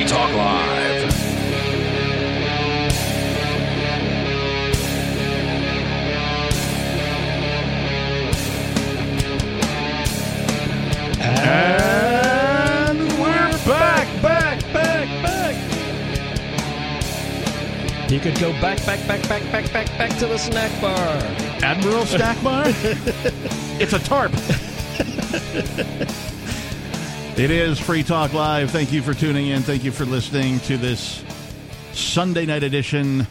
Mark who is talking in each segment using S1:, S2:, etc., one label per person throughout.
S1: Free Talk Live.
S2: And we're back, back, back, back.
S3: You could go back, back, back, back, back, back, back to the snack bar.
S2: Admiral Snack Bar? it's a tarp. it is Free Talk Live. Thank you for tuning in. Thank you for listening to this Sunday night edition.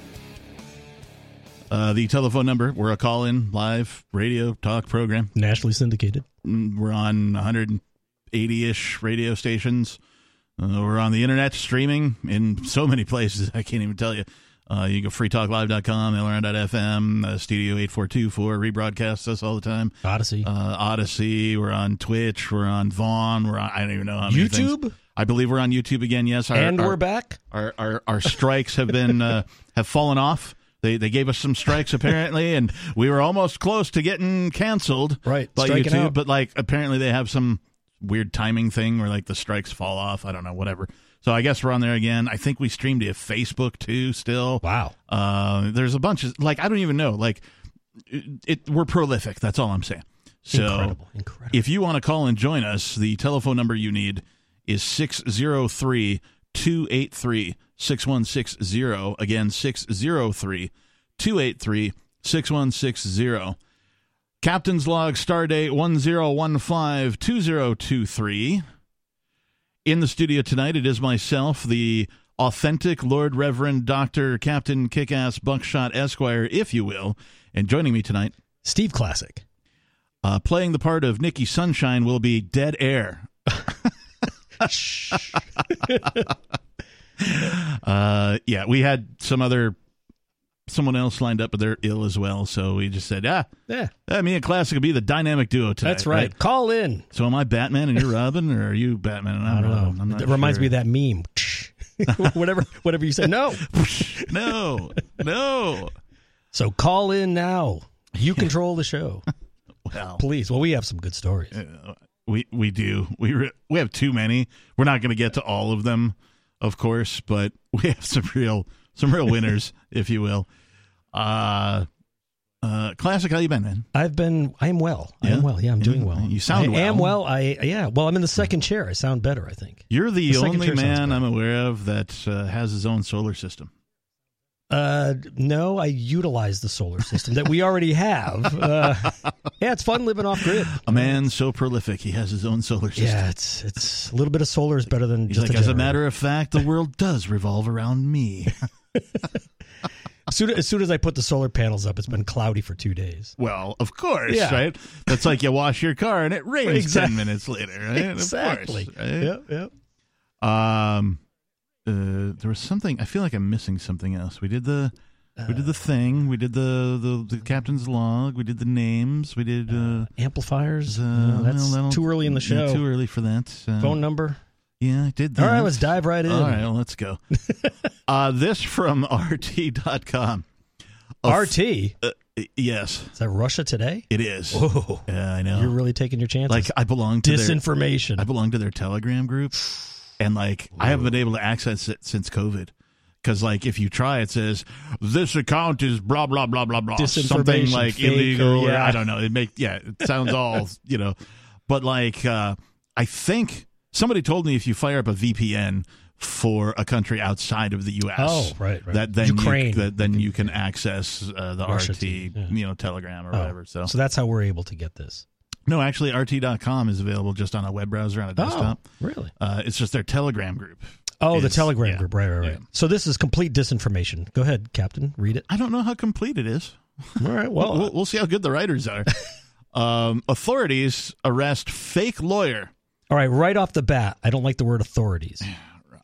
S2: Uh, the telephone number, we're a call in live radio talk program.
S3: Nationally syndicated.
S2: Mm, We're on 180 ish radio stations. Uh, we're on the internet streaming in so many places. I can't even tell you. Uh, you go freetalklive.com, lrn.fm, uh, Studio 8424 rebroadcasts us all the time.
S3: Odysee.
S2: Uh, Odysee. We're on Twitch. We're on Vaughn. We're on, I don't even know how many things.
S3: YouTube?
S2: I believe we're on YouTube again. Yes. Our,
S3: and
S2: our,
S3: we're back.
S2: Our, our, our strikes have been, uh, have fallen off. They, they gave us some strikes apparently, and we were almost close to getting canceled
S3: Right,
S2: by
S3: striking
S2: YouTube.
S3: out.
S2: But like apparently they have some weird timing thing where like the strikes fall off. I don't know, whatever. So I guess we're on there again. I think we streamed to Facebook too. Still,
S3: Wow.
S2: uh, there's a bunch of like I don't even know. Like it, it we're prolific. That's all I'm saying. So
S3: Incredible. Incredible.
S2: if you want to call and join us, the telephone number you need is 603 283 6160. Again, 603 283 6160. Captain's log stardate 1015 2023. In the studio tonight, it is myself, the authentic Lord Reverend Dr. Captain Kickass Buckshot Esquire, if you will. And joining me tonight,
S3: Steve Classic.
S2: uh, playing the part of Nikki Sunshine will be Dead Air. uh, yeah, we had some other someone else lined up, but they're ill as well. So we just said, ah,
S3: Yeah,
S2: uh, me and Classic will be the dynamic duo tonight.
S3: that's right. Call in.
S2: So am I Batman and you're Robin, or are you Batman and I'm
S3: I don't know.
S2: I'm not
S3: it reminds
S2: sure.
S3: me of that meme. whatever, whatever you say. No.
S2: no, no.
S3: So call in now. You control the show,
S2: Well,
S3: please. Well, we have some good stories.
S2: uh, we we do. We re- we have too many. We're not going to get to all of them, of course, but we have some real some real winners, if you will. Uh, uh, classic. How you been, man?
S3: I've been. I'm well.
S2: Yeah?
S3: I'm well. Yeah, I'm
S2: Yeah.
S3: doing well.
S2: You sound well
S3: I am
S2: well.
S3: well. I yeah. Well, I'm in the second chair. I sound better. I think.
S2: You're the,
S3: The
S2: only man. I'm aware of that uh, has his own solar system.
S3: Uh, no, I utilize the solar system that we already have. Uh, yeah, it's fun living off grid.
S2: A man so prolific, he has his own solar system.
S3: Yeah, it's it's a little bit of solar is better than
S2: He's
S3: just
S2: like,
S3: a
S2: as a matter of fact, the world does revolve around me.
S3: As soon, as soon as I put the solar panels up, it's been cloudy for two days.
S2: Well, of course,
S3: Yeah.
S2: right? That's like you wash your car and it rains
S3: Exact-
S2: 10 minutes later, right? Of
S3: exactly.
S2: course, right?
S3: Yep. Yep.
S2: Um, uh, there was something, I feel like I'm missing something else. We did the. We did the thing. We did the, the, the captain's log. We did the names. We did. Uh,
S3: Amplifiers.
S2: uh,
S3: that's
S2: well,
S3: too early in the show.
S2: too early for that. Uh,
S3: Phone number.
S2: Yeah, I did that.
S3: All right, let's dive right in.
S2: All right, well, let's go. uh, this from RT.com. A f-
S3: RT.
S2: uh, yes,
S3: Is that Russia Today?
S2: it is.
S3: Oh,
S2: Yeah, I know.
S3: you're really taking your chances.
S2: like I belong to their
S3: disinformation.
S2: I belong to their Telegram group, and like I haven't been able to access it since COVID. Because like if you try, it says this account is blah blah blah blah blah something like
S3: fake,
S2: illegal.
S3: or-
S2: Or,
S3: yeah.
S2: I don't know. It make yeah, it sounds all you know. But like uh, I think somebody told me if you fire up a VPN for a country outside of the U.S.
S3: Oh, right, right.
S2: That then
S3: Ukraine.
S2: you, that then you can access uh, the
S3: Russia
S2: RT,
S3: yeah.
S2: you know, Telegram or
S3: Oh,
S2: whatever. So
S3: so that's how we're able to get this.
S2: no, actually, RT.com is available just on a web browser on a desktop.
S3: Oh, really?
S2: Uh, it's just their Telegram group.
S3: Oh, the Telegram
S2: yeah,
S3: group. Right, right, right.
S2: yeah.
S3: So this is complete disinformation. Go ahead, Captain. Read it.
S2: I don't know how complete it is.
S3: All right.
S2: Well,
S3: Well,
S2: we'll, we'll see how good the writers are. um, authorities arrest fake lawyer.
S3: All right. Right off the bat, I don't like the word authorities.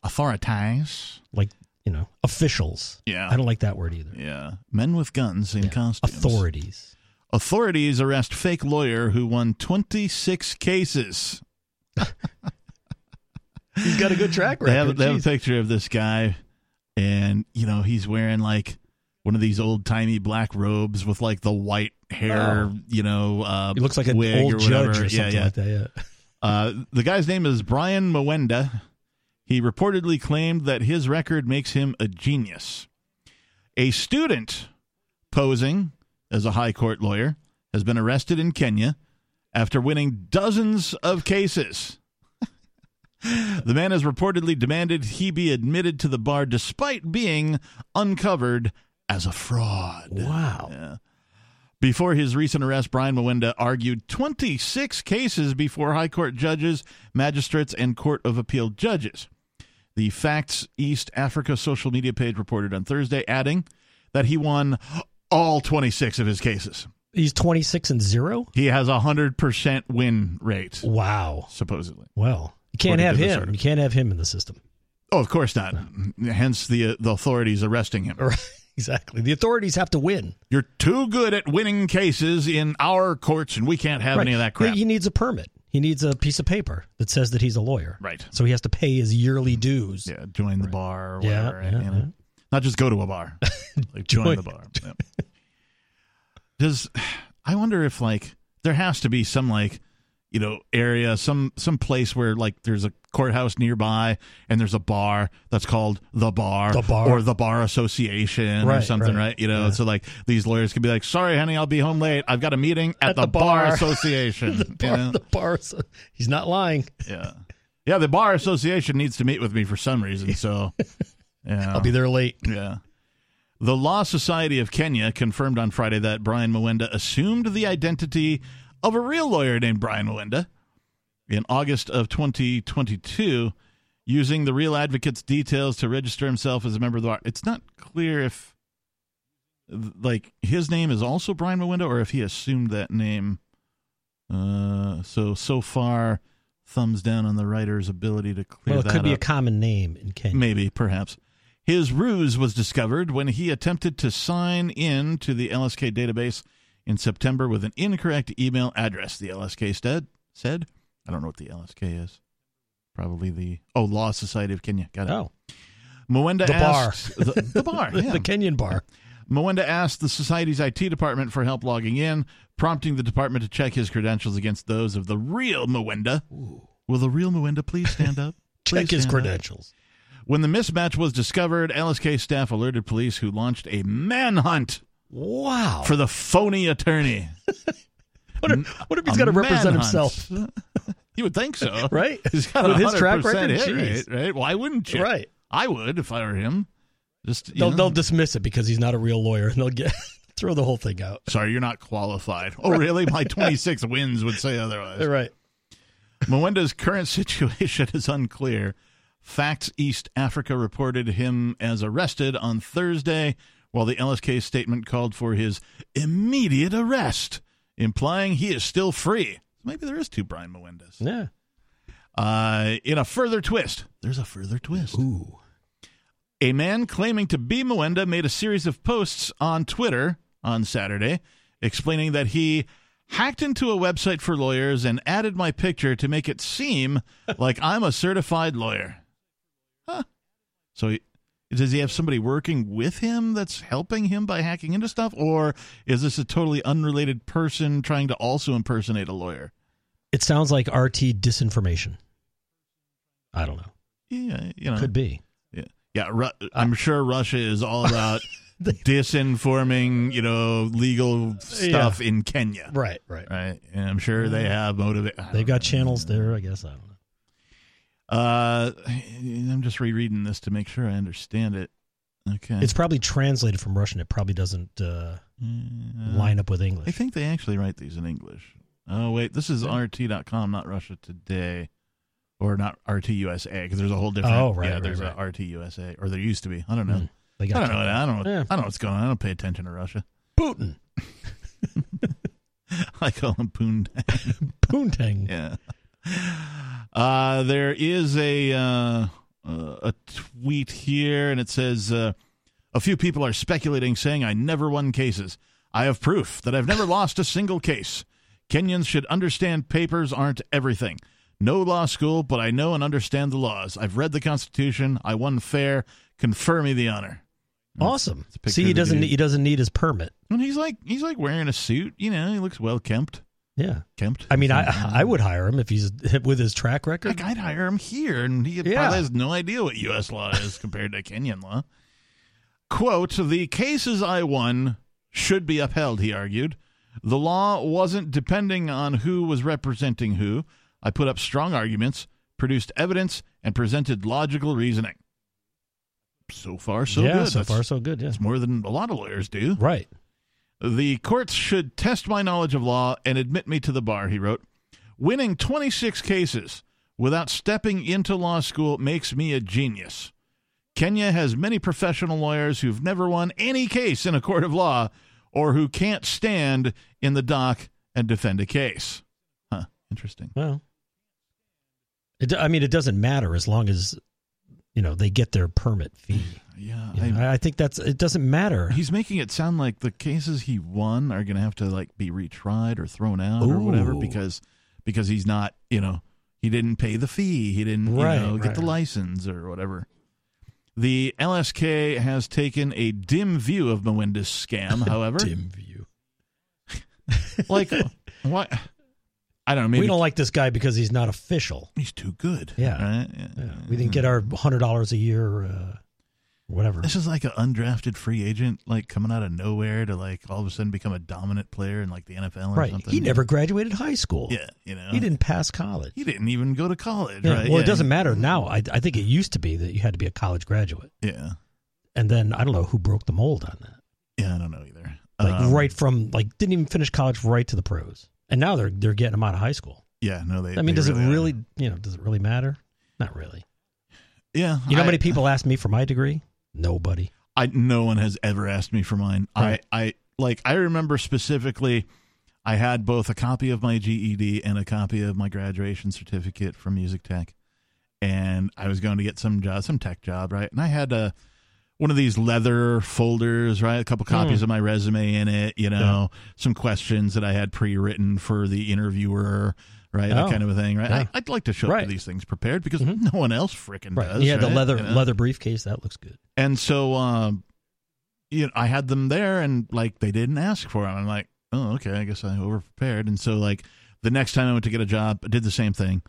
S2: Authorities.
S3: Like you know, officials.
S2: Yeah.
S3: I don't like that word either.
S2: Yeah. Men with guns in costumes.
S3: Authorities.
S2: Authorities arrest fake lawyer who won 26 cases.
S3: He's got a good track record.
S2: They have, they have a picture of this guy, and, you know, he's wearing like one of these old timey black robes with like the white hair,
S3: Oh.
S2: you know, uh,
S3: He looks like an old
S2: or
S3: judge or something
S2: yeah, yeah.
S3: like that. Yeah.
S2: Uh, the guy's name is Brian Mwenda. He reportedly claimed that his record makes him a genius. A student posing as a high court lawyer has been arrested in Kenya after winning dozens of cases. the man has reportedly demanded he be admitted to the bar despite being uncovered as a fraud.
S3: Wow.
S2: Yeah. Before his recent arrest, Brian Mwenda argued 26 cases before High Court judges, magistrates, and Court of Appeal judges. The Facts East Africa social media page reported on Thursday, adding that he won all 26 of his cases.
S3: He's 26 and 0?
S2: He has a 100% win rate,
S3: Wow.
S2: supposedly.
S3: Well, you can't have him. You can't have him in the system.
S2: Oh, of course not. Hence the, uh, the authorities arresting him.
S3: Right. Exactly. The authorities have to win.
S2: You're too good at winning cases in our courts, and we can't have any of that crap.
S3: He needs a permit. He needs a piece of paper that says that he's a lawyer.
S2: Right.
S3: So he has to pay his yearly dues.
S2: Yeah, join the bar or
S3: Yeah,
S2: whatever.
S3: yeah,
S2: you know?
S3: yeah.
S2: Not just go to a bar. Like join,
S3: Join-
S2: the bar. Yeah. Does I wonder if like there has to be some like you know area some some place where like there's a courthouse nearby and there's a bar that's called the bar,
S3: The bar.
S2: or the bar association or something
S3: right.
S2: right, you know
S3: Yeah.
S2: so like these lawyers can be like sorry honey I'll be home late I've got a meeting at,
S3: At
S2: the,
S3: the
S2: bar,
S3: bar."
S2: association
S3: The
S2: you
S3: bar,
S2: know?
S3: the bar. He's not lying.
S2: yeah yeah the bar association needs to meet with me for some reason so yeah
S3: I'll be there late.
S2: yeah. The Law Society of Kenya confirmed on Friday that Brian Mwenda assumed the identity of a real lawyer named Brian Mwenda in August of 2022, using the real advocate's details to register himself as a member of the bar. It's not clear if, like, his name is also Brian Mwenda or if he assumed that name. Uh, so so far, thumbs down on the writer's ability to clear
S3: Well, it
S2: that
S3: could be a common name in Kenya.
S2: Maybe, perhaps. His ruse was discovered when he attempted to sign in to the LSK database in September with an incorrect email address. The LSK said, said I don't know what the LSK is. Probably the oh Law Society of Kenya. Got it.
S3: Oh,
S2: Mwenda
S3: The bar.
S2: the, the bar. Yeah.
S3: the Kenyan bar.
S2: Mwenda asked the society's IT department for help logging in, prompting the department to check his credentials against those of the real Mwenda. Will the real Mwenda please stand up?
S3: Check
S2: Please
S3: his
S2: stand up.
S3: credentials.
S2: When the mismatch was discovered, LSK staff alerted police who launched a manhunt
S3: Wow.
S2: for the phony attorney.
S3: what, if, he's got to represent himself?
S2: you would think so.
S3: Right?
S2: He's got
S3: With his track record?
S2: hit rate, right? Why wouldn't you?
S3: Right.
S2: I would if I were him. Just
S3: They'll,
S2: know.
S3: they'll dismiss it because he's not a real lawyer and they'll get throw the whole thing out.
S2: Sorry, you're not qualified. Oh, really? My 26 wins would say otherwise.
S3: Right.
S2: Mwenda's current situation is unclear. Facts East Africa reported him as arrested on Thursday, while the LSK statement called for his immediate arrest, implying he is still free. Maybe there is two Brian Mwendas.
S3: Yeah.
S2: Uh, in a further twist, there's a further twist.
S3: Ooh.
S2: A man claiming to be Mwenda made a series of posts on Twitter on Saturday explaining that he hacked into a website for lawyers and added my picture to make it seem like I'm a certified lawyer. Huh. So he, does he have somebody working with him that's helping him by hacking into stuff or is this a totally unrelated person trying to also impersonate a lawyer?
S3: It sounds like RT disinformation. I don't know.
S2: Yeah, you know.
S3: Could be.
S2: Yeah, yeah. Ru- I'm sure Russia is all about disinforming, you know, legal stuff in Kenya,
S3: Right, right.
S2: right? And I'm sure they have motive
S3: They've got channels there, I guess. I don't know.
S2: Uh, I'm just rereading this to make sure I understand it. Okay,
S3: It's probably translated from Russian. It probably doesn't uh,
S2: Uh,
S3: line up with English.
S2: I think they actually write these in English. Oh wait, this is RT.com, not Russia Today, or not RTUSA, because there's a whole different.
S3: Oh, right,
S2: yeah,
S3: right,
S2: there's
S3: right.
S2: a RTUSA, or there used to be. I don't know.
S3: Mm,
S2: I don't know. I don't know.
S3: Yeah.
S2: I don't know what's going on. I don't pay attention to Russia.
S3: Putin.
S2: I call him Poontang.
S3: Poontang.
S2: yeah. Uh, there is a uh, a tweet here, and it says uh, a few people are speculating, saying I never won cases. I have proof that I've never lost a single case. Kenyans should understand papers aren't everything. No law school, but I know and understand the laws. I've read the Constitution. I won fair. Confer me the honor.
S3: Awesome. See, he doesn't. Need, he doesn't need his permit.
S2: And he's like he's like wearing a suit. You know, he looks well kempt.
S3: Yeah.
S2: Kempt.
S3: I mean, I I would hire him if he's with his track record.
S2: Like I'd hire him here, and he
S3: Yeah.
S2: probably has no idea what U.S. law is compared to Kenyan law. Quote: The cases I won should be upheld. He argued. The law wasn't depending on who was representing who. I put up strong arguments, produced evidence, and presented logical reasoning. So far, so
S3: yeah,
S2: good.
S3: so
S2: That's-
S3: far so good. Yeah.
S2: That's more than a lot of lawyers do.
S3: Right.
S2: The courts should test my knowledge of law and admit me to the bar, he wrote. Winning 26 cases without stepping into law school makes me a genius. Kenya has many professional lawyers who've never won any case in a court of law or who can't stand in the dock and defend a case. Huh, interesting.
S3: Well, it, I mean, it doesn't matter as long as you know they get their permit fee.
S2: Yeah,
S3: You
S2: I-
S3: I, think that's it. Doesn't matter.
S2: he's making it sound like the cases he won are going to have to like be retried or thrown out or whatever because because he's not you know he didn't pay the fee he didn't you
S3: Right,
S2: know get the license or whatever. The LSK has taken a dim view of Mwenda's scam, however.
S3: Dim view.
S2: like what? I don't know. Maybe
S3: we don't like this guy because he's not official.
S2: he's too good.
S3: Yeah.
S2: right?
S3: Yeah. We didn't get our hundred dollars a year, uh, whatever.
S2: This is like an undrafted free agent, like coming out of nowhere to like all of a sudden become a dominant player in like the NFL or
S3: Right.
S2: something.
S3: He never graduated high school.
S2: Yeah, you know.
S3: He didn't pass college.
S2: He didn't even go to college,
S3: Yeah,
S2: right?
S3: Well,
S2: Yeah,
S3: it doesn't matter now. I, I think it used to be that you had to be a college graduate,
S2: Yeah,
S3: and then I don't know who broke the mold on that.
S2: yeah, I don't know either.
S3: Like
S2: Um,
S3: right from like didn't even finish college, right to the pros, and now they're they're getting them out of high school.
S2: Yeah, no, they.
S3: I mean,
S2: they
S3: does it
S2: are.
S3: really? You know, does it really matter? Not really.
S2: Yeah,
S3: You know
S2: I,
S3: how many people ask me for my degree? Nobody.
S2: I no one has ever asked me for mine.
S3: Right.
S2: I, I like. I remember specifically. I had both a copy of my GED and a copy of my graduation certificate from Music Tech, and I was going to get some job, some tech job, right? And I had a one of these leather folders, right? A couple hmm. copies of my resume in it, you know, some questions that I had pre-written for the interviewer, right? That
S3: Oh.
S2: kind of a thing, right?
S3: Yeah.
S2: I, I'd like to show up
S3: Right.
S2: to these things prepared because no one else freaking
S3: Right.
S2: does.
S3: you had the leather
S2: You know?
S3: leather briefcase. That looks good.
S2: And so, um, you know, I had them there, and like they didn't ask for them. I'm like, oh, okay, I guess I over prepared. And so, like the next time I went to get a job, I did the same thing,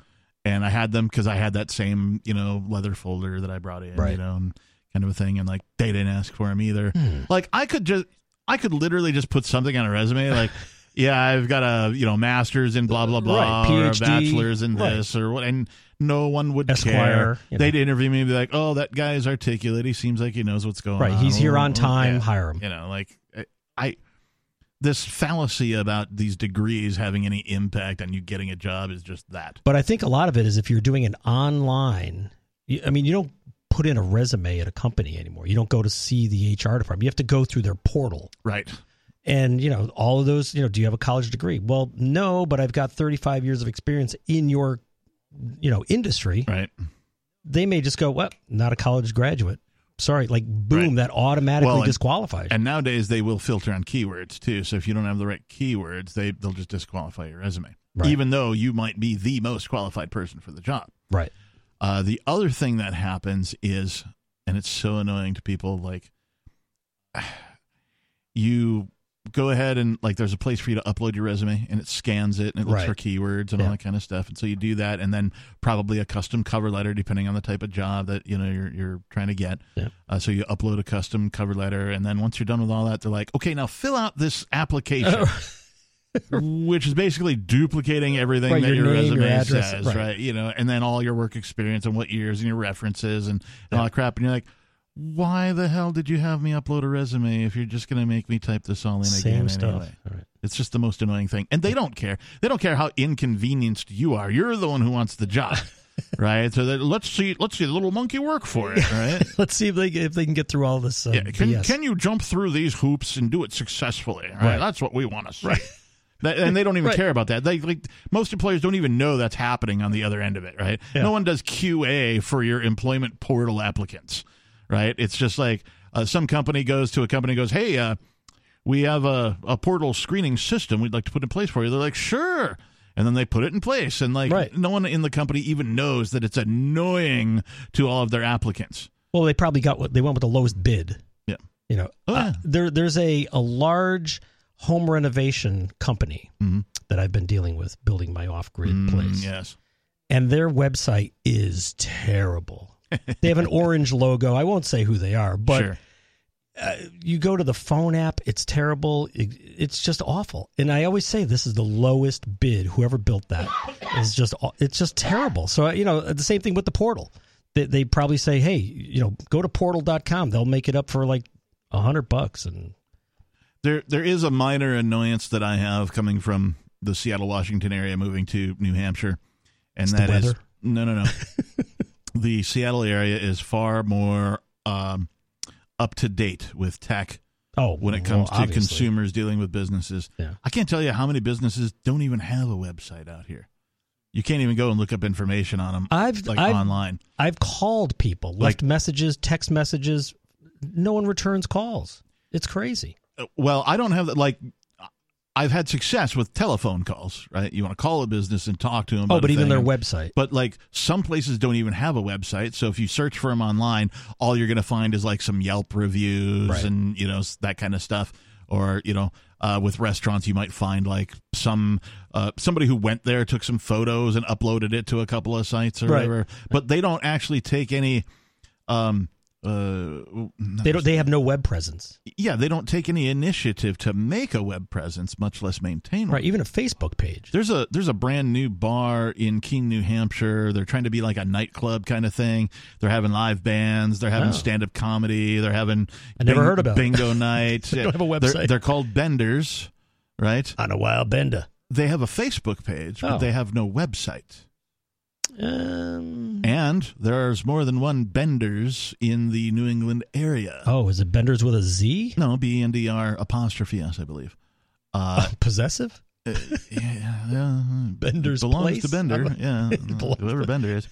S2: and I had them because I had that same you know leather folder that I brought in, you
S3: Right.
S2: know, and kind of a thing. And like they didn't ask for them either.
S3: Hmm.
S2: Like I could just, I could literally just put something on a resume, like. Yeah, I've got a you know master's in blah blah blah,
S3: Right,
S2: or a bachelor's in
S3: right.
S2: this or what, and no one would
S3: Esquire,
S2: care.
S3: you know.
S2: They'd interview me and be like, "Oh, that guy's articulate. He seems like he knows what's going
S3: Right.
S2: on."
S3: Right, he's here on time.
S2: yeah.
S3: Hire him.
S2: You know, like I, I, this fallacy about these degrees having any impact on you getting a job is just that.
S3: But I think a lot of it is if you're doing an online. I mean, you don't put in a resume at a company anymore. You don't go to see the HR department. You have to go through their portal.
S2: Right.
S3: And you know all of those. You know, do you have a college degree? Well, no, but I've got 35 years of experience in your, you know, industry.
S2: Right.
S3: They may just go, well, not a college graduate. Sorry, like boom,
S2: Right.
S3: that automatically
S2: Well, and-
S3: disqualifies. you.
S2: And nowadays they will filter on keywords too. So if you don't have the right keywords, they they'll just disqualify your resume,
S3: Right.
S2: even though you might be the most qualified person for the job.
S3: right.
S2: Uh, the other thing that happens is, and it's so annoying to people, like you go ahead and like there's a place for you to upload your resume and it scans it and it looks
S3: Right.
S2: for keywords and all that kind of stuff. And so you do that and then probably a custom cover letter depending on the type of job that you know you're you're trying to get.
S3: Yeah.
S2: Uh, so you upload a custom cover letter and then once you're done with all that, they're like, okay, now fill out this application. which is basically duplicating everything
S3: Right,
S2: that
S3: your
S2: your,
S3: name,
S2: resume
S3: your address,
S2: says,
S3: right.
S2: right. You know, and then all your work experience and what years and your references and, and all that crap. And you're like, why the hell did you have me upload a resume if you're just going to make me type this all in
S3: Same
S2: again
S3: stuff.
S2: anyway?
S3: All right.
S2: It's just the most annoying thing. And they don't care. They don't care how inconvenienced you are. You're the one who wants the job. right? So that, let's see let's see the little monkey work for it, right?
S3: Let's see if they if they can get through all this. Uh,
S2: Yeah, can
S3: BS.
S2: can you jump through these hoops and do it successfully? Right,
S3: Right.
S2: that's what we want to see. That- and they don't even
S3: Right.
S2: care about that. They like most employers don't even know that's happening on the other end of it. Right?
S3: Yeah.
S2: No one does QA for your employment portal applicants. Right? It's just like uh, some company goes to a company and goes, "Hey, uh, we have a, a portal screening system we'd like to put in place for you." They're like, "Sure." And then they put it in place, and like
S3: Right.
S2: no one in the company even knows that it's annoying to all of their applicants.
S3: Well, they probably got what they went with the lowest bid.
S2: Yeah.
S3: You know,
S2: Oh, yeah.
S3: uh, there there's a a large home renovation company
S2: Mhm.
S3: that I've been dealing with building my off grid
S2: Mm,
S3: place.
S2: yes.
S3: And their website is terrible. They have an orange logo. I won't say who they are, but
S2: sure.
S3: uh, you go to the phone app, it's terrible. It, it's just awful. And I always say this is the lowest bid. Whoever built that is just it's just terrible. So you know the same thing with the portal. They, they probably say, hey, you know, go to portal.com. They'll make it up for like a hundred bucks. And
S2: There, there is a minor annoyance that I have coming from the Seattle, Washington area, moving to New Hampshire, and
S3: It's the
S2: that is no, no, no. the Seattle area is far more um, up to date with tech
S3: oh,
S2: when it
S3: well,
S2: comes to
S3: obviously.
S2: consumers dealing with businesses.
S3: Yeah.
S2: I can't tell you how many businesses don't even have a website out here. You can't even go and look up information on them
S3: I've
S2: like
S3: I've,
S2: online.
S3: I've called people, left messages, text messages. No one returns calls. It's crazy.
S2: Uh, Well, I don't have that. Like, I've had success with telephone calls. Right? You want to call a business and talk to them.
S3: Oh, but even their website.
S2: But like some places don't even have a website. So if you search for them online, all you're going to find is like some Yelp reviews
S3: Right.
S2: and you know that kind of stuff. Or you know, uh, with restaurants, you might find like some uh, somebody who went there took some photos and uploaded it to a couple of sites or
S3: Right.
S2: whatever. But they don't actually take any. Um, uh,
S3: They don't. They have no web presence.
S2: yeah, they don't take any initiative to make a web presence, much less maintain one.
S3: Right. Even a Facebook page.
S2: There's a there's a brand new bar in Keene, New Hampshire. They're trying to be like a nightclub kind of thing. They're having live bands. They're having
S3: Oh.
S2: stand up comedy. They're having
S3: I never heard about
S2: bingo night.
S3: They don't have a
S2: They're,
S3: website.
S2: they're called Benders, right?
S3: On a wild bender.
S2: They have a Facebook page, but
S3: Oh.
S2: they have no website.
S3: Um,
S2: And there's more than one Benders in the New England area.
S3: oh, is it benders with a Z?
S2: No, B E N D R apostrophe S, I believe. Uh,
S3: Possessive?
S2: Uh, yeah, yeah,
S3: Bender's
S2: belongs
S3: Place?
S2: to Bender.
S3: I'm-
S2: Yeah, whoever Bender is.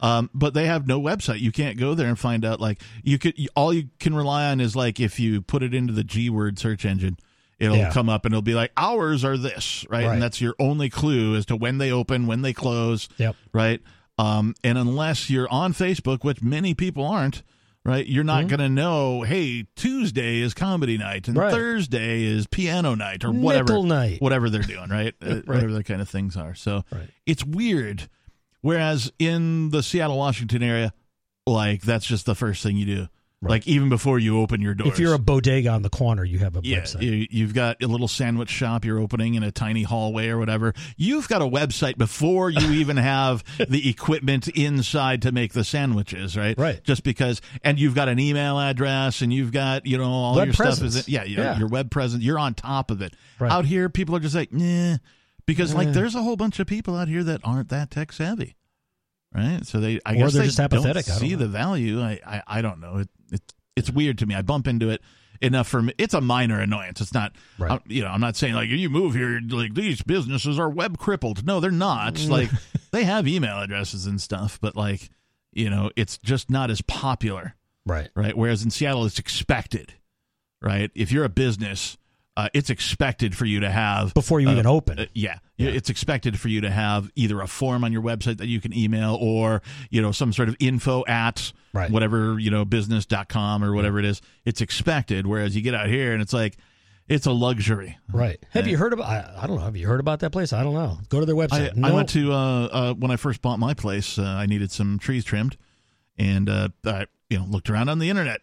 S2: Um, but they have no website. You can't go there and find out. Like you could, all you can rely on is like if you put it into the G word search engine, it'll
S3: Yeah.
S2: come up and it'll be like hours are this, right?
S3: Right.
S2: And that's your only clue as to when they open, when they close,
S3: Yep.
S2: right? Um, and unless you're on Facebook, which many people aren't, right? You're not
S3: Mhm.
S2: going to know. Hey, Tuesday is comedy night, and
S3: Right.
S2: Thursday is piano night, or whatever
S3: night.
S2: whatever they're doing, right? Uh,
S3: Right.
S2: Whatever the kind of things are. So it's weird. Whereas in the Seattle, Washington area, like that's just the first thing you do.
S3: Right.
S2: Like even before you open your door.
S3: If you're a bodega on the corner, you have a
S2: yeah,
S3: website.
S2: you, you've got a little sandwich shop you're opening in a tiny hallway or whatever. You've got a website before you even have the equipment inside to make the sandwiches, right?
S3: Right.
S2: Just because, and you've got an email address, and you've got you know all
S3: Web
S2: your stuff
S3: presence.
S2: is yeah, your,
S3: Yeah.
S2: your web presence. You're on top of it.
S3: Right.
S2: Out here, people are just like, nah, because like there's a whole bunch of people out here that aren't that tech savvy, right? So they, I
S3: Or
S2: guess
S3: they're
S2: they
S3: just apathetic. I
S2: Don't
S3: don't
S2: see
S3: know.
S2: the value. I, I, I don't know. It, it, it's weird to me. I bump into it enough for me. It's a minor annoyance. It's not,
S3: Right.
S2: I- you know, I'm not saying like you move here, like these businesses are web crippled. No, they're not.
S3: Mm.
S2: like they have email addresses and stuff, but like, you know, it's just not as popular
S3: right.
S2: right? Whereas in Seattle, it's expected, right? If you're a business, uh, it's expected for you to have
S3: Before you
S2: uh,
S3: even open.
S2: uh, yeah.
S3: Yeah.
S2: it's expected for you to have either a form on your website that you can email, or you know some sort of info at
S3: Right.
S2: whatever you know business.com or whatever it is. It's expected. Whereas you get out here and it's like it's a luxury.
S3: Right. Have you heard about? I, I don't know. Have you heard about that place? I don't know. Go to their
S2: I,
S3: website.
S2: I went to uh, uh, when I first bought my place. Uh, I needed some trees trimmed, and uh, I you know looked around on the internet,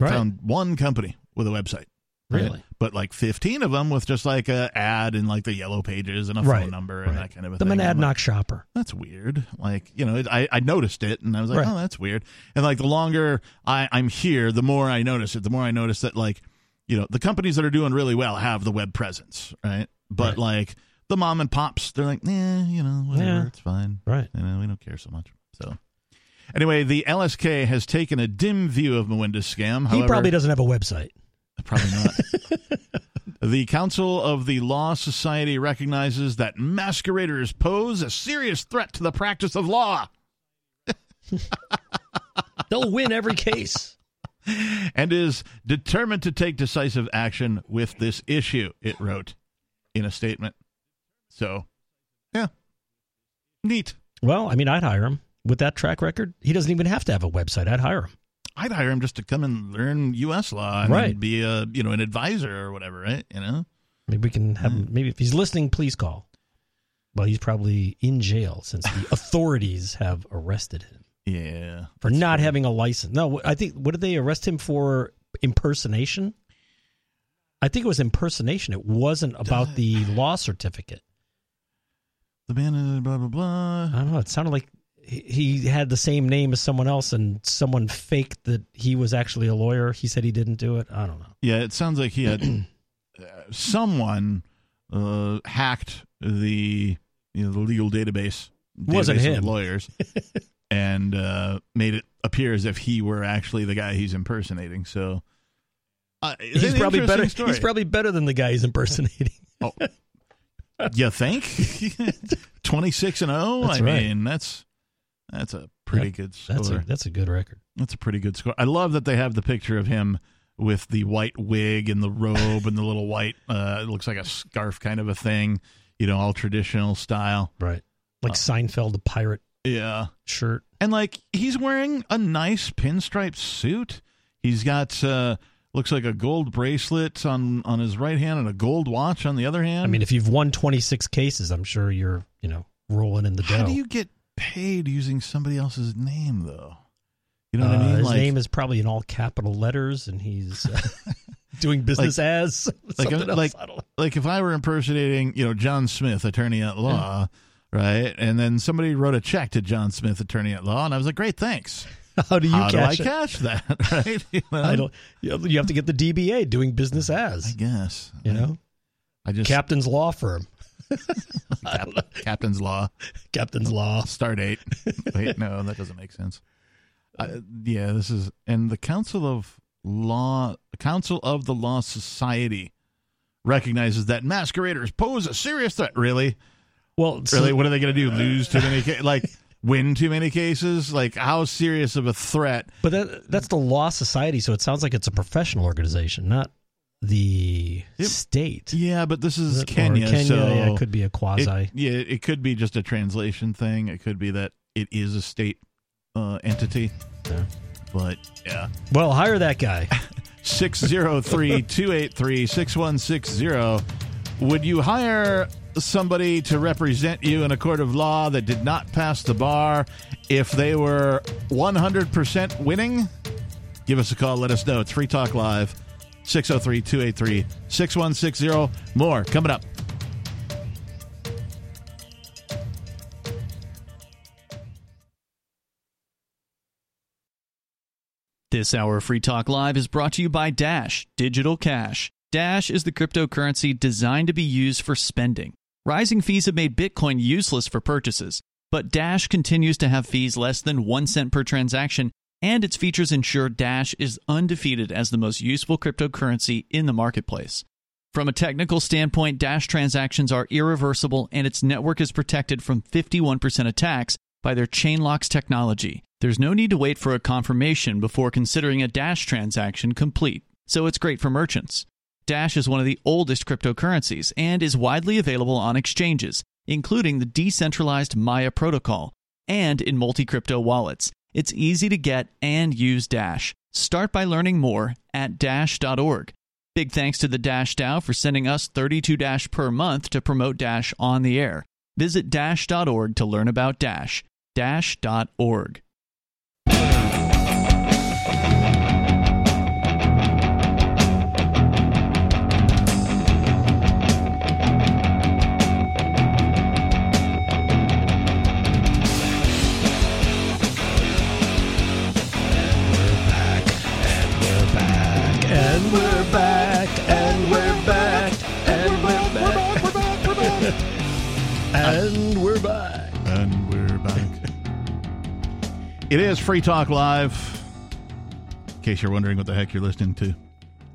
S3: right.
S2: found one company with a website. Right?
S3: Really?
S2: But like 15 of them with just like a ad and like the yellow pages and a
S3: Right,
S2: phone number and
S3: right.
S2: that kind of a
S3: The
S2: thing. I'm like,
S3: Monadnock shopper.
S2: that's weird. Like, you know, it, I, I noticed it and I was like,
S3: Right.
S2: oh, that's weird. And like the longer I, I'm here, the more I notice it, the more I notice that like, you know, the companies that are doing really well have the web presence, right? But
S3: Right.
S2: like the mom and pops, they're like, eh, you know, whatever,
S3: Yeah.
S2: it's fine.
S3: Right.
S2: You know, we don't care so much. So anyway, the LSK has taken a dim view of Mwenda's scam.
S3: He probably doesn't have a website.
S2: Probably not. the Council of the Law Society recognizes that masqueraders pose a serious threat to the practice of law
S3: They'll win every case.
S2: and is determined to take decisive action with this issue, it wrote in a statement. So, yeah. Neat.
S3: Well, I mean, I'd hire him with that track record. He doesn't even have to have a website. I'd hire him.
S2: I'd hire him just to come and learn U.S. law and
S3: Right.
S2: be a you know an advisor or whatever, right? You know,
S3: Maybe we can have him. Maybe if he's listening, please call. Well, he's probably in jail since the authorities have arrested him
S2: Yeah.
S3: for not having a license. No, I think what did they arrest him for? Impersonation. I think it was impersonation. It wasn't about the law certificate.
S2: The man, blah, blah, blah.
S3: I don't know. It sounded like he had the same name as someone else, and someone faked that he was actually a lawyer. He said he didn't do it. I don't know.
S2: Yeah, it sounds like he had someone uh, hacked the you know the legal database.
S3: Wasn't
S2: database of
S3: him.
S2: lawyers, and uh, made it appear as if he were actually the guy he's impersonating. So uh,
S3: He's probably better.
S2: Story.
S3: He's probably better than the guy he's impersonating.
S2: you think twenty six and zero?
S3: That's
S2: I
S3: right.
S2: mean, that's that's a pretty good score.
S3: That's a that's a good record.
S2: That's a pretty good score. I love that they have the picture of him with the white wig and the robe and the little white. Uh, it looks like a scarf kind of a thing. You know, all traditional style.
S3: Right. Like Seinfeld, the pirate
S2: Yeah,
S3: shirt.
S2: and like he's wearing a nice pinstripe suit. He's got uh, looks like a gold bracelet on on his right hand and a gold watch on the other hand.
S3: I mean, if you've won 26 cases, I'm sure you're, you know, rolling in the dough.
S2: how do you get paid using somebody else's name though? You know
S3: Uh,
S2: what I mean?
S3: his
S2: Like,
S3: name is probably in all capital letters, and he's uh, doing business as
S2: like,
S3: else.
S2: like,
S3: I don't know.
S2: like if I were impersonating, you know, John Smith, attorney at law, right? And then somebody wrote a check to John Smith, attorney at law, and I was like, great, thanks.
S3: How do you
S2: How do I
S3: cash it?
S2: catch that? Right? You know?
S3: I don't. You you have to get the DBA doing business as.
S2: I guess.
S3: You know,
S2: I just
S3: Captain's Law Firm.
S2: Cap- Captain's Law,
S3: Captain's Law.
S2: star date. Wait, no, that doesn't make sense. Uh, yeah, this is and the Council of Law, Council of the Law Society recognizes that masqueraders pose a serious threat. Really,
S3: Well, so-
S2: really, what are they going to do? Lose too many, ca- like win too many cases? Like how serious of a threat?
S3: but that, that's the Law Society, so it sounds like it's a professional organization, not the
S2: Yep.
S3: state.
S2: Yeah, but this is Kenya,
S3: Kenya,
S2: so
S3: yeah, it could be a
S2: it-
S3: quasi.
S2: yeah, it could be just a translation thing. It could be that it is a state uh, entity.
S3: Yeah.
S2: But yeah.
S1: Well, hire that guy.
S2: 603 283 6160. Would you hire somebody to represent you in a court of law that did not pass the bar if they were 100% winning? Give us a call. Let us know. It's Free Talk Live, 603 283 6160. More coming up.
S4: This hour of Free Talk Live is brought to you by Dash Digital Cash. Dash is the cryptocurrency designed to be used for spending. Rising fees have made Bitcoin useless for purchases, but Dash continues to have fees less than 1 cent per transaction, and its features ensure Dash is undefeated as the most useful cryptocurrency in the marketplace. From a technical standpoint, Dash transactions are irreversible and its network is protected from 51% attacks by their Chainlocks technology. There's no need to wait for a confirmation before considering a Dash transaction complete, so it's great for merchants. Dash is one of the oldest cryptocurrencies and is widely available on exchanges, including the decentralized Maya protocol and in multi crypto wallets. It's easy to get and use Dash. Start by learning more at dash.org. Big thanks to the Dash DAO for sending us 32 Dash per month to promote Dash on the air. Visit dash.org to learn about Dash. Dash.org.
S3: And we're back, and we're back, and we're back, and we're back.
S2: And we're back. it is Free Talk Live. In case you're wondering what the heck you're listening to,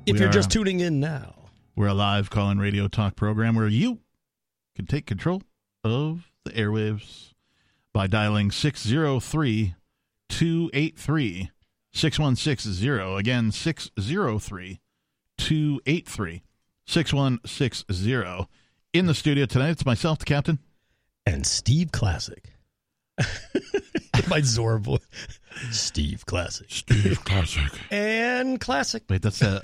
S3: If
S2: We
S3: you're
S2: are-
S3: just tuning in now,
S2: we're a live call in radio talk program where you can take control of the airwaves by dialing 603 283 6160. Again, 603 283 6160. In the studio tonight, it's myself, the captain.
S3: and Steve Classic. My Zora voice. Steve Classic.
S2: Steve Classic.
S3: And Classic.
S2: Wait, that's a.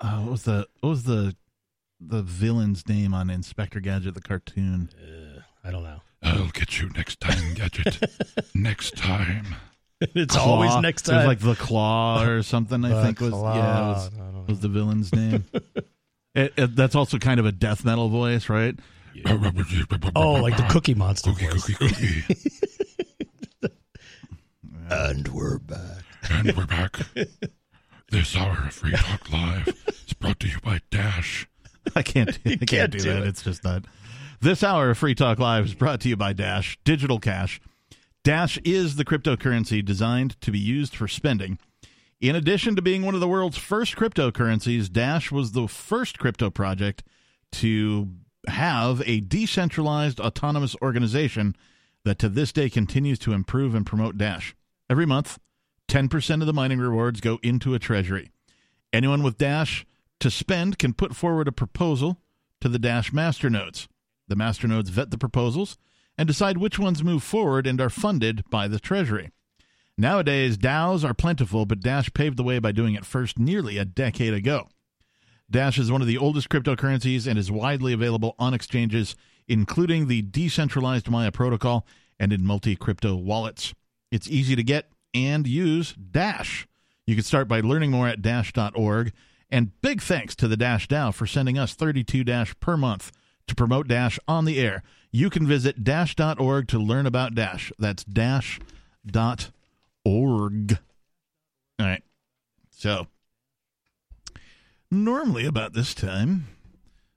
S2: Uh, what was the what was the the villain's name on Inspector Gadget the cartoon?
S3: Uh, I don't know.
S1: I'll get you next time, Gadget. next time.
S3: it's
S2: Claw.
S3: always next
S2: It was
S3: time.
S2: like the Claw or something. I think was
S3: Claw.
S2: yeah it was,
S3: I don't know.
S2: was the villain's name. It- it- that's also kind of a death metal voice, right?
S3: Oh, like the Cookie Monster
S1: Cookie,
S3: voice.
S1: cookie, cookie.
S3: And we're back.
S1: and we're back. This hour of Free Talk Live is brought to you by Dash.
S2: I can't. I can't,
S3: can't
S2: do,
S3: do
S2: that.
S3: it.
S2: It's just not. This hour of Free Talk Live is brought to you by Dash Digital Cash. Dash is the cryptocurrency designed to be used for spending. In addition to being one of the world's first cryptocurrencies, Dash was the first crypto project to have a decentralized autonomous organization that to this day continues to improve and promote Dash. Every month, 10% of the mining rewards go into a treasury. Anyone with Dash to spend can put forward a proposal to the Dash masternodes. The masternodes vet the proposals and decide which ones move forward and are funded by the Treasury. Nowadays, DAOs are plentiful, but Dash paved the way by doing it first nearly a decade ago. Dash is one of the oldest cryptocurrencies and is widely available on exchanges, including the decentralized Maya protocol and in multi crypto wallets. It's easy to get and use Dash. You can start by learning more at dash.org. And big thanks to the Dash DAO for sending us 32 Dash per month to promote Dash on the air. You can visit dash.org to learn about Dash. That's dash.org. All right. So, normally about this time,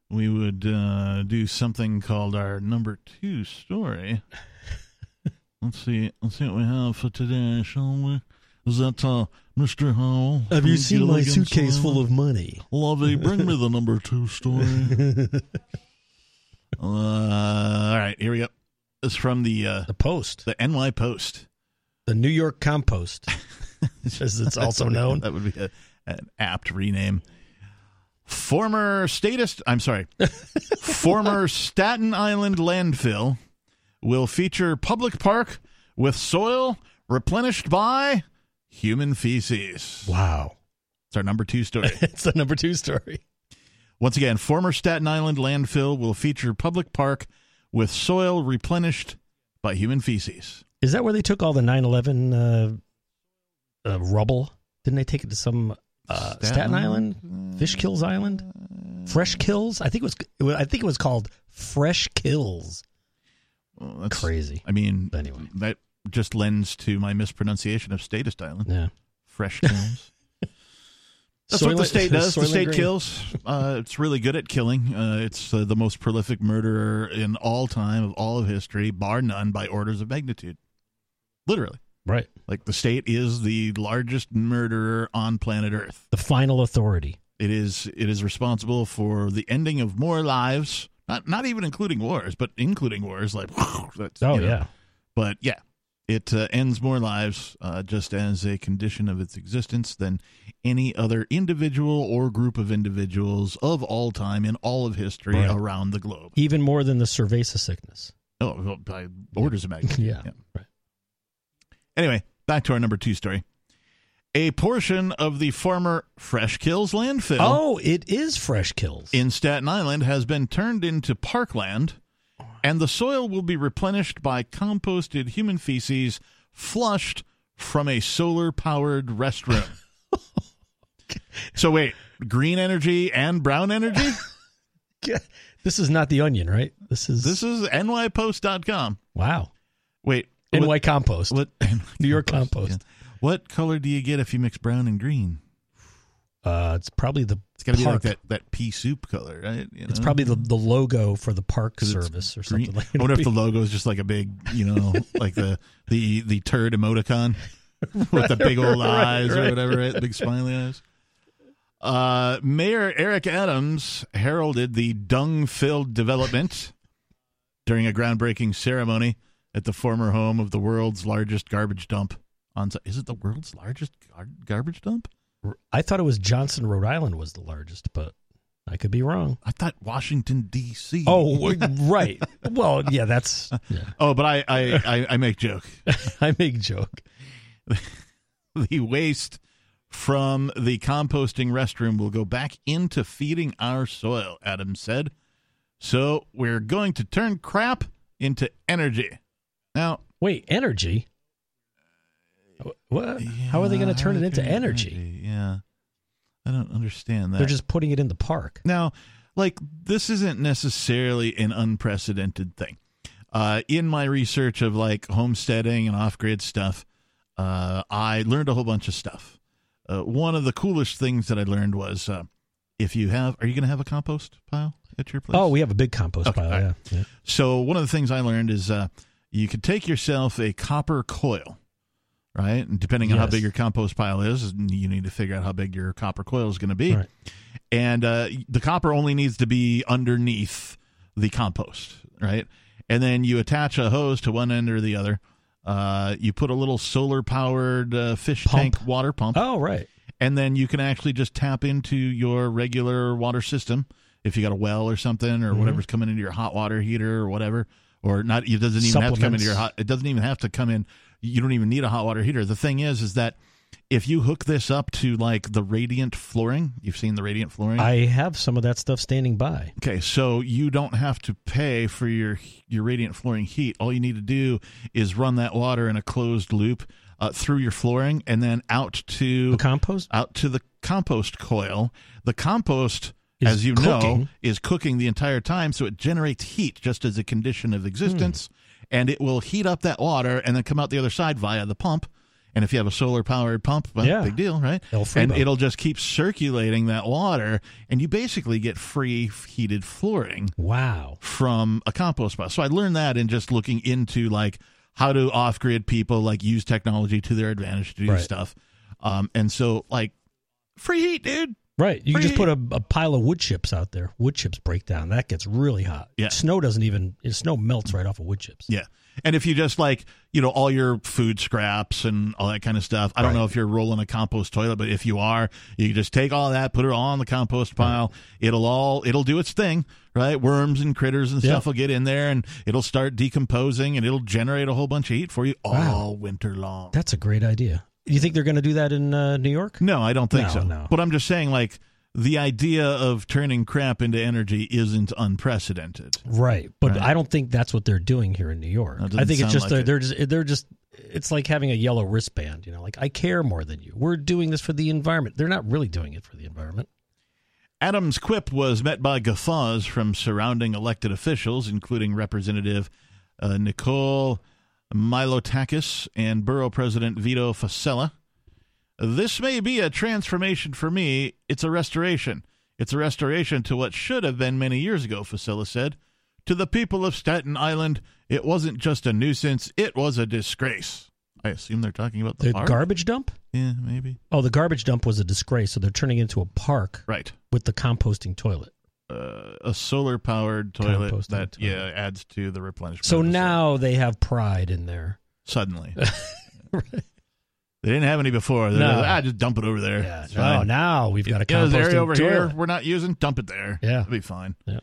S2: we would uh, do something called our number two story. let's see. Let's see what we have for today, shall we? Is that uh, Mr. Howell?
S3: Have you seen my suitcase full of money?
S2: Lovey, bring me the number two story. uh, all right, here we go. It's from the uh,
S3: The Post,
S2: the NY Post,
S3: the New York Compost, as it's also known.
S2: That would be a, an apt rename. Former statist, I'm sorry, former Staten Island landfill will feature public park with soil replenished by human feces.
S3: Wow,
S2: It's our number two story.
S3: it's the number two story.
S2: Once again, former Staten Island landfill will feature public park with soil replenished by human feces.
S3: Is that where they took all the 9/11 uh, uh, rubble? Didn't they take it to some uh, Staten, Island, Fish Kills Island, Fresh Kills? I think it was. I think it was called Fresh Kills.
S2: Well, that's
S3: Crazy.
S2: I mean,
S3: Anyway.
S2: that just lends to my mispronunciation of Statist Island.
S3: Yeah.
S2: Fresh kills. That's what the state does. The state
S3: Green.
S2: kills. Uh, it's really good at killing. Uh, it's uh, the most prolific murderer in all time of all of history, bar none, by orders of magnitude. Literally,
S3: Right.
S2: like the state is the largest murderer on planet Earth.
S3: The final authority.
S2: It is it is responsible for the ending of more lives, not not even including wars, but including wars. Like, that's,
S3: Oh
S2: you know.
S3: yeah.
S2: but yeah, it uh, ends more lives uh, just as a condition of its existence than any other individual or group of individuals of all time in all of history
S3: Right.
S2: around the globe.
S3: Even more than the cerveza sickness.
S2: Oh, well, by orders of magnitude.
S3: Yeah. Right.
S2: Anyway, back to our number two story. A portion of the former Fresh Kills landfill.
S3: Oh, it is Fresh Kills.
S2: in Staten Island has been turned into parkland, and the soil will be replenished by composted human feces flushed from a solar powered restroom. so, wait, green energy and brown energy?
S3: this is not the Onion, right? This is
S2: this is nypost.com.
S3: wow.
S2: Wait,
S3: NY
S2: what,
S3: Compost.
S2: what,
S3: New York Compost.
S2: What color do you get if you mix brown and green?
S3: Uh, it's probably the
S2: It's got to be like that, that pea soup color, right? You
S3: It's probably the, the logo for the park Service or
S2: green.
S3: something like
S2: I wonder if the logo is just like a big, you know, like the the the turd emoticon with the big old
S3: Right,
S2: eyes or whatever, right? Big smiley eyes. Uh, Mayor Eric Adams heralded the dung-filled development during a groundbreaking ceremony at the former home of the world's largest garbage dump. On is it the world's largest gar- garbage dump?
S3: I thought it was Johnston, Rhode Island was the largest, but I could be wrong.
S2: I thought Washington D.C.
S3: Oh, right. Well, yeah, that's. Yeah.
S2: oh, but I I, I, I make joke.
S3: I make joke.
S2: the waste from the composting restroom will go back into feeding our soil, Adams said. So we're going to turn crap into energy. Now,
S3: Wait, energy? What? How are they going to turn it into energy?
S2: Yeah. I don't understand that.
S3: They're just putting it in the park.
S2: Now, like this isn't necessarily an unprecedented thing. Uh, in my research of like homesteading and off-grid stuff, uh, I learned a whole bunch of stuff. Uh, one of the coolest things that I learned was uh, if you have, are you going to have a compost pile at your place?
S3: Oh, we have a big compost
S2: Okay,
S3: pile.
S2: all
S3: Yeah. yeah.
S2: So one of the things I learned is uh, you could take yourself a copper coil, right? And depending on how big your compost pile is, you need to figure out how big your copper coil is going to be.
S3: Right.
S2: And uh, the copper only needs to be underneath the compost, right? And then you attach a hose to one end or the other. Uh, you put a little solar powered uh, fish
S3: Pump.
S2: tank water pump
S3: Oh, right.
S2: and then you can actually just tap into your regular water system if you got a well or something
S3: Mm-hmm.
S2: or whatever's coming into your hot water heater or whatever or not it doesn't even have to come into your hot it doesn't even have to come in you don't even need a hot water heater the thing is is that if you hook this up to like the radiant flooring you've seen the radiant flooring
S3: I have some of that stuff standing by.
S2: Okay, so you don't have to pay for your your radiant flooring heat. All you need to do is run that water in a closed loop uh, through your flooring and then out to
S3: The compost?
S2: out to the compost coil. The compost, as you know, is cooking the entire time, so it generates heat just as a condition of existence, and it will heat up that water and then come out the other side via the pump. And if you have a solar powered pump, well,
S3: Yeah.
S2: big deal, right? And it'll just keep circulating that water, and you basically get free heated flooring
S3: Wow.
S2: from a compost pile. So I learned that in just looking into like how do off grid people like use technology to their advantage to do
S3: Right.
S2: stuff. Um, and so like free heat, dude.
S3: Right. You can just put a, a pile of wood chips out there. Wood chips break down. That gets really hot.
S2: Yeah.
S3: Snow doesn't even, snow melts right off of wood chips.
S2: Yeah. And if you just like, you know, all your food scraps and all that kind of stuff, I don't
S3: Right.
S2: know if you're rolling a compost toilet, but if you are, you can just take all that, put it all on the compost pile. It'll all, it'll do its thing, right? Worms and critters and
S3: Yeah.
S2: stuff will get in there and it'll start decomposing and it'll generate a whole bunch of heat for you all
S3: Wow.
S2: winter long.
S3: That's a great idea. You think they're going to do that in uh, New York?
S2: No, I don't think
S3: No,
S2: so.
S3: no.
S2: But I'm just saying, like, the idea of turning crap into energy isn't unprecedented.
S3: Right. But
S2: Right.
S3: I don't think that's what they're doing here in New York. I think it's just
S2: like
S3: they're,
S2: it.
S3: they're just they're just it's like having a yellow wristband, you know, like I care more than you. We're doing this for the environment. They're not really doing it for the environment.
S2: Adams' quip was met by guffaws from surrounding elected officials, including Representative uh, Nicole Malliotakis and Borough President Vito Fossella. This may be a transformation for me. It's a restoration. It's a restoration to what should have been many years ago, Fossella said. To the people of Staten Island, it wasn't just a nuisance, it was a disgrace. I assume they're talking about the,
S3: The garbage dump?
S2: Yeah, maybe.
S3: Oh, the garbage dump was a disgrace, so they're turning it into a park
S2: Right.
S3: with the composting toilet.
S2: Uh, a solar powered toilet
S3: Composting
S2: that
S3: toilet.
S2: yeah adds to the replenishment.
S3: So
S2: of the soil.
S3: now they have pride in there.
S2: suddenly they didn't have any before. They're
S3: No.
S2: just, ah, just dump it over there.
S3: Yeah.
S2: It's
S3: Oh,
S2: fine.
S3: now we've got a
S2: know,
S3: composting
S2: there's area over here we're not using. Dump it there.
S3: Yeah.
S2: it'll be fine.
S3: Yeah.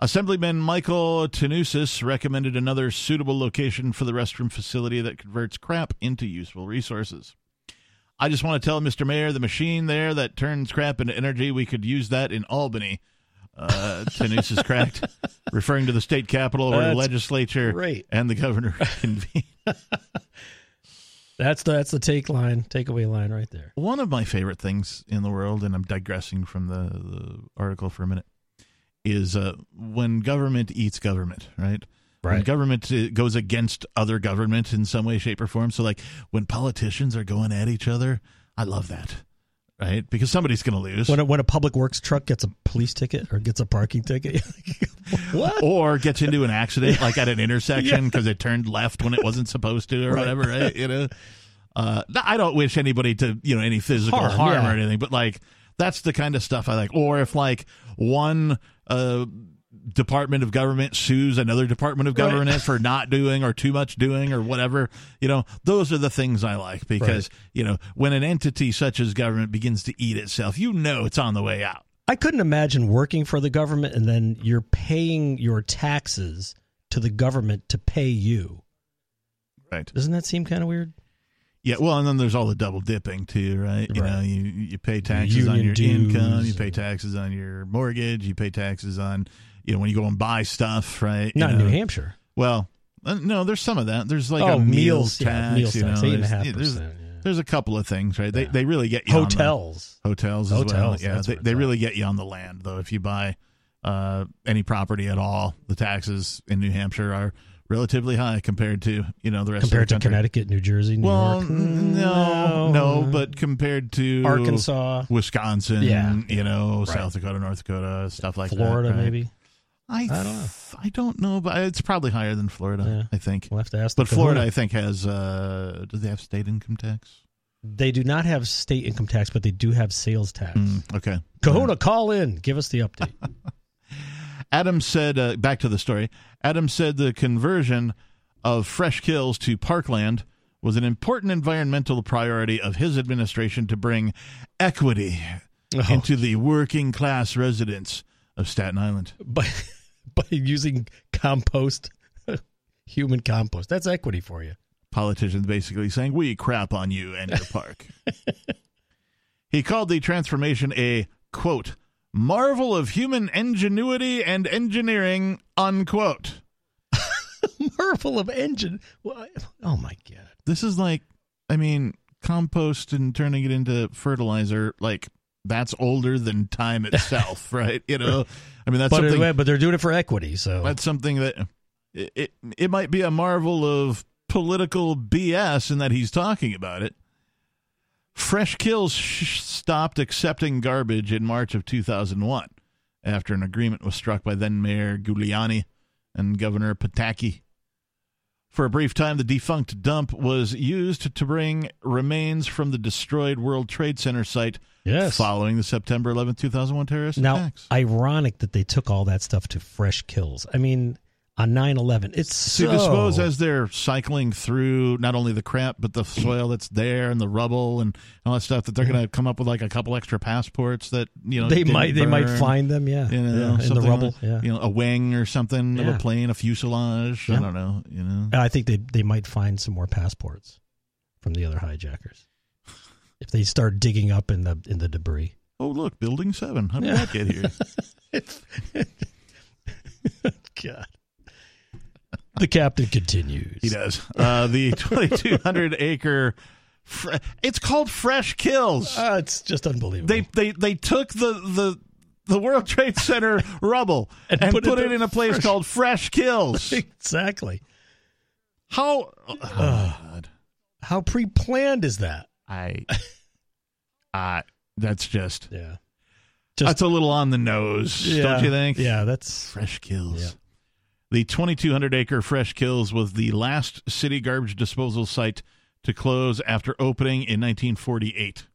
S2: Assemblyman Michael Tannousis recommended another suitable location for the restroom facility that converts crap into useful resources. I just want to tell Mr. Mayor the machine there that turns crap into energy, we could use that in Albany. Uh, Tannousis cracked, referring to the state capitol where the legislature
S3: great.
S2: and the governor convene.
S3: That's the that's the take line, takeaway line right there.
S2: One of my favorite things in the world, and I'm digressing from the, the article for a minute, is uh, when government eats government, right? When
S3: Right.
S2: government uh, goes against other government in some way, shape, or form. So, like when politicians are going at each other, I love that, right? Because somebody's going to lose.
S3: When a, when a public works truck gets a police ticket or gets a parking ticket, what?
S2: or gets into an accident like at an intersection because it turned left when it wasn't supposed to or
S3: Right.
S2: whatever right you know uh i don't wish anybody to you know any physical harm,
S3: Harm, yeah.
S2: or anything but like that's the kind of stuff i like or if like one uh department of government sues another department of
S3: Right.
S2: government for not doing or too much doing or whatever you know those are the things i like because you know when an entity such as government begins to eat itself you know it's on the way out
S3: I couldn't imagine working for the government and then you're paying your taxes to the government to pay you.
S2: right
S3: Doesn't that seem kind of weird?
S2: Yeah, well, and then there's all the double dipping too, right? You
S3: Right.
S2: know, you you pay taxes on
S3: union
S2: your income, you pay taxes on your mortgage, you pay taxes on, you know, when you go and buy stuff, right? You
S3: Not in. New Hampshire.
S2: Well, uh, no, there's some of that. There's like
S3: oh,
S2: a meals
S3: meals,
S2: tax,
S3: yeah, meals
S2: you
S3: tax,
S2: know,
S3: eight and
S2: there's-
S3: half
S2: there's,
S3: percent. yeah.
S2: there's a couple of things, right? They
S3: Yeah.
S2: they really get you on the-
S3: Hotels.
S2: hotels well.
S3: Hotels,
S2: Yeah, they, they really get you on the land though. If you buy uh, any property at all, the taxes in New Hampshire are relatively high compared to you know the rest
S3: compared
S2: of the
S3: to. Connecticut, New Jersey, New
S2: Well,
S3: York.
S2: no, no, but compared to
S3: Arkansas,
S2: Wisconsin,
S3: Yeah.
S2: you know,
S3: Right.
S2: South Dakota, North Dakota, stuff like
S3: Florida,
S2: that. right?
S3: maybe.
S2: I,
S3: I don't know.
S2: I don't know, but it's probably higher than Florida.
S3: Yeah.
S2: I think.
S3: We'll have to ask.
S2: But Florida, I think, has. Uh, do they have state income tax?
S3: they do not have state income tax, but they do have sales tax.
S2: Mm, okay.
S3: Kahuna, call in, give us the update.
S2: Adam said, uh, back to the story. Adam said the conversion of Fresh Kills to Parkland was an important environmental priority of his administration to bring equity
S3: Oh,
S2: into the working class residents of Staten Island.
S3: by by using compost, human compost. That's equity for you.
S2: Politicians basically saying, We crap on you and your park. he called the transformation a, quote, marvel of human ingenuity and engineering, unquote.
S3: Marvel of engine. Oh my god.
S2: this is like i mean compost and turning it into fertilizer like that's older than time itself right? You know? I mean that's
S3: But,
S2: something
S3: it- but they're doing it for equity, so.
S2: That's something that it, it it might be a marvel of political bs in that he's talking about it. Fresh kills sh- stopped accepting garbage in march of 2001 after an agreement was struck by then mayor giuliani and governor pataki for a brief time, the defunct dump was used to bring remains from the destroyed World Trade Center site
S3: yes.
S2: following the September 11, 2001 terrorist
S3: Now,
S2: attacks.
S3: Now, ironic that they took all that stuff to fresh kills. I mean, on 9-11, it's so...
S2: I suppose as they're cycling through not only the crap but the soil that's there and the rubble and all that stuff, that they're going to come up with like a couple extra passports that you know
S3: they might they might find them, yeah,
S2: you know
S3: yeah, in the rubble.
S2: like-
S3: yeah,
S2: you know a wing or something of a plane, a fuselage. I don't know. You know,
S3: I think they they might find some more passports from the other hijackers if they start digging up in the in the debris.
S2: oh look, Building Seven. How did
S3: Yeah.
S2: that get here?
S3: God. The captain continues.
S2: He does. Uh, the 2,200 acre. It's called Fresh Kills.
S3: Ah, it's just unbelievable.
S2: They they they took the the the World Trade Center rubble and,
S3: And
S2: put,
S3: put
S2: it,
S3: it
S2: in a place
S3: fresh-
S2: called Fresh Kills.
S3: exactly.
S2: How? Oh, God.
S3: How pre-planned is that?
S2: I. I. That's just.
S3: Yeah. Just-
S2: that's a little on the nose, don't you think?
S3: Yeah, that's
S2: Fresh Kills.
S3: Yeah.
S2: The 2,200 acre Fresh Kills was the last city garbage disposal site to close after opening in 1948.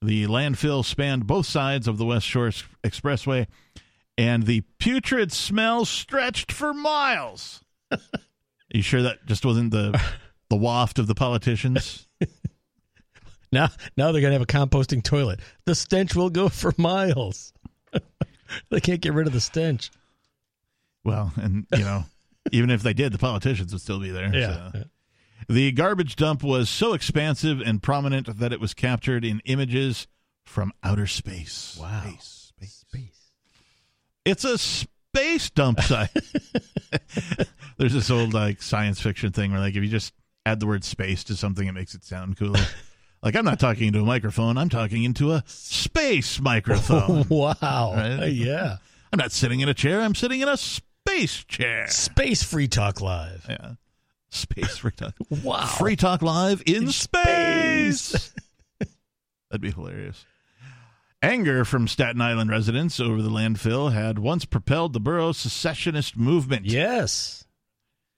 S2: The landfill spanned both sides of the West Shore Expressway, and the putrid smell stretched for miles. Are you sure that just wasn't the the waft of the politicians?
S3: now now they're gonna have a composting toilet. The stench will go for miles. they can't get rid of the stench.
S2: Well, and you know, even if they did, the politicians would still be there.
S3: Yeah.
S2: so. The garbage dump was so expansive and prominent that it was captured in images from outer space.
S3: Wow.
S2: Space, space.
S3: Space.
S2: It's a space dump site. There's this old like science fiction thing where like if you just add the word space to something, it makes it sound cooler. like I'm not talking into a microphone. I'm talking into a space microphone.
S3: wow.
S2: Right?
S3: Yeah.
S2: I'm not sitting in a chair. I'm sitting in a space chair.
S3: Space Free Talk Live.
S2: Yeah. Space Free Talk.
S3: Wow.
S2: Free Talk Live in,
S3: In
S2: space.
S3: space.
S2: That'd be hilarious. Anger from Staten Island residents over the landfill had once propelled the borough's secessionist movement.
S3: Yes.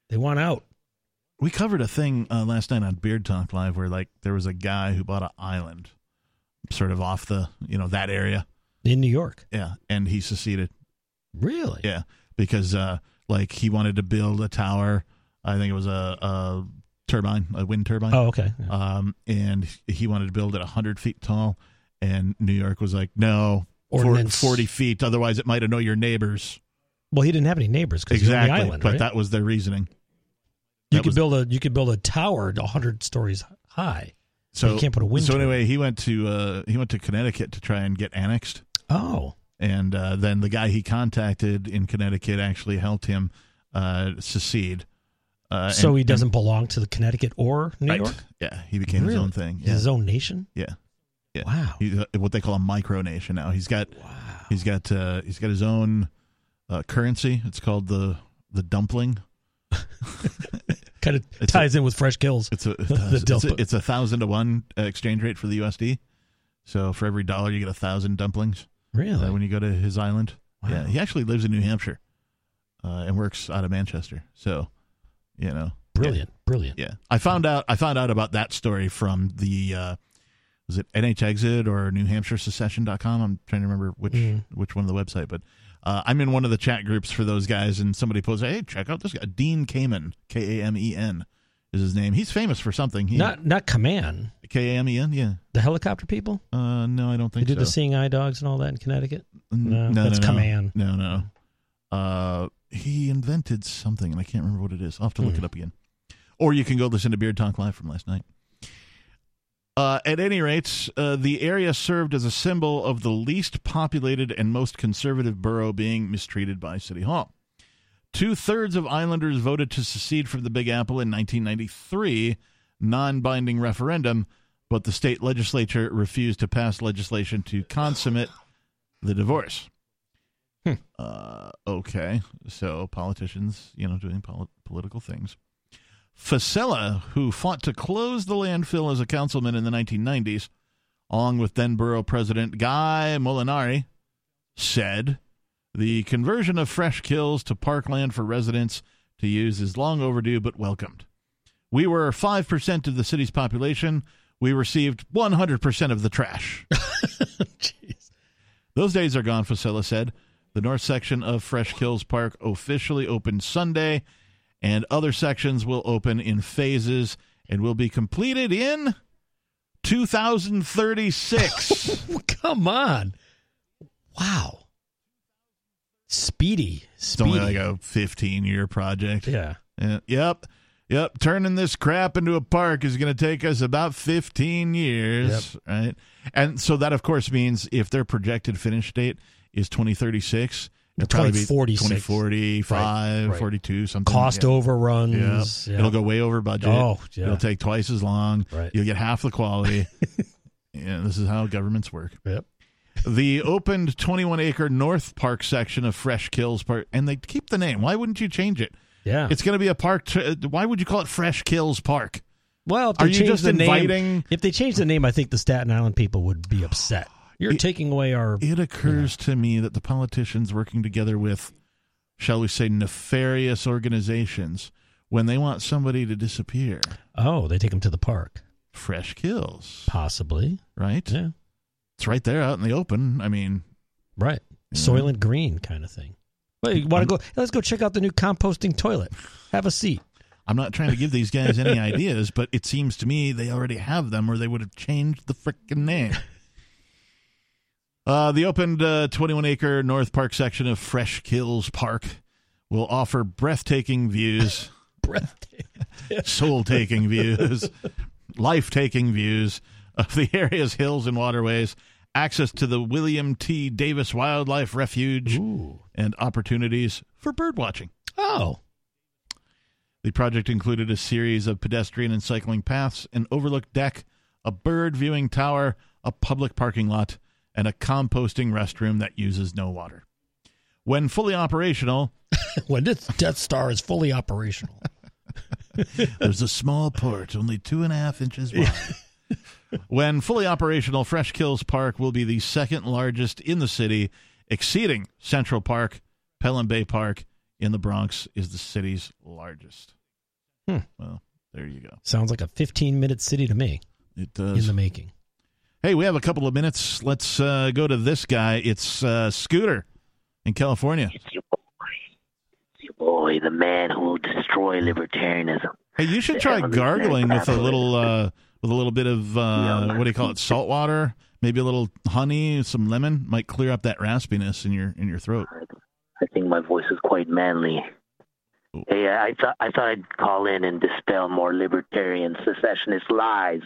S3: They want out.
S2: We covered a thing uh, last night on Beard Talk Live where like there was a guy who bought an island sort of off the, you know, that area.
S3: In New York.
S2: Yeah, and he seceded.
S3: Really?
S2: Yeah, because uh like he wanted to build a tower. I think it was a, a turbine, a wind turbine.
S3: Oh, okay.
S2: um, and he wanted to build it 100 feet tall. And New York was like, no, for- 40 feet. Otherwise, it might annoy your neighbors.
S3: Well, he didn't have any neighbors because he's on
S2: Exactly.
S3: the island,
S2: but
S3: right?
S2: that was their reasoning.
S3: you
S2: that
S3: could
S2: was-
S3: build a you could build a tower hundred stories high.
S2: So
S3: You can't put a wind
S2: So anyway, he went to uh, he went to Connecticut to try and get annexed,
S3: Oh,
S2: and uh, then the guy he contacted in Connecticut actually helped him uh, secede. Uh,
S3: so
S2: and-
S3: he doesn't belong to the Connecticut or New
S2: right.
S3: York?
S2: Yeah, he became his own thing. Yeah,
S3: His own nation?
S2: yeah, yeah.
S3: Wow.
S2: He's uh, what they call a micronation now. He's got
S3: Wow.
S2: he's got uh, he's got his own uh, currency. It's called the the dumpling.
S3: Kind of
S2: It's
S3: ties in with Fresh Kills.
S2: It's a
S3: The
S2: it's, a, it's a thousand to one uh, exchange rate for the USD. So for every dollar, you get a thousand dumplings
S3: Really?
S2: uh, when you go to his island.
S3: Wow.
S2: Yeah, he actually lives in New Hampshire uh, and works out of Manchester. So, you know,
S3: Brilliant. Brilliant.
S2: yeah. I found out I found out about that story from the uh, was it NH Exit or New Hampshire Secession.com? I'm trying to remember which
S3: Mm.
S2: which one of the website, but uh, I'm in one of the chat groups for those guys, and somebody posted, "Hey, check out this guy, Dean Kamen, K A M E N." Is his name? He's famous for something. He,
S3: Not not Command.
S2: K A M E N. Yeah.
S3: The helicopter people?
S2: Uh, no, I don't
S3: They
S2: think
S3: did
S2: so.
S3: the seeing eye dogs and all that in Connecticut? No,
S2: no,
S3: that's
S2: no. No, no. Uh, he invented something, and I can't remember what it is. I'll have to look
S3: Hmm.
S2: it up again. Or you can go listen to Beard Talk Live from last night. Uh, at any rate, uh, the area served as a symbol of the least populated and most conservative borough being mistreated by City Hall. Two thirds of islanders voted to secede from the Big Apple in 1993, non binding referendum, but the state legislature refused to pass legislation to consummate the divorce.
S3: Hmm.
S2: Uh, okay, so politicians, you know, doing pol- political things. Fossella, who fought to close the landfill as a councilman in the 1990s, along with then borough president Guy Molinari, said the conversion of Fresh Kills to parkland for residents to use is long overdue but welcomed. We were 5% of the city's population. We received 100% of the trash.
S3: Jeez.
S2: Those days are gone, Fossella said. The north section of Fresh Kills Park officially opened Sunday, and other sections will open in phases and will be completed in 2036.
S3: Come on. Wow. Speedy.
S2: it's
S3: Speedy.
S2: only like a 15 year project.
S3: yeah.
S2: Uh, yep. Yep. Turning this crap into a park is going to take us about 15 years. Right. And so that, of course, means if their projected finish date is 2036, it'll probably be
S3: 2046.
S2: 2045,
S3: Right, right.
S2: 42, something.
S3: Cost
S2: yeah.
S3: overruns.
S2: Yeah.
S3: Yeah.
S2: It'll go way over budget.
S3: Oh, yeah.
S2: It'll take twice as long.
S3: Right.
S2: You'll get half the quality. yeah, this is how governments work.
S3: Yep.
S2: The opened 21 acre North Park section of Fresh Kills Park, and they keep the name. Why wouldn't you change it?
S3: Yeah.
S2: It's going to be a park. To, uh, why would you call it Fresh Kills Park?
S3: well, if they
S2: Are you just
S3: the name,
S2: inviting?
S3: if they change the name, I think the Staten Island people would be upset. You're
S2: It-
S3: taking away our.
S2: It occurs to me that the politicians working together with, shall we say, nefarious organizations, when they want somebody to disappear,
S3: Oh, they take them to the park.
S2: Fresh Kills,
S3: Possibly.
S2: right?
S3: Yeah.
S2: It's right there out in the open. I mean,
S3: Right. Soylent Green kind of thing. Well, you want to go? Let's go check out the new composting toilet. Have a seat.
S2: I'm not trying to give these guys any ideas, but it seems to me they already have them, or they would have changed the frickin' name. Uh, the opened 21 acre North Park section of Fresh Kills Park will offer breathtaking views,
S3: Breathtaking.
S2: soul taking views, life taking views of the area's hills and waterways, access to the William T. Davis Wildlife Refuge,
S3: Ooh.
S2: and opportunities for bird watching.
S3: Oh.
S2: The project included a series of pedestrian and cycling paths, an overlook deck, a bird viewing tower, a public parking lot, and a composting restroom that uses no water. When fully operational,
S3: when this Death Star is fully operational.
S2: there's a small port, only two and a half inches wide. when fully operational, Fresh Kills Park will be the second largest in the city, exceeding Central Park. Pelham Bay Park in the Bronx is the city's largest.
S3: Hmm.
S2: Well, there you go.
S3: Sounds like a 15 minute city to me
S2: It does.
S3: in the making.
S2: Hey, we have a couple of minutes. Let's uh, go to this guy. It's uh, Scooter in California.
S5: It's your boy. It's your boy, the man who will destroy libertarianism.
S2: Hey, you should
S5: The
S2: try gargling with a little uh, with a little bit of uh,
S5: Yeah.
S2: what do you call it? Salt water, maybe a little honey, some lemon might clear up that raspiness in your in your throat.
S5: I think my voice is quite manly. Hey, I thought I thought I'd call in and dispel more libertarian secessionist lies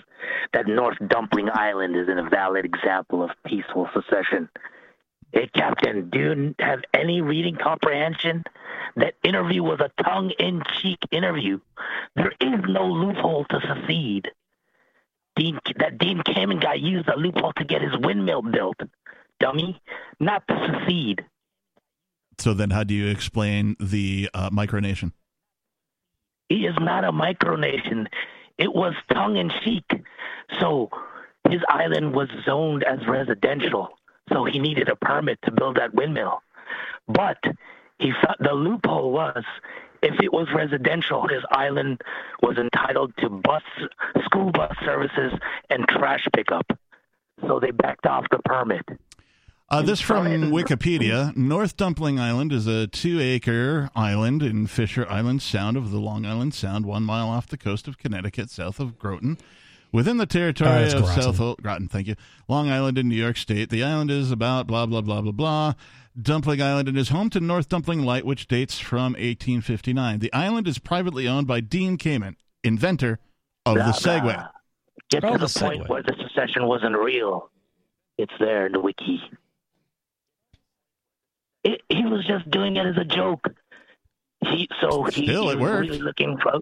S5: that North Dumpling Island is an valid example of peaceful secession. Hey, Captain, do you have any reading comprehension? That interview was a tongue-in-cheek interview. There is no loophole to secede. Dean, that Dean Kamen guy used a loophole to get his windmill built. Dummy, not to secede.
S2: So then, how do you explain the uh, micronation?
S5: He is not a micronation. It was tongue in cheek. So his island was zoned as residential. So he needed a permit to build that windmill. But he thought the loophole was if it was residential, his island was entitled to bus, school bus services and trash pickup. So they backed off the permit.
S2: Uh, this from Wikipedia. North Dumpling Island is a two acre island in Fisher Island Sound of the Long Island Sound, one mile off the coast of Connecticut, south of Groton. Within the territory
S3: Oh,
S2: of
S3: Groton.
S2: South Groton, thank you, Long Island in New York State. The island is about blah, blah, blah, blah, blah. Dumpling Island and is home to North Dumpling Light, which dates from 1859. The island is privately owned by Dean Kamen, inventor of the Segway.
S5: Get
S3: Oh,
S5: to
S3: the
S5: the, point
S3: Segway.
S5: where the secession wasn't real. It's there in the wiki. It, he was just doing it as a joke. He so he,
S2: Still,
S5: he
S2: it
S5: was
S2: worked.
S5: really looking for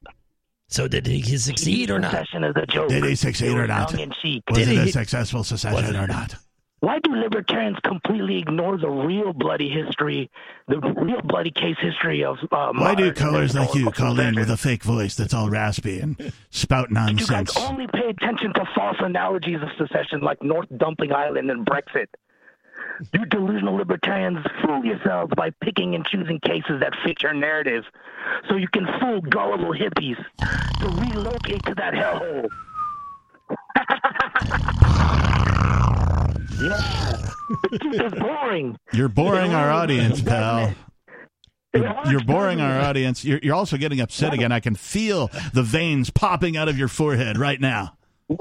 S3: So did he succeed or not?
S5: secession as a joke.
S2: Did he succeed
S5: It
S2: or
S5: was
S2: not?
S5: Tongue in cheek.
S2: Was
S3: Did
S2: it a successful secession or not?
S5: Why do libertarians completely ignore the real bloody history, the real bloody case history of? Uh,
S2: Why do colors like you call in with a fake voice that's all raspy and spout nonsense?
S5: You guys only pay attention to false analogies of secession like North Dumpling Island and Brexit. You delusional libertarians fool yourselves by picking and choosing cases that fit your narrative so you can fool gullible hippies to relocate to that hellhole. yeah, it's just as boring.
S2: You're boring our audience, pal. You're, you're boring our audience. You're, you're also getting upset again. I can feel the veins popping out of your forehead right now.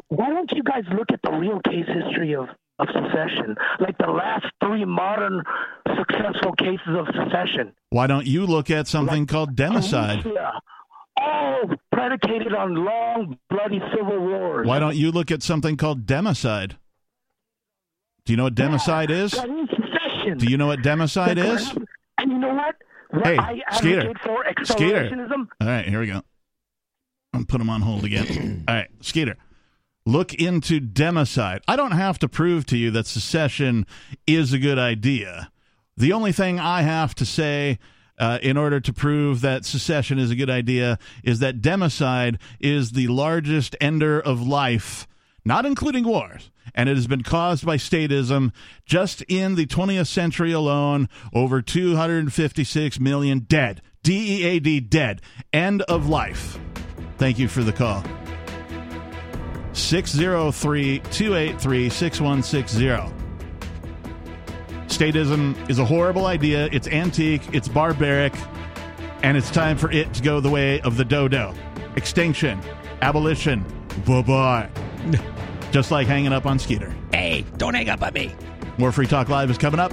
S5: why don't you guys look at the real case history of, of secession? Like the last three modern successful cases of secession.
S2: Why don't you look at something called democide?
S5: Galicia, all predicated on long, bloody civil wars.
S2: Why don't you look at something called democide? Do you know what democide is?
S5: That is secession.
S2: Do you know what democide
S5: That
S2: is?
S5: could have- And you know what? What
S2: Hey,
S5: I
S2: Skeeter.
S5: for
S2: Skeeter. All right, here we go. I'm put him on hold again. All right, Skeeter. Look into democide. I don't have to prove to you that secession is a good idea. The only thing I have to say uh, in order to prove that secession is a good idea is that democide is the largest ender of life, not including wars, and it has been caused by statism. Just in the 20th century alone, over 256 million dead. D E A D dead. End of life. Thank you for the call. 603 283 6160. Statism is a horrible idea. It's antique, it's barbaric, and it's time for it to go the way of the dodo. Extinction, abolition, bye bye. Just like hanging up on Skeeter.
S3: Hey, don't hang up on me.
S2: More Free Talk Live is coming up.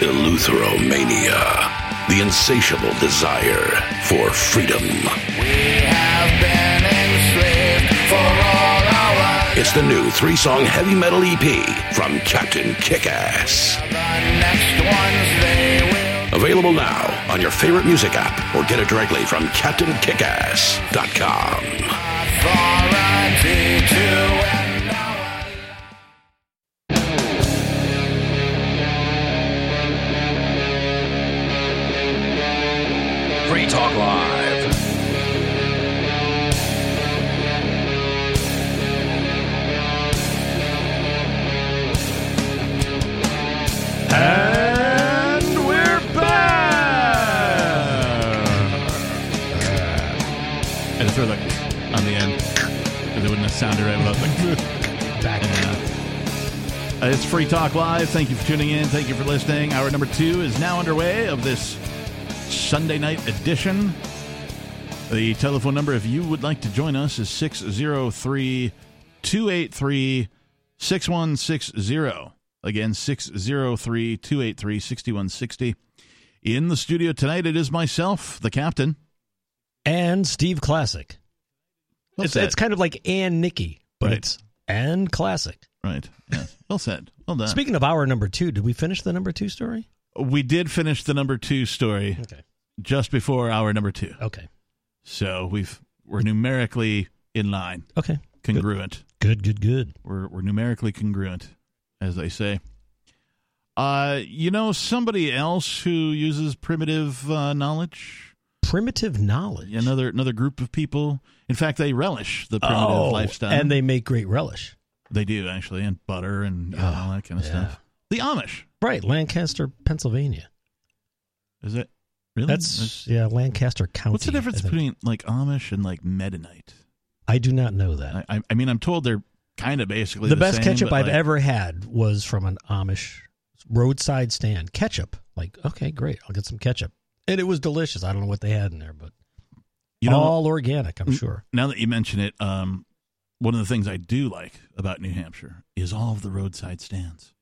S1: Eleutheromania. The insatiable desire for freedom. It's the new three song heavy metal EP from Captain Kickass. Available now on your favorite music app or get it directly from CaptainKickass.com.
S6: Free Talk Live.
S2: And because it wouldn't have sounded right without Uh, it's Free Talk Live. Thank you for tuning in. Thank you for listening. Hour number two is now underway of this Sunday night edition. The telephone number, if you would like to join us, is 603 283 6160. Again, 603 283 6160. In the studio tonight, it is myself, the captain.
S3: And Steve Classic.
S2: Well
S3: It's,
S2: said.
S3: it's kind of like and Nikki, but
S2: Right.
S3: it's and Classic.
S2: Right. Yes. Well said. Well done.
S3: Speaking of our number two, did we finish the number two story?
S2: we did finish the number two story
S3: Okay.
S2: just before our number two.
S3: Okay.
S2: So we've we're numerically in line,
S3: Okay.
S2: congruent.
S3: Good, good, good.
S2: We're we're numerically congruent, as they say. Uh, you know somebody else who uses primitive uh, knowledge.
S3: Primitive knowledge.
S2: Another another group of people. In fact, they relish the primitive
S3: oh,
S2: lifestyle.
S3: and they make great relish.
S2: they do actually, and butter and
S3: Oh,
S2: all that kind of
S3: yeah.
S2: stuff. The Amish
S3: Right, Lancaster, Pennsylvania.
S2: is it? Really?
S3: That's yeah, Lancaster County.
S2: What's the difference between like Amish and like Mennonite?
S3: I do not know that.
S2: I, I- I mean, I'm told they're kind of basically
S3: the,
S2: the,
S3: best
S2: same,
S3: ketchup I've
S2: like,
S3: ever had was from an Amish roadside stand. Ketchup. Like, okay, great. I'll get some ketchup. And it was delicious. I don't know what they had in there, but
S2: You know,
S3: all organic, I'm sure.
S2: now that you mention it, um, one of the things I do like about New Hampshire is all of the roadside stands.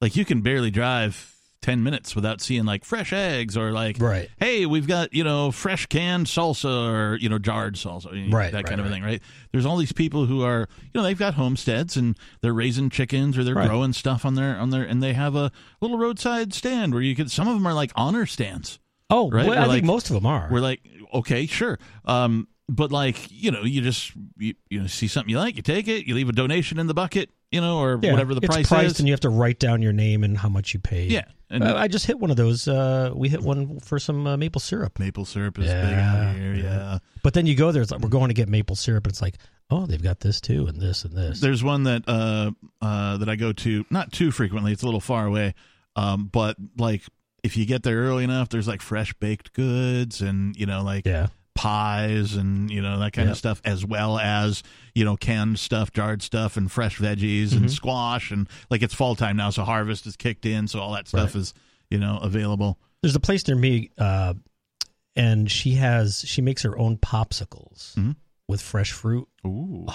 S2: Like you can barely drive ten minutes without seeing like fresh eggs or like,
S3: Right.
S2: hey, we've got you know fresh canned salsa or you know jarred salsa, you know,
S3: Right,
S2: that
S3: right,
S2: kind of a
S3: right.
S2: thing, right? There's all these people who are you know they've got homesteads and they're raising chickens or they're
S3: Right.
S2: growing stuff on their on their and they have a little roadside stand where you can. Some of them are like honor stands.
S3: Oh,
S2: Right,
S3: well, I
S2: we're
S3: think most of them are.
S2: We're like, okay, sure. Um, but like, you know, you just you, you know, see something you like, you take it, you leave a donation in the bucket, you know, or
S3: Yeah,
S2: whatever the
S3: it's
S2: price
S3: priced,
S2: is.
S3: and you have to write down your name and how much you paid.
S2: yeah, and
S3: Uh, I just hit one of those. Uh, we hit one for some uh, maple syrup.
S2: maple syrup is big out here.
S3: yeah.
S2: Yeah.
S3: But then you go there, it's like, we're going to get maple syrup. And it's like, oh, they've got this too, and this and this.
S2: There's one that uh uh that I go to not too frequently. It's a little far away, um, but like if you get there early enough, there's like fresh baked goods and you know like
S3: yeah.
S2: pies and you know that kind
S3: Yep.
S2: of stuff as well as you know canned stuff jarred stuff and fresh veggies
S3: Mm-hmm.
S2: and squash and like it's fall time now so harvest is kicked in so all that stuff
S3: Right.
S2: is you know available
S3: There's a place near me, uh, and she has she makes her own popsicles
S2: Mhm.
S3: with fresh fruit.
S2: ooh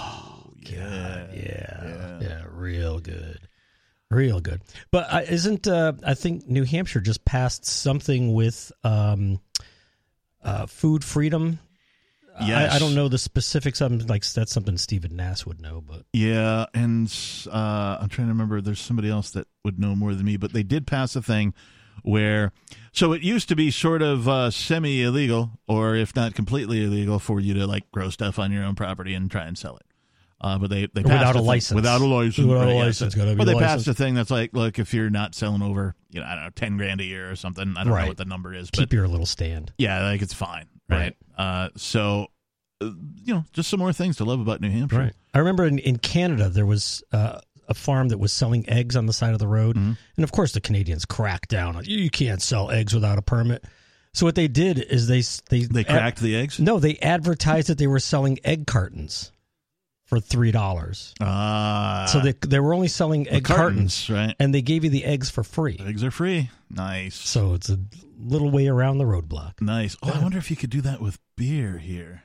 S3: Yeah,
S2: yeah
S3: yeah, yeah, real good, real good. But uh, isn't uh, I think New Hampshire just passed something with um, uh, food freedom.
S2: Yes.
S3: I, I don't know the specifics. of them, like that's something Stephen Nass would know, but
S2: yeah and uh i'm trying to remember there's somebody else that would know more than me but they did pass a thing where so it used to be sort of uh, semi illegal or if not completely illegal for you to like grow stuff on your own property and try and sell it uh, but they they passed
S3: Without a
S2: thing-
S3: license.
S2: without a license
S3: Without a
S2: yeah,
S3: license, be
S2: but they
S3: licensed.
S2: passed a thing that's like look if you're not selling over you know I don't know ten grand a year or something I don't
S3: Right.
S2: know what the number is but
S3: keep your little stand.
S2: yeah like it's fine right,
S3: Right.
S2: Uh, so uh, you know just some more things to love about New Hampshire
S3: Right. I remember in, in Canada there was uh, a farm that was selling eggs on the side of the road,
S2: Mm-hmm.
S3: and of course the Canadians cracked down. on You you can't sell eggs without a permit. So what they did is they they
S2: they cracked the eggs
S3: no, they advertised that they were selling egg cartons for three dollars.
S2: Ah,
S3: so they they were only selling egg cartons,
S2: right?
S3: and they gave you the eggs for free.
S2: Eggs are free. Nice,
S3: So it's a little way around the roadblock.
S2: nice. Oh, I wonder if you could do that with beer here.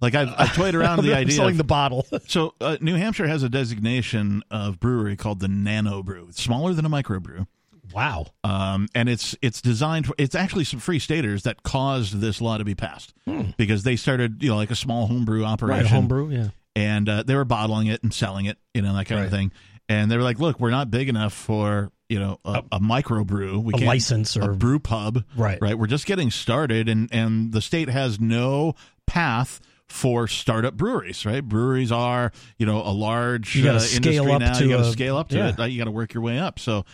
S2: Like I've, I've toyed around with the idea.
S3: selling
S2: of-
S3: the bottle.
S2: so uh, New Hampshire has a designation of brewery called the Nano Brew. It's smaller than a microbrew.
S3: wow.
S2: um, and it's it's designed for it's actually some free staters that caused this law to be passed because they started you know like a small homebrew operation
S3: Hmm. Right, homebrew. Yeah.
S2: And uh, they were bottling it and selling it you know that kind of thing and they were like look we're not big enough for you know a, a microbrew we
S3: A
S2: can't
S3: license
S2: a
S3: or
S2: brew pub
S3: Right.
S2: right we're just getting started and and the state has no path for startup breweries, right? Breweries are, you know, a large
S3: You
S2: uh, industry now. you got to scale up to
S3: yeah.
S2: it. right? You got to work your way up. So,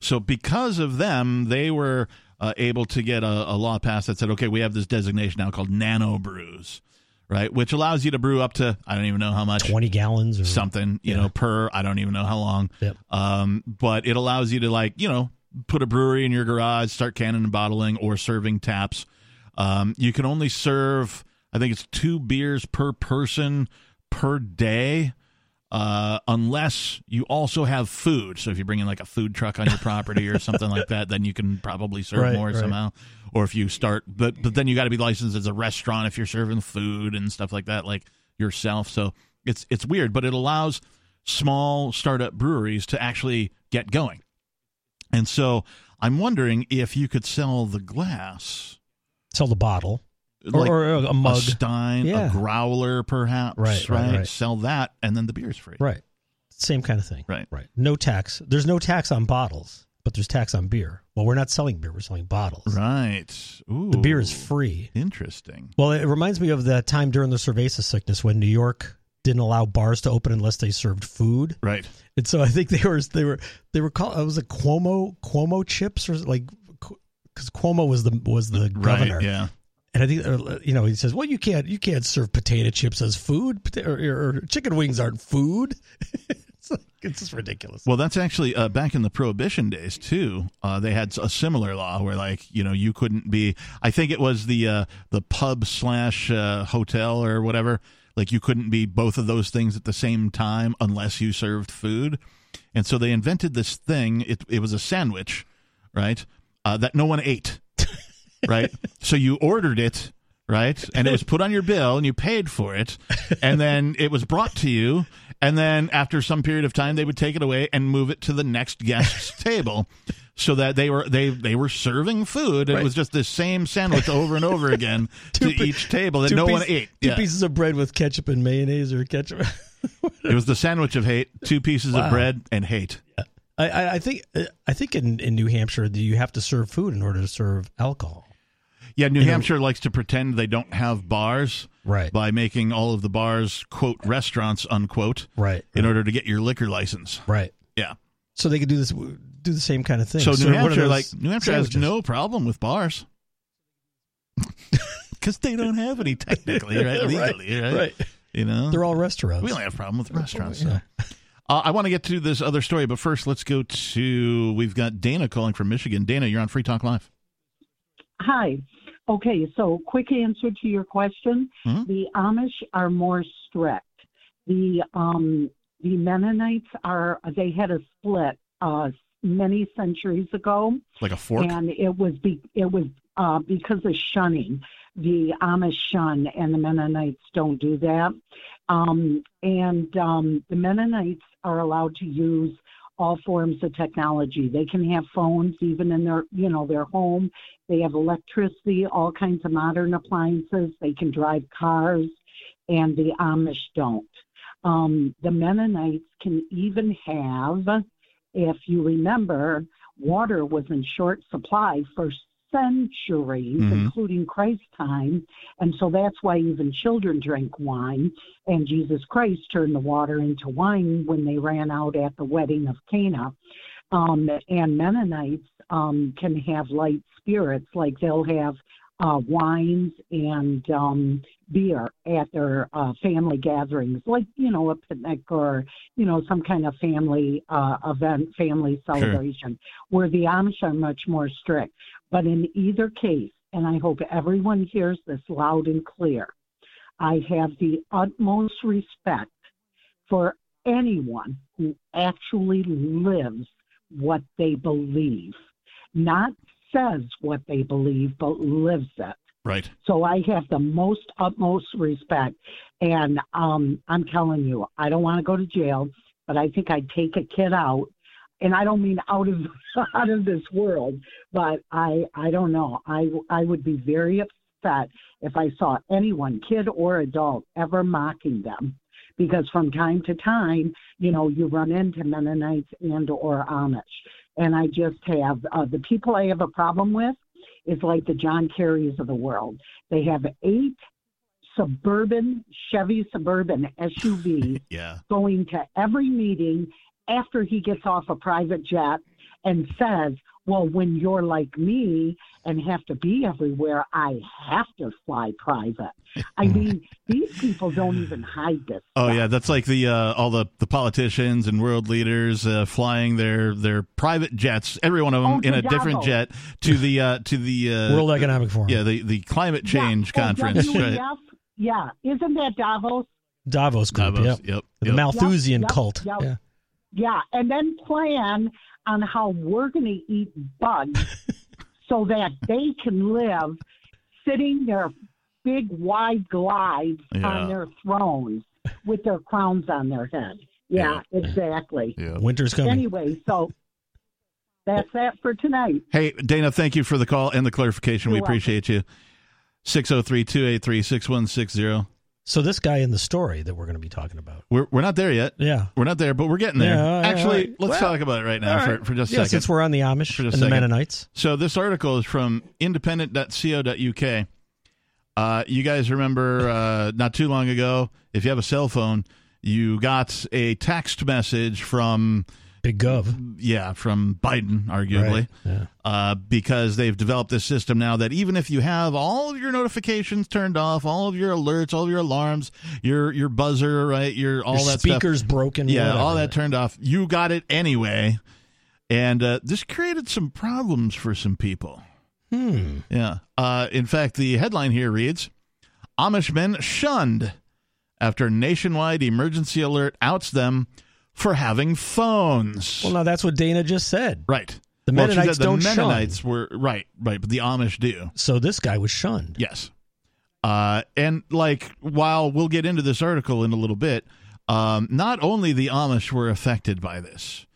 S2: so because of them, they were uh, able to get a, a law passed that said, okay, we have this designation now called nano brews, right? Which allows you to brew up to I don't even know how much
S3: twenty gallons or
S2: something, you
S3: Yeah.
S2: know, per I don't even know how long.
S3: Yep.
S2: Um, but it allows you to like, you know, put a brewery in your garage, start canning and bottling or serving taps. Um, you can only serve, I think it's two beers per person per day. Uh, unless you also have food. So if you bring in like a food truck on your property or something like that, then you can probably serve
S3: Right,
S2: more
S3: right.
S2: somehow. Or if you start, but but then you got to be licensed as a restaurant if you're serving food and stuff like that, like yourself. So it's it's weird, but it allows small startup breweries to actually get going. And so I'm wondering if you could sell the glass,
S3: Sell the bottle or,
S2: like
S3: or a mug.
S2: a stein,
S3: Yeah.
S2: a growler, perhaps.
S3: Right, right, right.
S2: Sell that, and then the beer's free.
S3: right. Same kind of thing.
S2: Right.
S3: Right. No tax. There's no tax on bottles, but there's tax on beer. Well, we're not selling beer. We're selling bottles.
S2: Right. Ooh,
S3: The beer is free.
S2: Interesting.
S3: Well, it reminds me of the time during the cerveza sickness when New York didn't allow bars to open unless they served food.
S2: Right.
S3: And so I think they were they were they were called it was a Cuomo Cuomo chips or like because Cuomo was the was the governor.
S2: Right. Yeah.
S3: And I think uh, you know he says, well, you can't you can't serve potato chips as food, Pota- or, or chicken wings aren't food. it's like, it's just ridiculous.
S2: Well, that's actually uh, back in the Prohibition days too. Uh, they had a similar law where, like, you know, you couldn't be. I think it was the uh, the pub slash uh, hotel or whatever. Like, you couldn't be both of those things at the same time unless you served food. And so they invented this thing. It it was a sandwich, right? Uh, that no one ate, right? so you ordered it. Right, and it was put on your bill, and you paid for it, and then it was brought to you, and then after some period of time they would take it away and move it to the next guest's table so that they were they they were serving food it was just the same sandwich over and over again to each table that no one ate
S3: Two
S2: Yeah.
S3: pieces of bread with ketchup and mayonnaise or ketchup.
S2: it was the sandwich of hate two pieces
S3: Wow.
S2: of bread and hate
S3: I, I, I think I think in, in New Hampshire you have to serve food in order to serve alcohol.
S2: Yeah new
S3: You know-
S2: hampshire likes to pretend they don't have bars
S3: Right.
S2: by making all of the bars quote restaurants unquote
S3: Right.
S2: in order to get your liquor license
S3: Right.
S2: yeah
S3: So they could do this, do the same kind of thing.
S2: so new
S3: Serve
S2: hampshire like new hampshire has no problem with bars because they don't have any technically right
S3: Right,
S2: legally right,
S3: right.
S2: you know
S3: They're all restaurants.
S2: We only have a problem with restaurants.
S3: Yeah.
S2: So. Uh, I want to get to this other story, but first, let's go to. We've got Dana calling from Michigan. Dana, you're on Free Talk Live.
S7: Hi. Okay, so quick answer to your question.
S2: Mhm.
S7: The Amish are more strict. The um the Mennonites are they had a split uh many centuries ago
S2: Like a fork.
S7: and it was be, it was uh because of shunning. The Amish shun and the Mennonites don't do that. Um and um the Mennonites are allowed to use all forms of technology. They can have phones even in their, you know, their home. They have electricity, all kinds of modern appliances. They can drive cars, and the Amish don't. Um, the Mennonites can even have, if you remember, water was in short supply for centuries,
S2: Mhm.
S7: including Christ's time. And so that's why even children drink wine. And Jesus Christ turned the water into wine when they ran out at the wedding of Cana. Um, and Mennonites um, can have light spirits, like they'll have uh, wines and um, beer at their uh, family gatherings, like you know a picnic or you know some kind of family uh, event, family celebration. Where the Amish are much more strict. But in either case, and I hope everyone hears this loud and clear, I have the utmost respect for anyone who actually lives what they believe, not says what they believe, but lives it.
S2: Right.
S7: So I have the most utmost respect, and um, I'm telling you, I don't want to go to jail, but I think I'd take a kid out, and I don't mean out of out of this world, but I I don't know. I I would be very upset if I saw anyone, kid or adult, ever mocking them, because from time to time, you know, you run into Mennonites and or Amish, and I just have uh, the people I have a problem with is like the John Kerrys of the world. They have eight suburban Chevy Suburban SUV
S2: Yeah.
S7: going to every meeting after he gets off a private jet and says, Well, when you're like me and have to be everywhere, I have to fly private. I mean, these people don't even hide this.
S2: Oh
S7: stuff.
S2: yeah, that's like the uh, all the, the politicians and world leaders uh, flying their their private jets, every one of them
S7: Oh,
S2: in
S7: to
S2: a different jet to the uh, to the uh,
S3: World Economic Forum.
S2: yeah the the climate change
S7: Oh,
S2: conference.
S7: WEF?
S2: right.
S7: Yeah, isn't that Davos?
S3: Davos group.
S2: Davos,
S3: Yep.
S2: Yep.
S3: The
S2: yep.
S3: Malthusian
S7: Yep, yep,
S3: cult.
S7: yep.
S3: Yeah.
S7: Yeah, and then plan on how we're going to eat bugs so that they can live sitting their big wide glides
S2: Yeah.
S7: on their thrones with their crowns on their head. Yeah, exactly.
S2: Yeah.
S3: Winter's coming.
S7: Anyway, so that's that for tonight.
S2: Hey, Dana, thank you for the call and the clarification. we
S7: You're welcome.
S2: appreciate you. 603 283 6160.
S3: So this guy in the story that we're going to be talking about.
S2: We're we're not there yet.
S3: Yeah.
S2: We're not there, but we're getting there.
S3: Yeah,
S2: Actually,
S3: all right.
S2: let's
S3: Well,
S2: talk about it right now
S3: right.
S2: for, for just a
S3: Yeah,
S2: second.
S3: since we're on the Amish
S2: For
S3: and the. Mennonites.
S2: So this article is from independent.co.uk. Uh, you guys remember uh, not too long ago, if you have a cell phone, you got a text message from
S3: Big Gov.
S2: yeah from Biden, arguably,
S3: Right. Yeah.
S2: uh, because they've developed this system now that even if you have all of your notifications turned off, all of your alerts, all of your alarms, your your buzzer, right, your all
S3: Your
S2: that
S3: speaker's
S2: stuff,
S3: broken.
S2: yeah,
S3: whatever.
S2: all that turned off, you got it anyway, and uh, this created some problems for some people.
S3: Hmm.
S2: Yeah. Uh, in fact, the headline here reads Amish men shunned after nationwide emergency alert outs them for having phones.
S3: Well, now that's what Dana just said.
S2: right.
S3: The
S2: Well,
S3: Mennonites don't
S2: the
S3: shun.
S2: Mennonites were right, right, but the Amish do.
S3: So this guy was shunned.
S2: Yes. Uh, and like, while we'll get into this article in a little bit, um, not only the Amish were affected by this,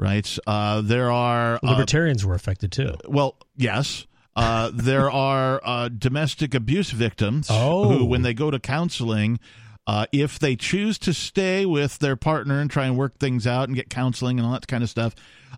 S2: right? Uh, there are uh,
S3: Libertarians were affected too.
S2: well, yes. Uh, there are uh, domestic abuse victims
S3: Oh.
S2: who, when they go to counseling, uh, if they choose to stay with their partner and try and work things out and get counseling and all that kind of stuff,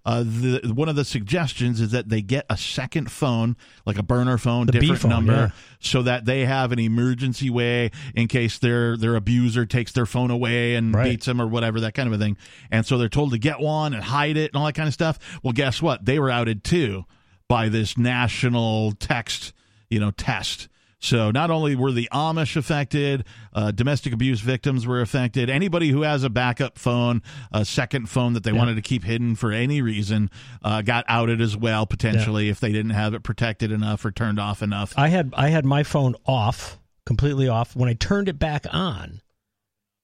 S2: uh, the, one of the suggestions is that they get a second phone, like a burner phone,
S3: The
S2: different
S3: phone,
S2: number,
S3: yeah.
S2: so that they have an emergency way in case their their abuser takes their phone away and
S3: Right.
S2: beats them or whatever, that kind of a thing. And so they're told to get one and hide it and all that kind of stuff. Well, guess what? They were outed too by this national text, you know, test. So not only were the Amish affected, uh, domestic abuse victims were affected. Anybody who has a backup phone, a second phone that they wanted to keep hidden for any reason, uh, got outed as well potentially if they didn't have it protected enough or turned off enough.
S3: I had I had my phone off, completely off. When I turned it back on,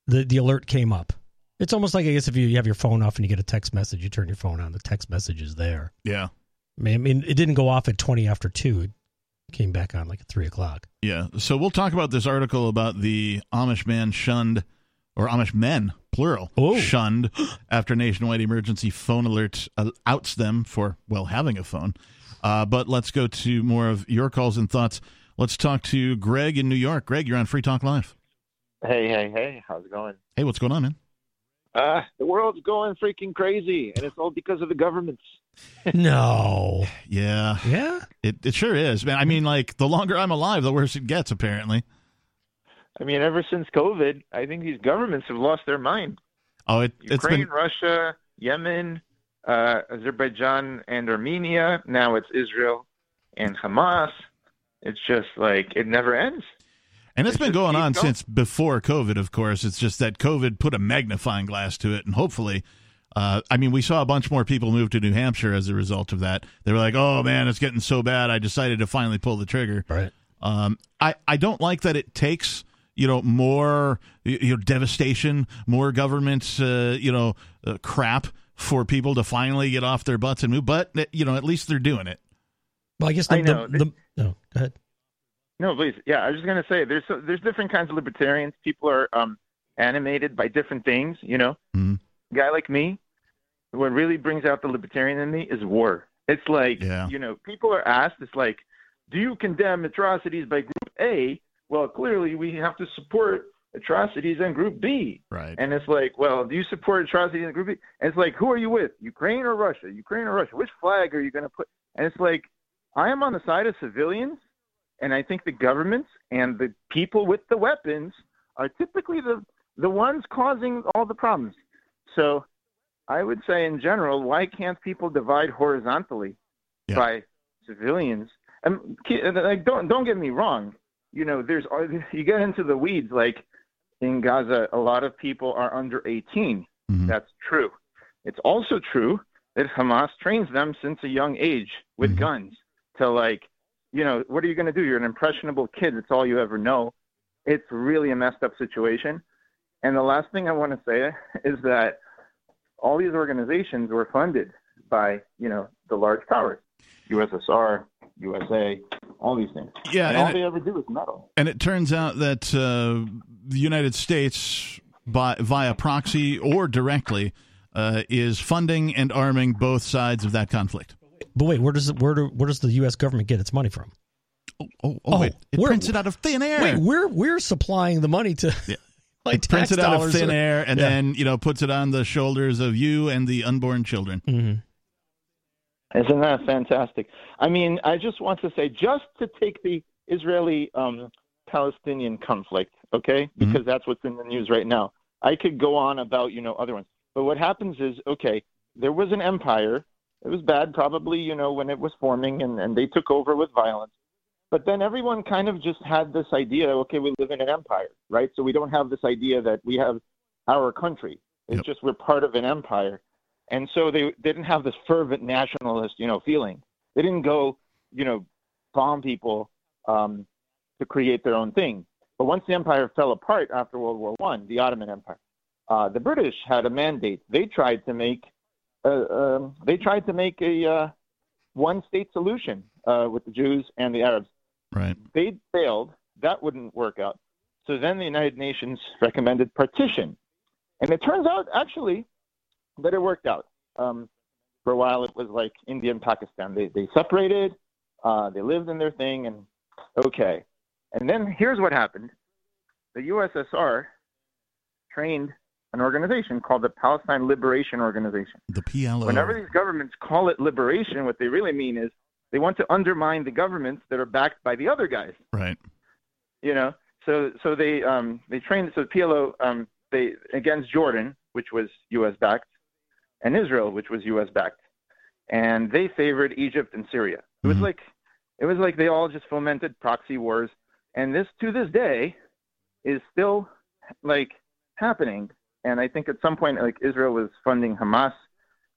S3: the the alert came up. It's almost like I guess if you you have your phone off and you get a text message, you turn your phone on, the text message is there.
S2: yeah.
S3: I mean, it didn't go off at twenty after two. It came back on like at three o'clock.
S2: Yeah. So we'll talk about this article about the Amish man shunned, or Amish men, plural,
S3: Oh.
S2: shunned after nationwide emergency phone alert uh, outs them for, well, having a phone. Uh, but let's go to more of your calls and thoughts. Let's talk to Greg in New York. Greg, you're on Free Talk Live.
S8: Hey, hey, hey, how's it going?
S2: Hey, what's going on, man?
S8: Uh, the world's going freaking crazy, and it's all because of the governments.
S3: No.
S2: Yeah,
S3: Yeah.
S2: it, it sure is, man. I mean, like, the longer I'm alive, the worse it gets, apparently.
S8: I mean, ever since COVID, I think these governments have lost their mind.
S2: Oh, it, it's
S8: Ukraine,
S2: been.
S8: Russia, Yemen, uh, Azerbaijan, and Armenia. Now it's Israel and Hamas. It's just like it never ends.
S2: And it's
S8: It
S2: been going on
S8: going.
S2: since before COVID, of course. It's just that COVID put a magnifying glass to it, and hopefully, uh, I mean, we saw a bunch more people move to New Hampshire as a result of that. They were like, "Oh man, it's getting so bad." I decided to finally pull the trigger.
S3: Right.
S2: Um, I I don't like that it takes you know more you you know devastation, more government uh, you know uh, crap for people to finally get off their butts and move. But you know, at least they're doing it.
S3: Well, I guess the,
S8: I know.
S3: the, the no. Go ahead.
S8: No, please. Yeah, I was just gonna say there's so, there's different kinds of libertarians. People are um, animated by different things. You know,
S2: Mhm.
S8: a guy like me, what really brings out the libertarian in me is war. It's like
S2: Yeah.
S8: you know, people are asked. It's like, do you condemn atrocities by Group A? Well, clearly we have to support atrocities in Group B.
S2: Right.
S8: And it's like, well, do you support atrocities in Group B? And it's like, who are you with? Ukraine or Russia? Ukraine or Russia? Which flag are you going to put? And it's like, I am on the side of civilians, and I think the governments and the people with the weapons are typically the the ones causing all the problems. So, I would say in general, why can't people divide horizontally
S2: Yeah.
S8: by civilians? And like, don't don't get me wrong. You know, there's you get into the weeds. Like in Gaza, a lot of people are under 18.
S2: Mhm.
S8: That's true. It's also true that Hamas trains them since a young age with
S2: Mhm.
S8: guns to like, you know, what are you going to do? You're an impressionable kid. It's all you ever know. It's really a messed up situation. And the last thing I want to say is that all these organizations were funded by, you know, the large powers, USSR, USA, all these things.
S2: Yeah,
S8: and
S2: and
S8: all
S2: it-
S8: they ever do is meddle.
S2: And it turns out that uh, the United States by via proxy or directly, uh, is funding and arming both sides of that conflict.
S3: But wait, where does it, where do, where does the U.S. government get its money from?
S2: Oh, oh,
S3: Oh,
S2: wait. It
S3: we're-
S2: prints it out of thin air.
S3: Wait, we're we're supplying the money to
S2: Yeah.
S3: like
S2: it prints it out of thin
S3: or-
S2: air and
S3: Yeah.
S2: then you know puts it on the shoulders of you and the unborn children.
S3: Mhm.
S8: Isn't that fantastic? I mean, I just want to say, just to take the Israeli um, Palestinian conflict, okay, because that's what's in the news right now. I could go on about, you know, other ones. But what happens is, okay, there was an empire. It was bad, probably, you know, when it was forming and, and they took over with violence. But then everyone kind of just had this idea, okay, we live in an empire, right? So we don't have this idea that we have our country. It's
S2: Yep.
S8: just we're part of an empire. And so they, they didn't have this fervent nationalist, you know, feeling. They didn't go, you know, bomb people um, to create their own thing. But once the empire fell apart after World War One, the Ottoman Empire, uh, the British had a mandate. They tried to make um, they tried to make a uh, one-state solution uh, with the Jews and the Arabs.
S2: Right.
S8: They failed. That wouldn't work out. So then the United Nations recommended partition, and it turns out actually that it worked out. Um, for a while, it was like India and Pakistan. They they separated. Uh, they lived in their thing, and okay. And then here's what happened: the USSR trained an organization called the Palestine Liberation Organization.
S2: The PLO.
S8: Whenever these governments call it liberation, what they really mean is they want to undermine the governments that are backed by the other guys.
S2: right.
S8: You know, so so they um they trained so the PLO um they against Jordan, which was U.S. backed, and Israel, which was U.S. backed, and they favored Egypt and Syria. It was
S2: Mhm.
S8: like it was like they all just fomented proxy wars, and this to this day is still like happening. And I think at some point, like Israel was funding Hamas,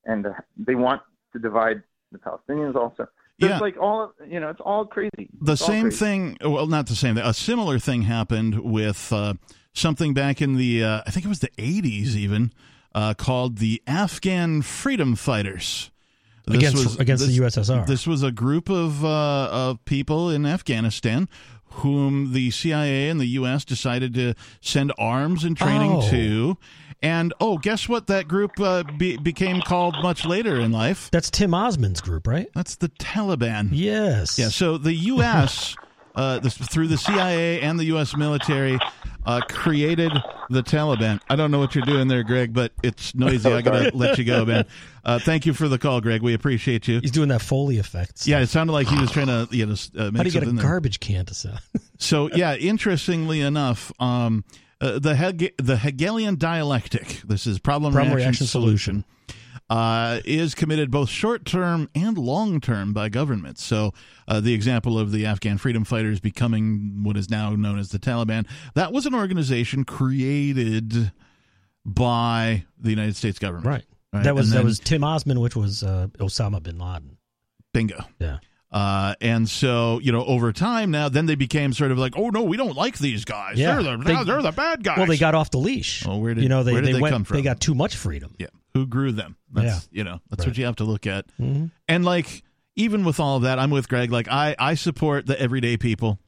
S8: and uh, they want to divide the Palestinians also. So
S2: Yeah.
S8: It's like all you know, it's all crazy.
S2: The
S8: It's
S2: same
S8: crazy.
S2: thing. Well, not the same thing. A similar thing happened with uh, something back in the, uh, I think it was the 80s even, uh, called the Afghan Freedom Fighters. This
S3: against against
S2: this-
S3: the USSR.
S2: This was a group of uh, of people in Afghanistan whom the CIA and the U.S. decided to send arms and training
S3: Oh.
S2: to. And oh, guess what? That group uh, be- became called much later in life.
S3: That's Tim Osman's group, right?
S2: That's the Taliban.
S3: Yes.
S2: Yeah, so the U.S. uh, this, through the CIA and the U.S. military uh, created the Taliban. I don't know what you're doing there, Greg, but it's noisy. I gotta let you go, man. Uh, thank you for the call, Greg. We appreciate you.
S3: He's doing that Foley effect.
S2: Yeah, it sounded like he was trying to you know uh, make
S3: How do you get a
S2: there.
S3: garbage can to sound?
S2: So yeah, interestingly enough, um, uh, the Hege- the Hegelian dialectic. This is problem,
S3: Problem
S2: reaction,
S3: reaction
S2: solution. Uh, is committed both short term and long term by governments. So, uh, the example of the Afghan freedom fighters becoming what is now known as the Taliban, that was an organization created by the United States government.
S3: right.
S2: Right,
S3: That was
S2: and
S3: that was Tim Osman, which was uh, Osama bin Laden.
S2: Bingo.
S3: Yeah.
S2: Uh, and so, you know, over time now, then they became sort of like, oh, no, we don't like these guys.
S3: Yeah.
S2: They're, the,
S3: They-
S2: they're the bad guys.
S3: Well, they got off the leash.
S2: Oh, where did-
S3: you know they
S2: where did they
S3: went,
S2: come from?
S3: They got too much freedom.
S2: Yeah. Who grew them? That's, You know, that's what you have to look at.
S3: hmm
S2: And like, even with all of that, I'm with Greg. Like, I, I support the everyday people,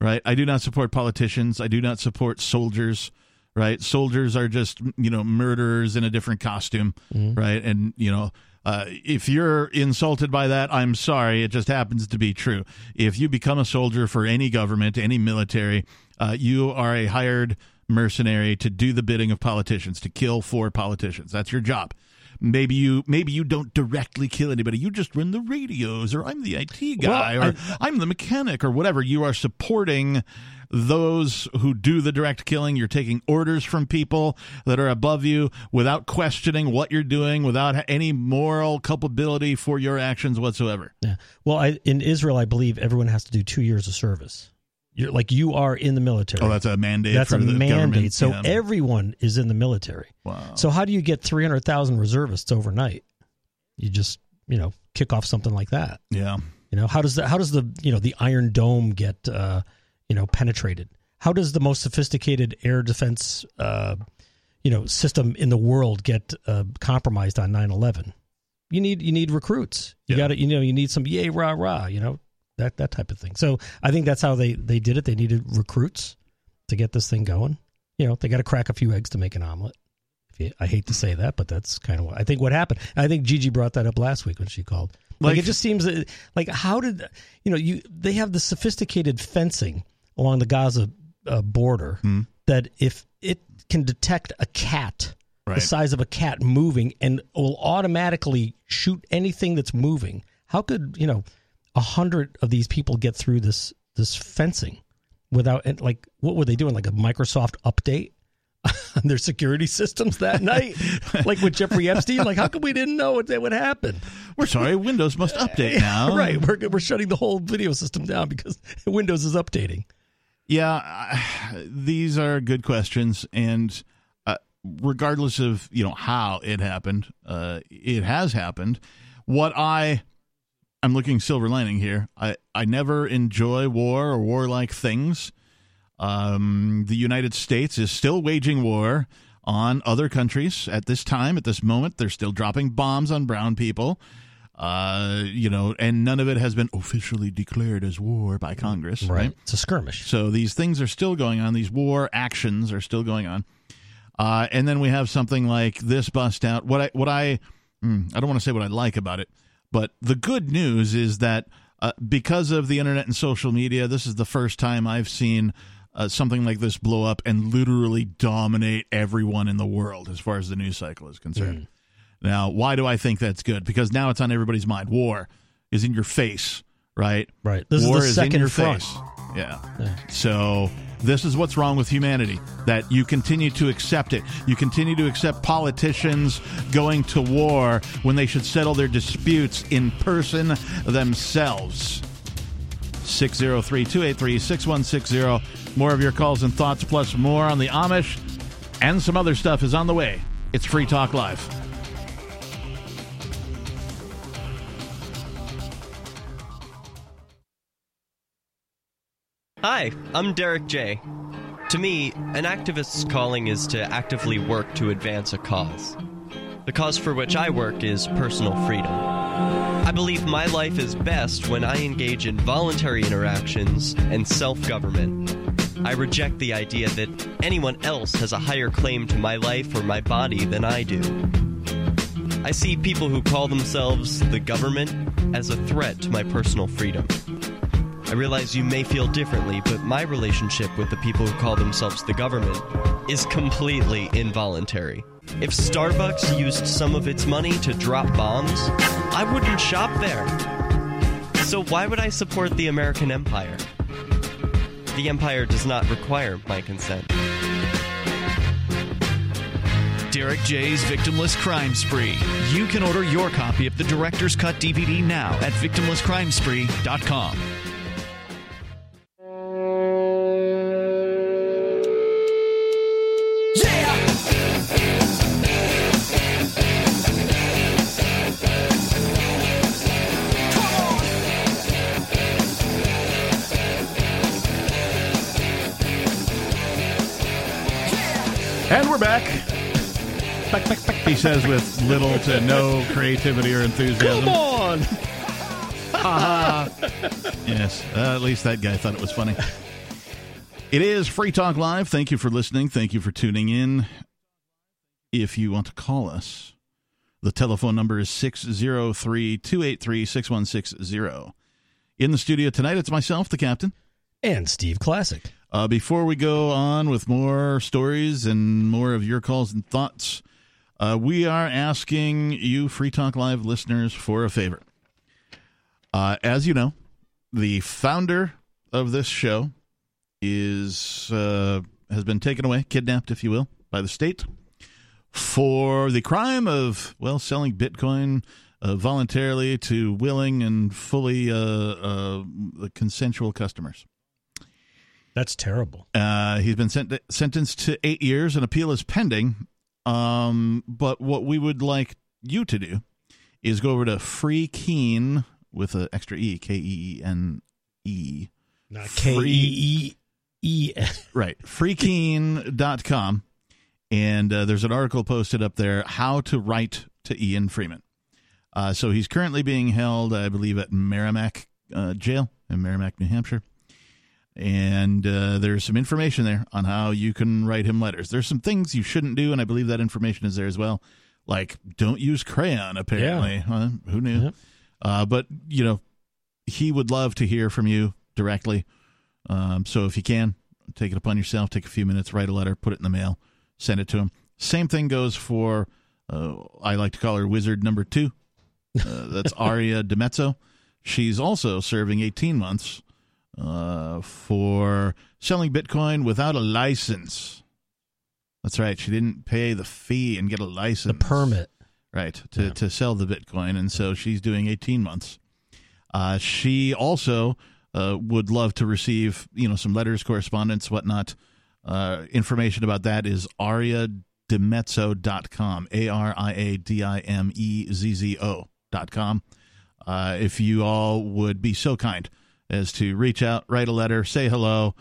S2: right? I do not support politicians. I do not support soldiers, right? Soldiers are just, you know, murderers in a different costume,
S3: Mm-hmm.
S2: right? And, you know, uh, if you're insulted by that, I'm sorry. It just happens to be true. If you become a soldier for any government, any military, uh, you are a hired mercenary to do the bidding of politicians, to kill for politicians. That's your job. Maybe you maybe you don't directly kill anybody. You just run the radios, or I'm the IT guy,
S3: Well,
S2: or I'm the mechanic, or whatever. You are supporting those who do the direct killing. You're taking orders from people that are above you without questioning what you're doing, without any moral culpability for your actions whatsoever.
S3: Yeah. Well, I, in Israel, I believe everyone has to do two years of service. You're like you are in the military.
S2: Oh, that's a mandate.
S3: That's a mandate.
S2: government.
S3: So
S2: Yeah.
S3: everyone is in the military.
S2: wow.
S3: So how do you get three hundred thousand reservists overnight? You just you know kick off something like that.
S2: yeah.
S3: You know how does the how does the you know the Iron Dome get uh, you know penetrated? How does the most sophisticated air defense uh, you know system in the world get uh, compromised on 9-11? You need you need recruits. You
S2: Yeah.
S3: got to you know you need some yay rah rah. You know that that type of thing. So I think that's how they they did it. They needed recruits to get this thing going. you know, they got to crack a few eggs to make an omelet. I hate to say that, but that's kind of what I think what happened. I think Gigi brought that up last week when she called. Like,
S2: Like-
S3: it just seems that, like how did you know you they have the sophisticated fencing along the Gaza uh, border
S2: Hmm.
S3: that if it can detect a cat
S2: Right.
S3: the size of a cat moving and will automatically shoot anything that's moving. How could you know a hundred of these people get through this this fencing without and like what were they doing like a Microsoft update on their security systems that night like with Jeffrey Epstein like how come we didn't know what that would happen
S2: We're sorry, Windows must update now.
S3: right we're we're shutting the whole video system down because Windows is updating
S2: Yeah, these are good questions, and uh, regardless of you know how it happened, uh, it has happened. What I I'm looking silver lining here. I I never enjoy war or warlike things. Um, the United States is still waging war on other countries at this time. At this moment, they're still dropping bombs on brown people. Uh, you know, and none of it has been officially declared as war by Congress, right?
S3: it's a skirmish
S2: So these things are still going on. These war actions are still going on. Uh, and then we have something like this bust out. What I what I mm, I don't want to say what I like about it, but the good news is that uh, because of the internet and social media, this is the first time I've seen uh, something like this blow up and literally dominate everyone in the world as far as the news cycle is concerned. Now, why do I think that's good? Because now it's on everybody's mind. War is in your face, right?
S3: Right. This is
S2: War
S3: the
S2: in
S3: second
S2: your
S3: front.
S2: face. Yeah. So this is what's wrong with humanity that you continue to accept it. You continue to accept politicians going to war when they should settle their disputes in person themselves. 603 283 6160. More of your calls and thoughts, plus more on the Amish and some other stuff is on the way. It's Free Talk Live.
S9: Hi, I'm Derek J. To me, an activist's calling is to actively work to advance a cause. The cause for which I work is personal freedom. I believe my life is best when I engage in voluntary interactions and self government. I reject the idea that anyone else has a higher claim to my life or my body than I do. I see people who call themselves the government as a threat to my personal freedom. I realize you may feel differently, but my relationship with the people who call themselves the government is completely involuntary. If Starbucks used some of its money to drop bombs, I wouldn't shop there. So why would I support the American empire? The empire does not require my consent.
S4: Derek J's Victimless Crime Spree. You can order your copy of the Director's Cut DVD now at victimlesscrimespree.com.
S2: And we're back. He says with little to no creativity or enthusiasm.
S3: Come on.
S2: Yes, uh, at least that guy thought it was funny. It is Free Talk Live. Thank you for listening. Thank you for tuning in. If you want to call us, the telephone number is 603 283 6160. In the studio tonight, it's myself, the captain.
S3: And Steve Classic.
S2: Uh, before we go on with more stories and more of your calls and thoughts, uh, we are asking you, Free Talk Live listeners, for a favor. Uh, as you know, the founder of this show is uh, has been taken away, kidnapped, if you will, by the state for the crime of well selling Bitcoin uh, voluntarily to willing and fully uh, consensual customers.
S3: That's terrible.
S2: Uh, he's been sent- sentenced to eight years. An appeal is pending. Um, but what we would like you to do is go over to Free Keene with an extra E, K E E N E.
S3: Not K E E E.
S2: Right. Freekeene.com. And uh, there's an article posted up there how to write to Ian Freeman. Uh, so he's currently being held, I believe, at Merrimack uh, Jail in Merrimack, New Hampshire. And uh, there's some information there on how you can write him letters. There's some things you shouldn't do, and I believe that information is there as well. Like don't use crayon. Apparently, Huh? who knew? Uh, but you know, he would love to hear from you directly. Um, so if you can, take it upon yourself. Take a few minutes, write a letter, put it in the mail, send it to him. Same thing goes for. Uh, I like to call her Wizard Number Two. Uh, that's Aria DiMezzo. She's also serving 18 months uh, for selling Bitcoin without a license. That's right. She didn't pay the fee and get a license.
S3: The permit.
S2: Right. To, to sell the Bitcoin. And so she's doing 18 months. Uh, she also uh, would love to receive, you know, some letters, correspondence, whatnot. Uh, information about that is ariadimezzo.com. A R I A D I M E Z Z O.com. Uh, if you all would be so kind as to reach out, write a letter, say hello,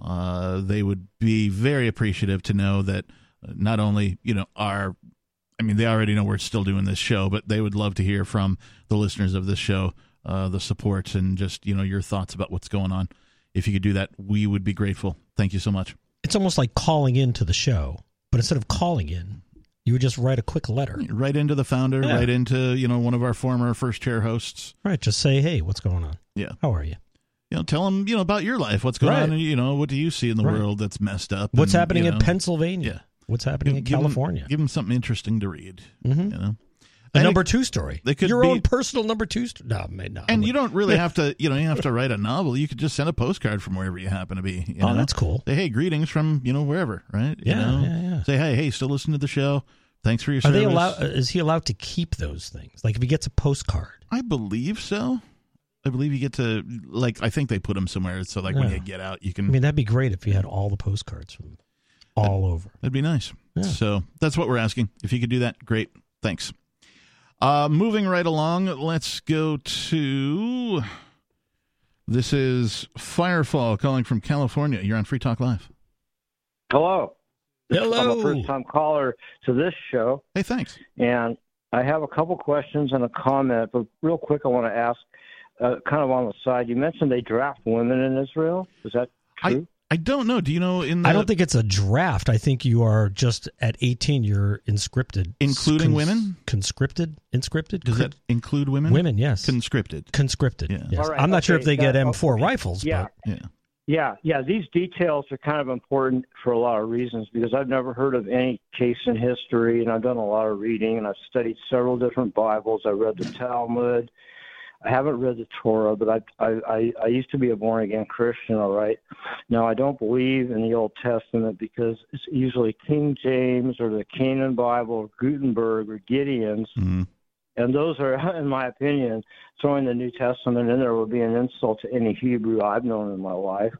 S2: uh, they would be very appreciative to know that uh, not only, you know, our I mean, they already know we're still doing this show, but they would love to hear from the listeners of this show, uh, the support, and just you know your thoughts about what's going on. If you could do that, we would be grateful. Thank you so much.
S3: It's almost like calling into the show, but instead of calling in, you would just write a quick letter.
S2: Right into the founder,
S3: Yeah.
S2: right into you know one of our former first chair hosts.
S3: Right. Just say, hey, what's going on?
S2: Yeah,
S3: How are you?
S2: you know, tell them you know about your life, what's going
S3: Right.
S2: on, and you know what do you see in the
S3: Right.
S2: world that's messed up.
S3: What's
S2: and,
S3: happening
S2: you
S3: in Pennsylvania?
S2: Yeah.
S3: What's happening in California?
S2: give them something interesting to read.
S3: Mhm.
S2: You know,
S3: a
S2: And
S3: number
S2: it-
S3: two story.
S2: they could
S3: Your
S2: be-
S3: own personal number two story. No, may- no. I
S2: And you don't really have to, you know, you have to write a novel. You could just send a postcard from wherever you happen to be. You
S3: Oh,
S2: know?
S3: that's cool.
S2: Say, hey, greetings from you know wherever, right? You
S3: Yeah,
S2: know?
S3: yeah, yeah.
S2: Say, hey, hey, still listen to the show. Thanks for your
S3: Are
S2: service.
S3: they allowed? uh, Is he allowed to keep those things? Like if he gets a postcard,
S2: I believe so. I believe you get to like. I think they put them somewhere so like when you get out, you can.
S3: I mean, that'd be great if you had all the postcards from all over.
S2: That'd be nice.
S3: Yeah.
S2: So that's what we're asking. If you could do that, great. Thanks. Uh, moving right along, let's go to. This is Firefall calling from California. You're on Free Talk Live.
S10: Hello.
S3: Hello.
S10: I'm a first time caller to this show,
S2: Hey, thanks.
S10: and I have a couple questions and a comment. But real quick, I want to ask, uh, kind of on the side, you mentioned they draft women in Israel. Is that true?
S2: I don't know. Do you know in the
S3: I don't think it's a draft. I think you are just at 18. You're inscripted,
S2: Including
S3: Cons-
S2: women?
S3: conscripted, inscripted.
S2: does that include women?
S3: women? Yes,
S2: conscripted.
S3: conscripted.
S2: Yeah.
S3: Yes.
S10: All right,
S3: I'm not sure if
S10: okay,
S3: they get M4
S10: okay.
S3: rifles.
S10: Yeah.
S3: but
S2: Yeah.
S10: Yeah, yeah. These details are kind of important for a lot of reasons because I've never heard of any case in history, and I've done a lot of reading, and I've studied several different Bibles. I read the Talmud. I haven't read the Torah, but I I I, I used to be a born again Christian. All right. Now I don't believe in the Old Testament because it's usually King James or the Canaan Bible or Gutenberg or Gideon's.
S2: Mhm.
S10: And those are, in my opinion, throwing the New Testament in there would be an insult to any Hebrew I've known in my life.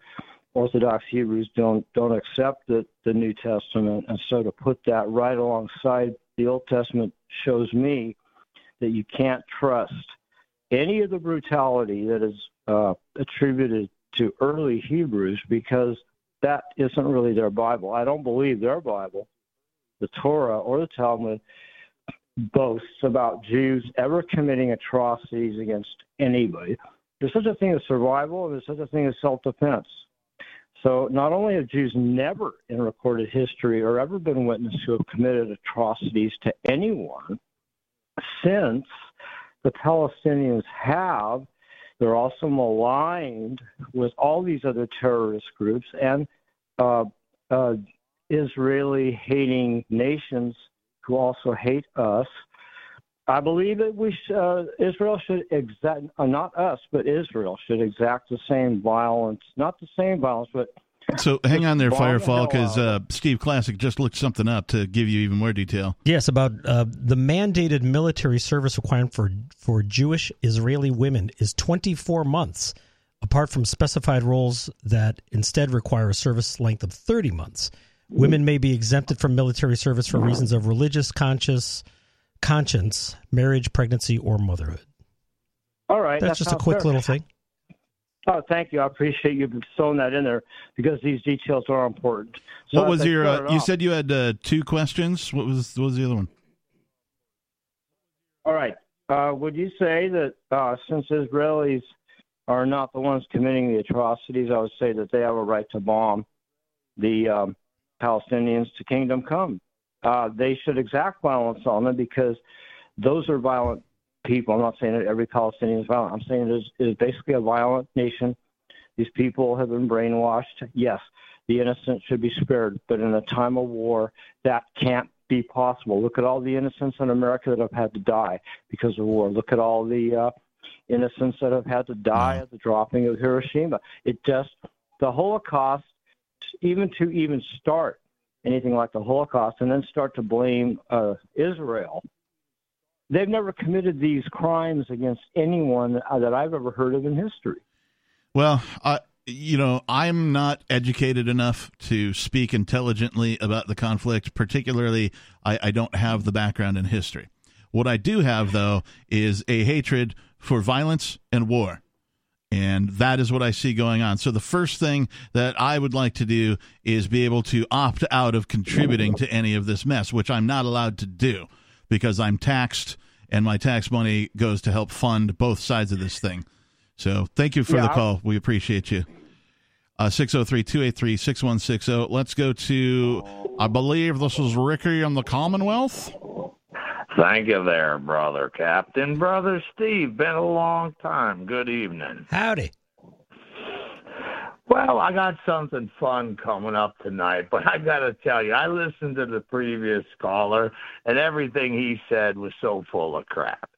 S10: Orthodox Hebrews don't don't accept the, the New Testament, and so to put that right alongside the Old Testament shows me that you can't trust any of the brutality that is uh, attributed to early Hebrews because that isn't really their Bible. I don't believe their Bible, the Torah or the Talmud, boasts about Jews ever committing atrocities against anybody. There's such a thing as survival, there's such a thing as self defense. So not only have Jews never in recorded history or ever been witnessed to have committed atrocities to anyone, since the Palestinians have, they're also maligned with all these other terrorist groups and uh, uh, Israeli hating nations who also hate us. I believe that we sh- uh, Israel should exact uh, not us, but Israel should exact the same violence, not the same violence, but
S2: So hang on there, Firefall, because uh, Steve Classic just looked something up to give you even more detail.
S3: Yes, about uh, the mandated military service requirement for for Jewish Israeli women is 24 months, apart from specified roles that instead require a service length of 30 months. Women may be exempted from military service for reasons of religious conscious conscience, marriage, pregnancy, or motherhood.
S10: all right.
S3: That's
S10: that
S3: just a quick
S10: fair.
S3: little thing.
S10: Oh, thank you. I appreciate you throwing that in there because these details are important. So
S2: what was your? Uh, you
S10: off-
S2: said you had uh, two questions. What was what was the other one?
S10: All right. Uh, would you say that uh, since Israelis are not the ones committing the atrocities, I would say that they have a right to bomb the um, Palestinians to kingdom come. Uh, they should exact violence on them because those are violent people. I'm not saying that every Palestinian is violent. I'm saying it is, it is basically a violent nation. These people have been brainwashed. Yes, the innocent should be spared, but in a time of war, that can't be possible. Look at all the innocents in America that have had to die because of war. Look at all the uh, innocents that have had to die at the dropping of Hiroshima. It just the Holocaust, even to even start anything like the Holocaust, and then start to blame uh, Israel. They've never committed these crimes against anyone uh, that I've ever heard of in history.
S2: Well, I, you know, I'm not educated enough to speak intelligently about the conflict. Particularly, I, I don't have the background in history. What I do have, though, is a hatred for violence and war. And that is what I see going on. So, the first thing that I would like to do is be able to opt out of contributing to any of this mess, which I'm not allowed to do because I'm taxed and my tax money goes to help fund both sides of this thing. So, thank you for
S10: Yeah,
S2: the call. We appreciate you. Uh, 603 283 6160. Let's go to, I believe this is Ricky in the Commonwealth.
S6: Thank you there, brother Captain. Brother Steve, been a long time. Good evening.
S3: Howdy.
S6: Well, I got something fun coming up tonight, but I got to tell you, I listened to the previous caller, and everything he said was so full of crap,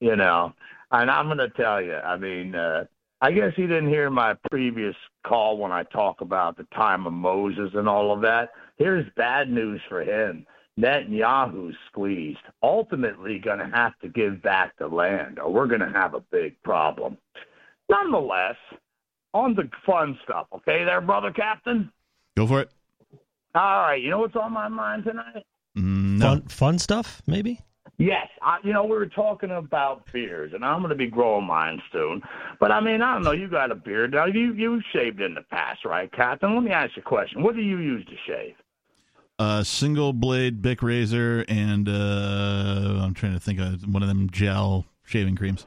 S6: you know. And I'm going to tell you, I mean, uh, I guess he didn't hear my previous call when I talk about the time of Moses and all of that. Here's bad news for him. Netanyahu's squeezed. Ultimately, going to have to give back the land, or we're going to have a big problem. Nonetheless, on the fun stuff, okay, there, brother Captain.
S2: Go for it.
S6: All right, you know what's on my mind tonight?
S2: Mm, no.
S3: Fun, fun stuff, maybe.
S6: Yes, I, you know we were talking about beards, and I'm going to be growing mine soon. But I mean, I don't know. You got a beard now. You you shaved in the past, right, Captain? Let me ask you a question. What do you use to shave?
S2: A single blade Bic razor and uh, I'm trying to think of one of them gel shaving creams.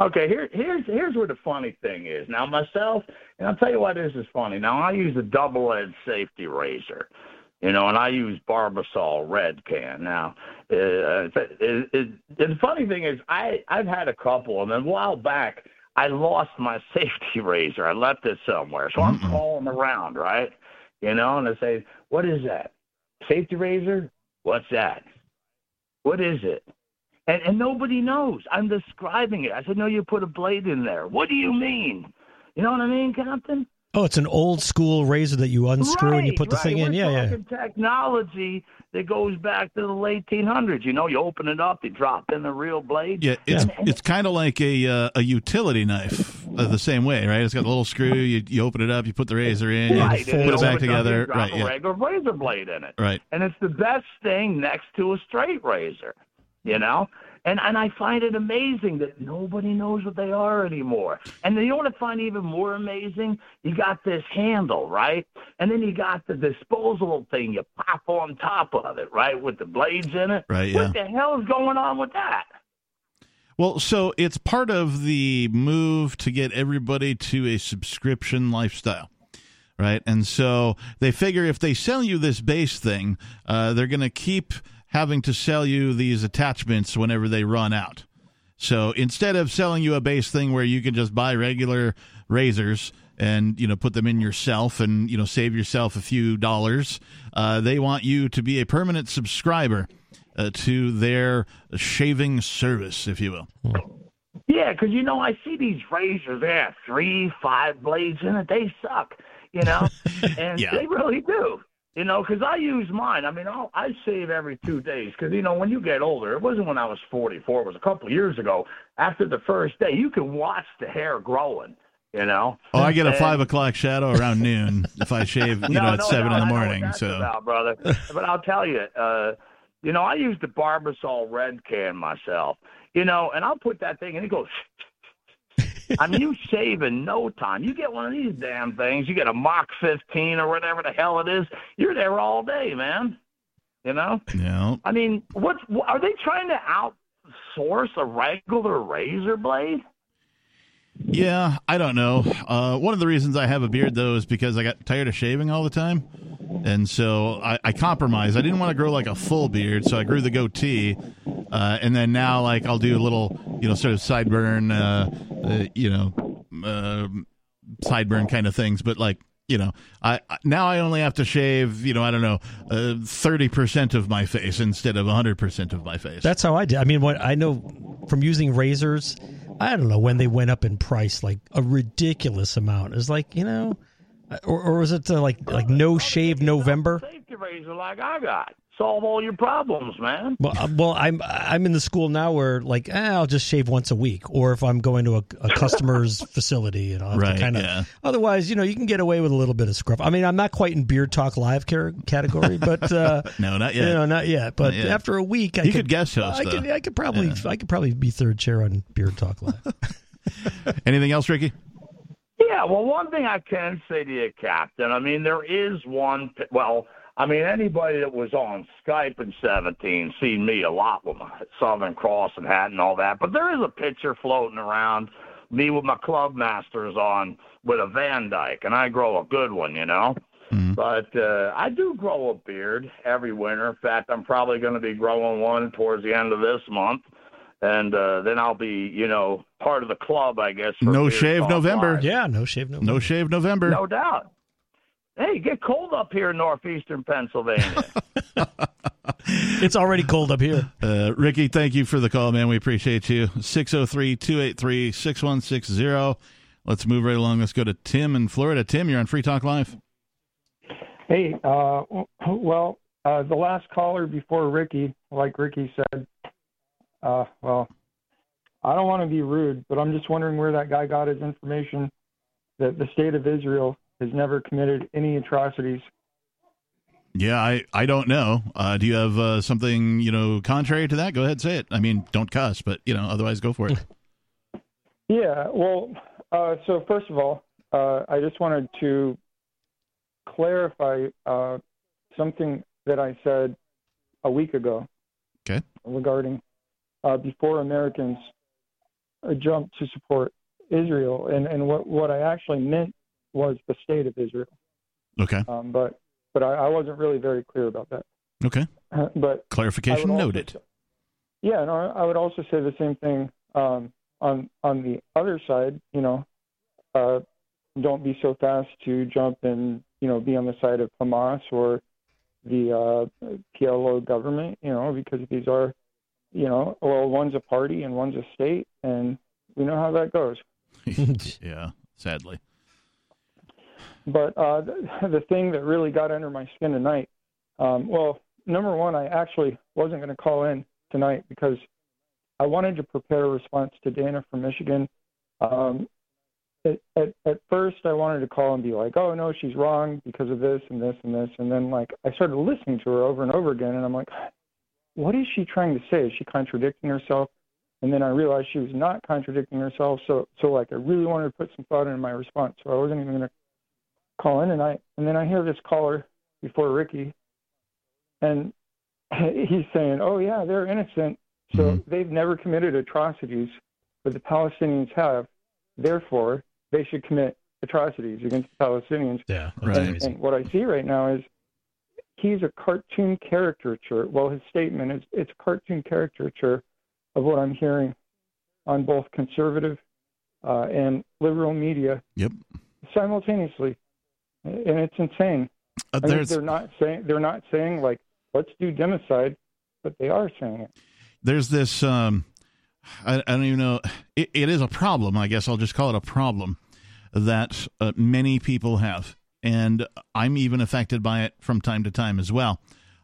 S6: Okay, here here's here's where the funny thing is. Now myself, and I'll tell you why this is funny. Now I use a double-edged safety razor, you know, and I use Barbasol Red Can. Now, uh, it, it, it, the funny thing is, I I've had a couple, and then a while back I lost my safety razor. I left it somewhere, so I'm calling around, right? You know, and I say, "What is that? Safety razor? What's that? What is it?" And and nobody knows. I'm describing it. I said, "No, you put a blade in there." What do you mean? You know what I mean, Captain?
S3: Oh, it's an old school razor that you unscrew
S6: right,
S3: and you put the
S6: right.
S3: thing in.
S6: We're
S3: Yeah, yeah.
S6: technology that goes back to the late 1800s. You know, you open it up, you drop in the real blade.
S2: Yeah, it's it's kind of like a uh, a utility knife, uh, the same way, right? It's got a little screw. You you open it up, you put the razor in, you
S6: Right,
S2: put
S6: and
S2: it
S6: you
S2: back
S6: open up,
S2: together,
S6: you drop
S2: right?
S6: a regular razor blade in it.
S2: right.
S6: and it's the best thing next to a straight razor, you know. And and I find it amazing that nobody knows what they are anymore. And then you what I find even more amazing? You got this handle, right? And then you got the disposable thing you pop on top of it, right, with the blades in it.
S2: Right, yeah.
S6: What the hell is going on with that?
S2: Well, so it's part of the move to get everybody to a subscription lifestyle. Right. And so they figure if they sell you this base thing, uh, they're going to keep having to sell you these attachments whenever they run out. So instead of selling you a base thing where you can just buy regular razors and you know put them in yourself and you know save yourself a few dollars, uh, they want you to be a permanent subscriber uh, to their shaving service, if you will.
S6: Yeah, because you know I see these razors. They have three, five blades in it. They suck, you know, and
S2: Yeah.
S6: they really do. You know, because I use mine. I mean, I'll, I shave every two days because you know when you get older, it wasn't when I was 44. It was a couple of years ago. After the first day, you can watch the hair growing. You know.
S2: Oh, I get a
S6: And-
S2: five o'clock shadow around noon if I shave, you
S6: No,
S2: know, at
S6: no,
S2: seven
S6: no,
S2: in the
S6: I know what
S2: morning. So
S6: about, brother. but I'll tell you, uh, you know, I use the Barbasol Red Can myself. You know, and I'll put that thing, and it goes. I mean, you shave in no time. You get one of these damn things. You get a Mach 15 or whatever the hell it is. You're there all day, man. You know.
S2: no,
S6: I mean, what, what are they trying to outsource a regular razor blade?
S2: Yeah, I don't know. Uh, one of the reasons I have a beard though is because I got tired of shaving all the time, and so I, I compromised. I didn't want to grow like a full beard, so I grew the goatee, uh, and then now like I'll do a little, you know, sort of sideburn, uh, uh, you know, uh, sideburn kind of things. But like you know, I now I only have to shave, you know, I don't know, uh, thirty percent of my face instead of hundred percent of my face.
S3: That's how I did. I mean, what I know from using razors, I don't know when they went up in price, like a ridiculous amount. It's like you know, or, or was it uh, like like no shave November?
S6: Safety razor like I got. Solve all your problems, man.
S3: Well, uh, well, I'm I'm in the school now where like eh, I'll just shave once a week, or if I'm going to a, a customer's facility, you know, I have to
S2: Right,
S3: Kind of.
S2: yeah.
S3: Otherwise, you know, you can get away with a little bit of scruff. I mean, I'm not quite in beard talk live car- category, but uh,
S2: no, not yet.
S3: You know, not yet. But
S2: Not yet.
S3: after a week, I
S2: You
S3: could,
S2: could guest host,
S3: I could, I could probably, I could probably be third chair on beard talk live.
S2: Anything else, Ricky?
S6: Yeah, well, one thing I can say to you, Captain, I mean, there is one, well, I mean, anybody that was on Skype in 17 seen me a lot with my Southern Cross and hat and all that, but there is a picture floating around, me with my club masters on with a Van Dyke, and I grow a good one, you know? But uh, I do grow a beard every winter. In fact, I'm probably going to be growing one towards the end of this month. And uh, then I'll be, you know, part of the club, I guess.
S2: No shave November.
S6: Live.
S3: yeah, no shave November.
S2: No shave November.
S6: No doubt. Hey, get cold up here in northeastern Pennsylvania.
S3: It's already cold up here.
S2: Uh, Ricky, thank you for the call, man. We appreciate you. 603 283 6160. Let's move right along. Let's go to Tim in Florida. Tim, you're on Free Talk Live.
S11: Hey, uh, well, uh, the last caller before Ricky, like Ricky said, uh, well, I don't want to be rude, but I'm just wondering where that guy got his information that the state of Israel has never committed any atrocities.
S2: Yeah, I, I don't know. Uh, do you have uh, something, you know, contrary to that? Go ahead and say it. I mean, don't cuss, but, you know, otherwise go for it.
S11: Yeah, well, uh, so first of all, uh, I just wanted to clarify uh, something that I said a week ago.
S2: Okay.
S11: Regarding uh, before Americans uh, jumped to support Israel, and, and what, what I actually meant was the state of Israel.
S2: Okay.
S11: Um, but but I, I wasn't really very clear about that.
S2: Okay.
S11: Uh, but
S2: Clarification
S11: I would also
S2: noted.
S11: say- yeah, no, I would also say the same thing um, on on the other side. You know, uh, don't be so fast to jump and you know be on the side of Hamas or the uh, PLO government. You know, because these are, you know, well, one's a party and one's a state, and we know how that goes.
S2: yeah, sadly.
S11: But uh, the, the thing that really got under my skin tonight, um, well, number one, I actually wasn't going to call in tonight because I wanted to prepare a response to Dana from Michigan. Um, at, at, at first, I wanted to call and be like, "Oh no, she's wrong because of this and this and this," and then like I started listening to her over and over again, and I'm like, "What is she trying to say? Is she contradicting herself?" And then I realized she was not contradicting herself. So, so like I really wanted to put some thought into my response. So I wasn't even going to call in, and I and then I hear this caller before Ricky, and he's saying, "Oh yeah, they're innocent, so mm-hmm. they've never committed atrocities, but the Palestinians have. Therefore, they should commit atrocities against the Palestinians."
S3: Yeah,
S2: Right.
S11: And, and what I see right now is he's a cartoon caricature. Well, his statement is it's a cartoon caricature of what I'm hearing on both conservative uh, and liberal media
S2: Yep.
S11: simultaneously, and it's insane.
S2: Uh,
S11: I mean, they're not saying they're not saying like let's do genocide, but they are saying it.
S2: there's this um I, I don't even know it, it is a problem i guess i'll just call it a problem that uh, many people have and i'm even affected by it from time to time as well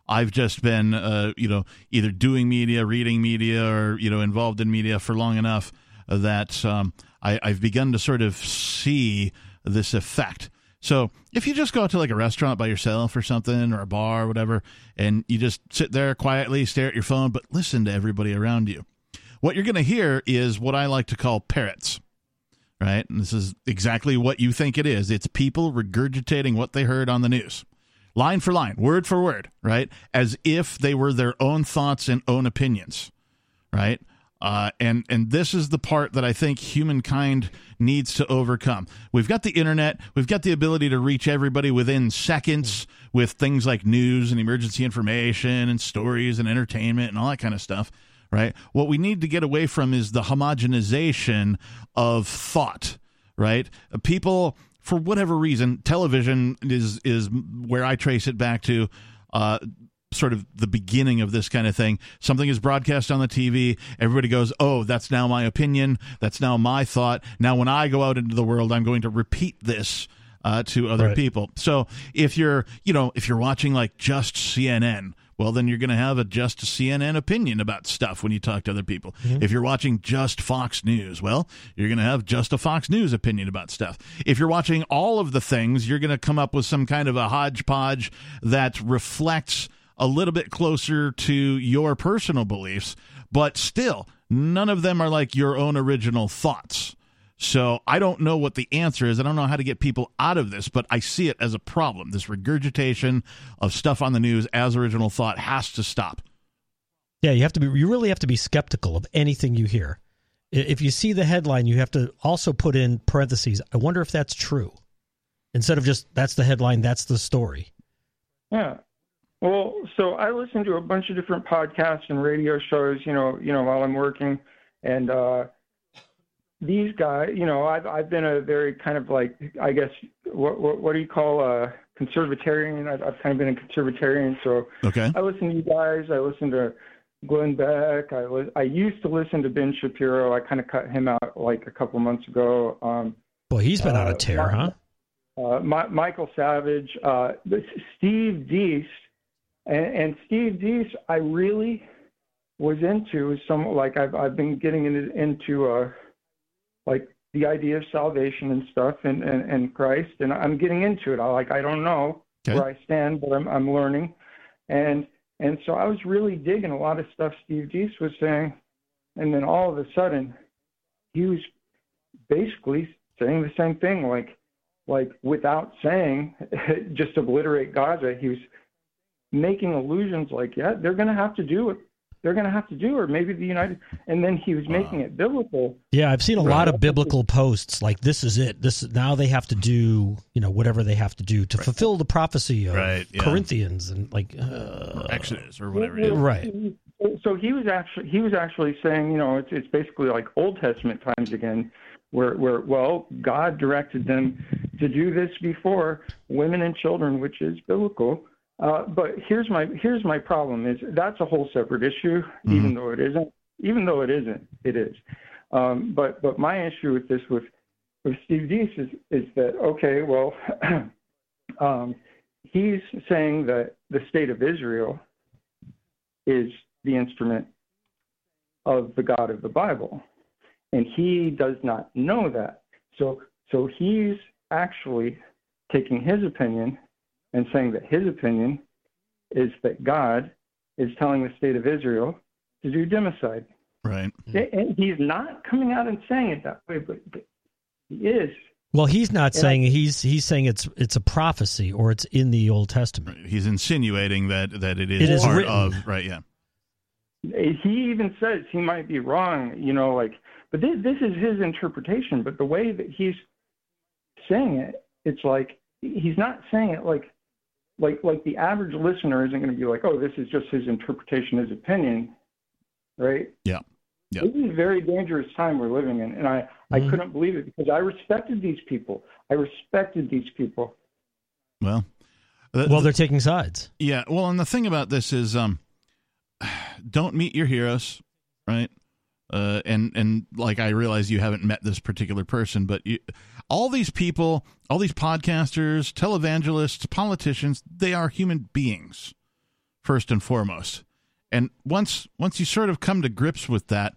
S2: i've just been uh, you know either doing media reading media or you know involved in media for long enough that um, I, i've begun to sort of see this effect so if you just go out to like a restaurant by yourself or something or a bar or whatever, and you just sit there quietly, stare at your phone, but listen to everybody around you, what you're going to hear is what I like to call parrots. Right? And this is exactly what you think it is. It's people regurgitating what they heard on the news. Line for line, word for word, right? As if they were their own thoughts and own opinions, right? Uh, and and this is the part that I think humankind needs to overcome. We've got the internet. We've got the ability to reach everybody within seconds with things like news and emergency information and stories and entertainment and all that kind of stuff. Right. What we need to get away from is the homogenization of thought. Right. People, for whatever reason, television is is where I trace it back to. Uh, sort of the beginning of this kind of thing. Something is broadcast on the TV. Everybody goes, "Oh, that's now my opinion. That's now my thought." Now, when I go out into the world, I'm going to repeat this uh, to other
S3: Right.
S2: people. So, if you're, you know, if you're watching like just CNN. Well, then you're going to have a just CNN opinion about stuff when you talk to other people. Mm-hmm. If you're watching just Fox News, well, you're going to have just a Fox News opinion about stuff. If you're watching all of the things, you're going to come up with some kind of a hodgepodge that reflects a little bit closer to your personal beliefs, but still, none of them are like your own original thoughts. So I don't know what the answer is. I don't know how to get people out of this, but I see it as a problem. This regurgitation of stuff on the news as original thought has to stop.
S3: Yeah, you have to be. You really have to be skeptical of anything you hear. If you see the headline, you have to also put in parentheses. I wonder if that's true, instead of just that's the headline, that's the story.
S11: Yeah. Well, so I listen to a bunch of different podcasts and radio shows, you know, you know, while I'm working, and uh, these guys, you know, I've I've been a very kind of like, I guess, what what, what do you call a conservatarian? I've, I've kind of been a conservatarian, so
S2: Okay.
S11: I listen to you guys. I listen to Glenn Beck. I was I used to listen to Ben Shapiro. I kind of cut him out like a couple months ago. Um,
S3: Boy, he's been on
S11: Uh,
S3: a tear, huh?
S11: uh, Mi- Michael Savage, uh, Steve Deace, and, and Steve Deace, I really was into some like I've I've been getting into, into uh, like the idea of salvation and stuff and, and, and Christ, and I'm getting into it. I like I don't know
S2: Okay.
S11: where I stand, but I'm I'm learning, and and so I was really digging a lot of stuff Steve Deace was saying, and then all of a sudden, he was basically saying the same thing, like like without saying, just obliterate Gaza. He was making allusions like, yeah, they're going to have to do it. They're going to have to do, or maybe the United. And then he was making it biblical.
S3: Yeah, I've seen a lot of biblical posts like this is it. This now they have to do, you know, whatever they have to do to fulfill the prophecy of
S2: Right, yeah.
S3: Corinthians and like uh,
S2: Exodus or whatever it is.
S3: Right.
S11: So he was actually he was actually saying, you know, it's it's basically like Old Testament times again, where where well God directed them to do this before women and children, which is biblical. Uh, but here's my here's my problem is that's a whole separate issue, even though it isn't. Even though it isn't, it is. Um, but but my issue with this with with Steve Deace is is that okay, well, um, he's saying that the state of Israel is the instrument of the God of the Bible. And he does not know that. So so he's actually taking his opinion and saying that his opinion is that God is telling the state of Israel to do democide.
S2: Right.
S11: And he's not coming out and saying it that way, but, but he is.
S3: Well, he's not
S11: Yeah.
S3: saying he's he's saying it's it's a prophecy or it's in the Old Testament.
S2: He's insinuating that that it is,
S3: It is
S2: part
S3: written.
S2: of right. Yeah.
S11: he even says he might be wrong, you know, like, but this, this is his interpretation. But the way that he's saying it, it's like he's not saying it like, like, like the average listener isn't going to be like, oh, this is just his interpretation, his opinion, right?
S2: Yeah. Yeah.
S11: This is a very dangerous time we're living in, and I, I
S3: Mhm.
S11: couldn't believe it because I respected these people. I respected these people.
S2: Well. the-
S3: Well, they're taking sides.
S2: Yeah. Well, and the thing about this is, um, don't meet your heroes, right? Uh, and and like I realize you haven't met this particular person, but you, all these people, all these podcasters, televangelists, politicians, they are human beings, first and foremost. And once once you sort of come to grips with that,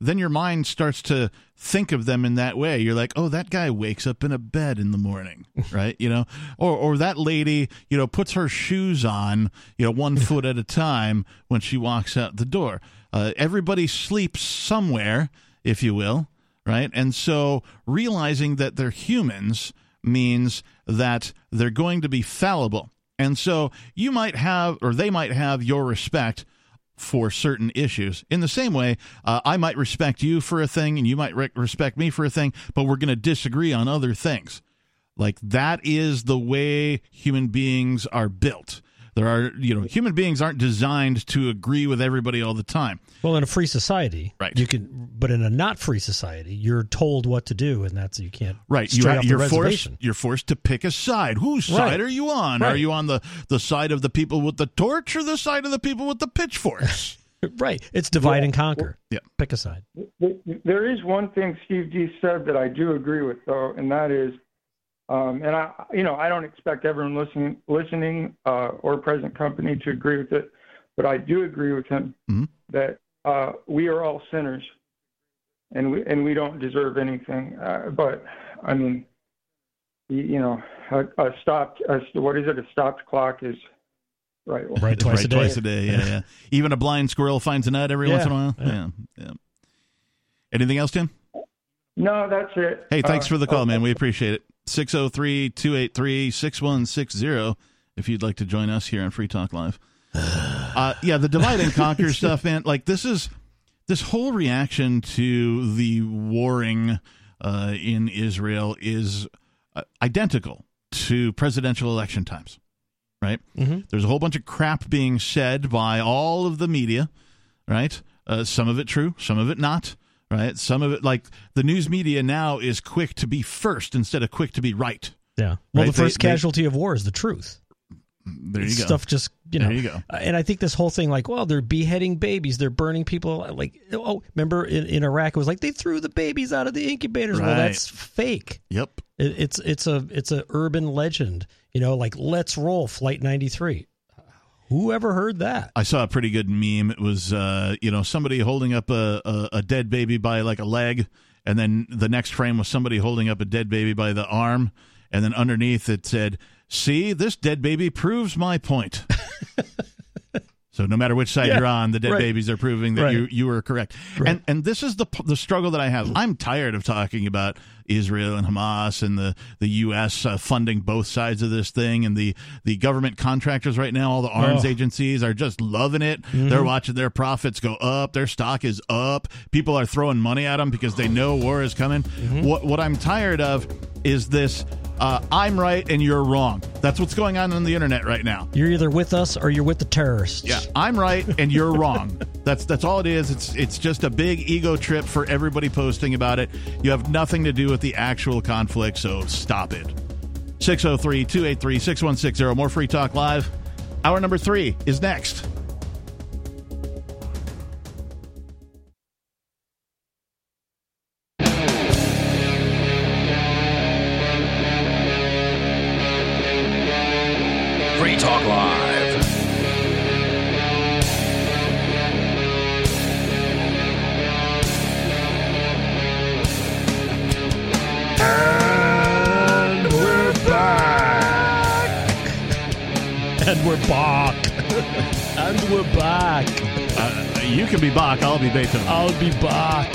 S2: then your mind starts to think of them in that way. You're like, oh, that guy wakes up in a bed in the morning, right? You know, or or that lady, you know, puts her shoes on, you know, one foot at a time when she walks out the door. Uh, everybody sleeps somewhere, if you will, right? And so realizing that they're humans means that they're going to be fallible. And so you might have, or they might have your respect for certain issues. In the same way, uh, I might respect you for a thing and you might re- respect me for a thing, but we're going to disagree on other things. Like that is the way human beings are built. There are, you know, human beings aren't designed to agree with everybody all the time.
S3: Well, in a free society,
S2: right?
S3: You can, but in a not free society, you're told what to do, and that's you can't.
S2: Right, you
S3: straight
S2: are,
S3: off the
S2: you're forced.
S3: reservation.
S2: You're forced to pick a side. Whose
S3: Right.
S2: side are you on? Are you on the the side of the people with the torch or the side of the people with the pitchforks?
S3: right. It's divide and conquer.
S2: Yeah.
S3: Pick a side.
S11: There is one thing Steve G said that I do agree with, though, and that is, um, and I, you know, I don't expect everyone listening, listening, uh, or present company to agree with it, but I do agree with him
S2: Mhm.
S11: that uh, we are all sinners, and we and we don't deserve anything. Uh, but I mean, you, you know, a, a stopped, a, what is it? A stopped clock is right.
S3: Right twice
S2: right,
S3: a day.
S2: Twice a day. Yeah, yeah. Even a blind squirrel finds a nut every once in a while. Yeah. yeah. Anything else, Tim?
S11: No, that's it.
S2: Hey, thanks
S11: Uh,
S2: for the call, man. We appreciate it. 603 283 6160 if you'd like to join us here on Free Talk Live. Uh, yeah, the divide and conquer stuff, man. Like, this is this whole reaction to the warring uh, in Israel is uh, identical to presidential election times, right?
S3: Mm-hmm.
S2: There's a whole bunch of crap being said by all of the media, right? Uh, some of it true, some of it not, right? Some of it, like the news media now is quick to be first instead of quick to be right.
S3: Yeah. Well,
S2: Right?
S3: the first
S2: They- they-
S3: casualty of war is the truth.
S2: There you go.
S3: Stuff just you know.
S2: There you go.
S3: Uh, And I think this whole thing, like, well, they're beheading babies, they're burning people. Like, oh, remember in, in Iraq, it was like they threw the babies out of the incubators. Well, that's fake.
S2: Yep.
S3: It, it's it's a it's a urban legend. You know, like let's roll Flight ninety three. Who ever heard that?
S2: I saw a pretty good meme. It was, uh, you know, somebody holding up a, a, a dead baby by like a leg, and then the next frame was somebody holding up a dead baby by the arm, and then underneath it said, "See, this dead baby proves my point." so no matter which side
S3: Yeah,
S2: you're on, the dead
S3: right.
S2: babies are proving that
S3: Right.
S2: you you were correct. And and this is the the struggle that I have. I'm tired of talking about Israel and Hamas and the the U.S. Uh, funding both sides of this thing, and the the government contractors right now, all the arms
S3: Oh.
S2: agencies are just loving it.
S3: Mhm.
S2: They're watching their profits go up. Their stock is up. People are throwing money at them because they know war is coming.
S3: Mm-hmm.
S2: What what I'm tired of is this. Uh, I'm right and you're wrong. That's what's going on on the internet right now.
S3: You're either with us or you're with the terrorists.
S2: Yeah, I'm right and you're wrong. That's that's all it is. It's it's just a big ego trip for everybody posting about it. You have nothing to do with the actual conflict, so stop it. 603-283-6160 more free talk live. Hour number 3 is next.
S3: And we're back. and we're back. and we're back.
S2: Uh, you can be Bach, I'll be Beethoven.
S3: I'll be back.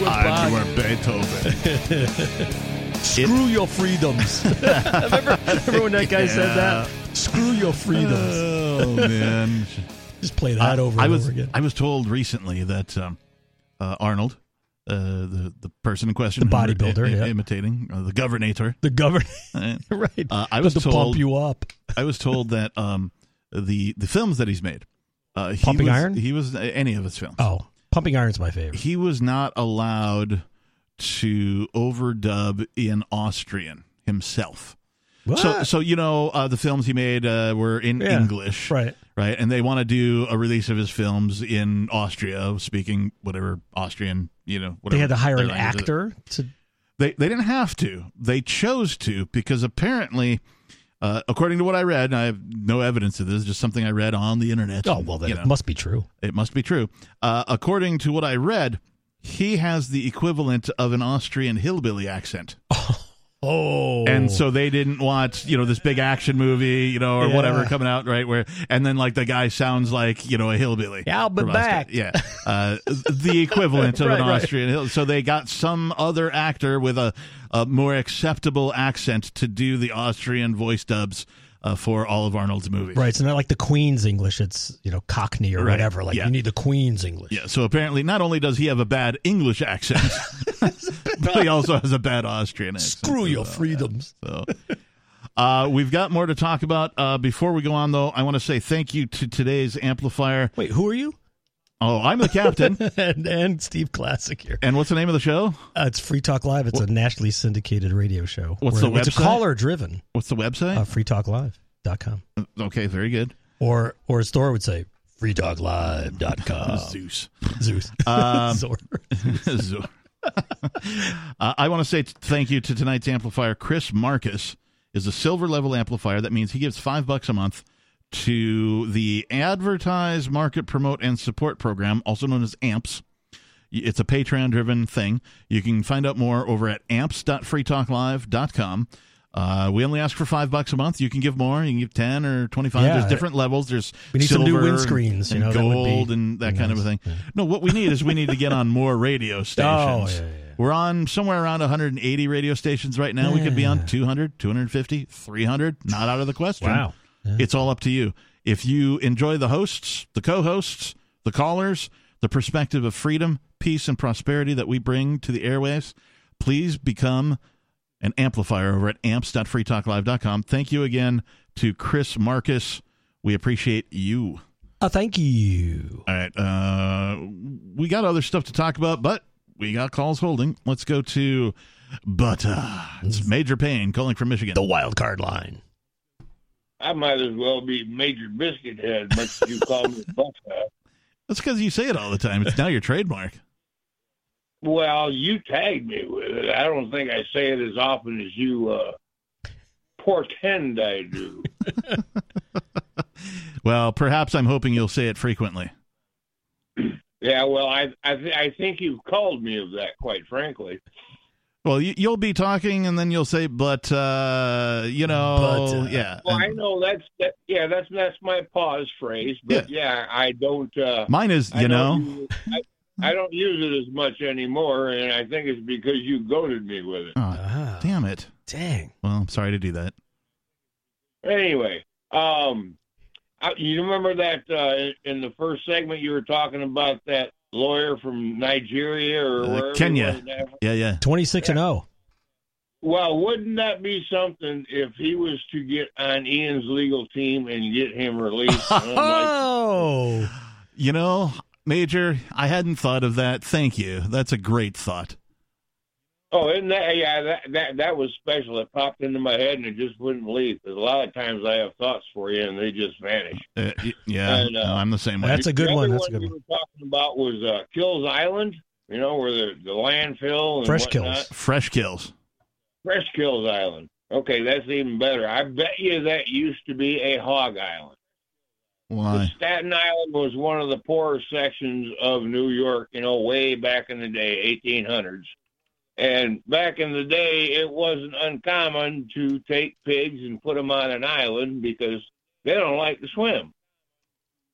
S3: we're
S2: I'm
S3: back.
S2: your Beethoven.
S3: Screw your freedoms. remember, remember when that guy said that? Screw your freedoms.
S2: Oh man.
S3: Just play that
S2: I-
S3: over
S2: I
S3: and
S2: was
S3: over again.
S2: I was told recently that um, uh, Arnold, uh, the the person in question,
S3: The bodybuilder,
S2: i-
S3: yeah.
S2: imitating uh, the governator,
S3: The governor,
S2: right? Uh, I was
S3: to
S2: told
S3: pump you up.
S2: I was told that um, the the films that he's made, uh, he
S3: Pumping
S2: was,
S3: Iron?
S2: he was any of his films.
S3: Oh, Pumping Iron's my favorite.
S2: He was not allowed to overdub in Austrian himself. So, so you know, uh, the films he made uh, were in
S3: Yeah,
S2: English,
S3: right.
S2: Right, and they want to do a release of his films in Austria, speaking whatever Austrian, you know, whatever
S3: They had to hire an actor to.
S2: They they didn't have to. They chose to because apparently, uh, according to what I read, and I have no evidence of this, just something I read on the internet.
S3: Oh well, then
S2: you
S3: it
S2: know.
S3: must be true.
S2: It must be true. Uh, according to what I read, he has the equivalent of an Austrian hillbilly accent.
S3: Oh,
S2: And so they didn't want, you know, this big action movie, you know, or
S3: Yeah.
S2: whatever coming out, right? Where, and then like the guy sounds like, you know, a hillbilly.
S3: Yeah, I'll be back.
S2: Yeah. Uh, the equivalent of
S3: Right,
S2: an
S3: right.
S2: Austrian hill. So they got some other actor with a, a more acceptable accent to do the Austrian voice dubs uh, for all of Arnold's movies.
S3: Right. It's not like the Queen's English. It's, you know, Cockney or
S2: Right.
S3: whatever. Like,
S2: Yeah.
S3: you need the Queen's English.
S2: Yeah. So apparently, not only does he have a bad English accent, but he also has a bad Austrian accent.
S3: Screw your
S2: well.
S3: freedoms.
S2: So, uh, we've got more to talk about. Uh, before we go on, though, I want to say thank you to today's amplifier.
S3: Wait, who are you?
S2: Oh, I'm the captain.
S3: and, and Steve Classic here.
S2: and what's the name of the show?
S3: Uh, it's Free Talk Live. It's a nationally syndicated radio show.
S2: What's the
S3: It's a caller driven.
S2: What's the website?
S3: Uh, freetalklive.com.
S2: okay, very good.
S3: Or, or a store would say freetalklive.com.
S2: Zeus.
S3: Zeus.
S2: Um,
S3: Zor.
S2: Zor. uh, I want to say t- thank you to tonight's amplifier. Chris Marcus is a silver level amplifier. That means he gives five bucks a month to the Advertise, Market, Promote, and Support program, also known as AMPS. It's a Patreon driven thing. You can find out more over at amps.freetalklive.com. Uh, we only ask for five bucks a month. You can give more. You can give ten or twenty-five.
S3: Yeah.
S2: There's different levels. There's
S3: We need some new windscreens, you
S2: and
S3: know, that would be
S2: gold and that kind of a
S3: nice.
S2: thing. No, what we need is we need to get on more radio stations.
S3: Oh, yeah, yeah,
S2: We're on somewhere around 180 radio stations right now. We could be on 200, 250, 300. Not out of the question.
S3: Wow.
S2: It's all up to you. If you enjoy the hosts, the co hosts, the callers, the perspective of freedom, peace, and prosperity that we bring to the airwaves, please become an amplifier over at amps.freetalklive.com. Thank you again to Chris Marcus. We appreciate you.
S3: Uh, thank you.
S2: All right. Uh, we got other stuff to talk about, but we got calls holding. Let's go to Butter. It's Major Pain calling from Michigan.
S3: The wild card line.
S12: I might as well be Major Biscuit Head, much as you call me Buckeye.
S2: That's because you say it all the time. It's now your trademark.
S12: Well, you tagged me with it. I don't think I say it as often as you uh, portend I do.
S2: Well, perhaps I'm hoping you'll say it frequently.
S12: Yeah, well, I I, th- I think you've called me of that, quite frankly.
S2: Well, you, you'll be talking, and then you'll say, "But uh, you know,
S3: But, uh,
S2: yeah."
S12: Well, I know that's that. Yeah, that's that's my pause phrase, but yeah, I don't. Uh,
S2: Mine is, you
S12: don't
S2: know.
S12: I, I don't use it as much anymore, and I think it's because you goaded me with it.
S2: Oh,
S3: Ah,
S2: damn it.
S3: dang.
S2: Well, I'm sorry to do that.
S12: Anyway, um, I, you remember that uh, in- in the first segment you were talking about that lawyer from Nigeria or
S2: Uh, Kenya.
S12: it was now?
S2: Yeah, yeah.
S3: 26 and oh. 0.
S12: Well, wouldn't that be something if he was to get on Ian's legal team and get him released? And I'm like,
S3: Oh.
S2: You know, Major, I hadn't thought of that. Thank you. That's a great thought.
S12: Oh, isn't that? Yeah, that that that was special. It popped into my head and it just wouldn't leave. Because a lot of times I have thoughts for you and they just vanish.
S2: Uh, yeah,
S12: And, uh,
S2: no, I'm the same way.
S3: That's a good
S12: the
S3: one.
S12: other
S3: That's a good
S12: you
S3: one.
S12: were talking about was uh, Kills Island. You know where the the landfill and
S3: Fresh
S12: whatnot.
S3: kills.
S2: Fresh kills.
S12: Fresh Kills Island. Okay, that's even better. I bet you that used to be a hog island.
S2: Why?
S12: Staten Island was one of the poorer sections of New York, you know, way back in the day, 1800s. And back in the day, it wasn't uncommon to take pigs and put them on an island because they don't like to swim.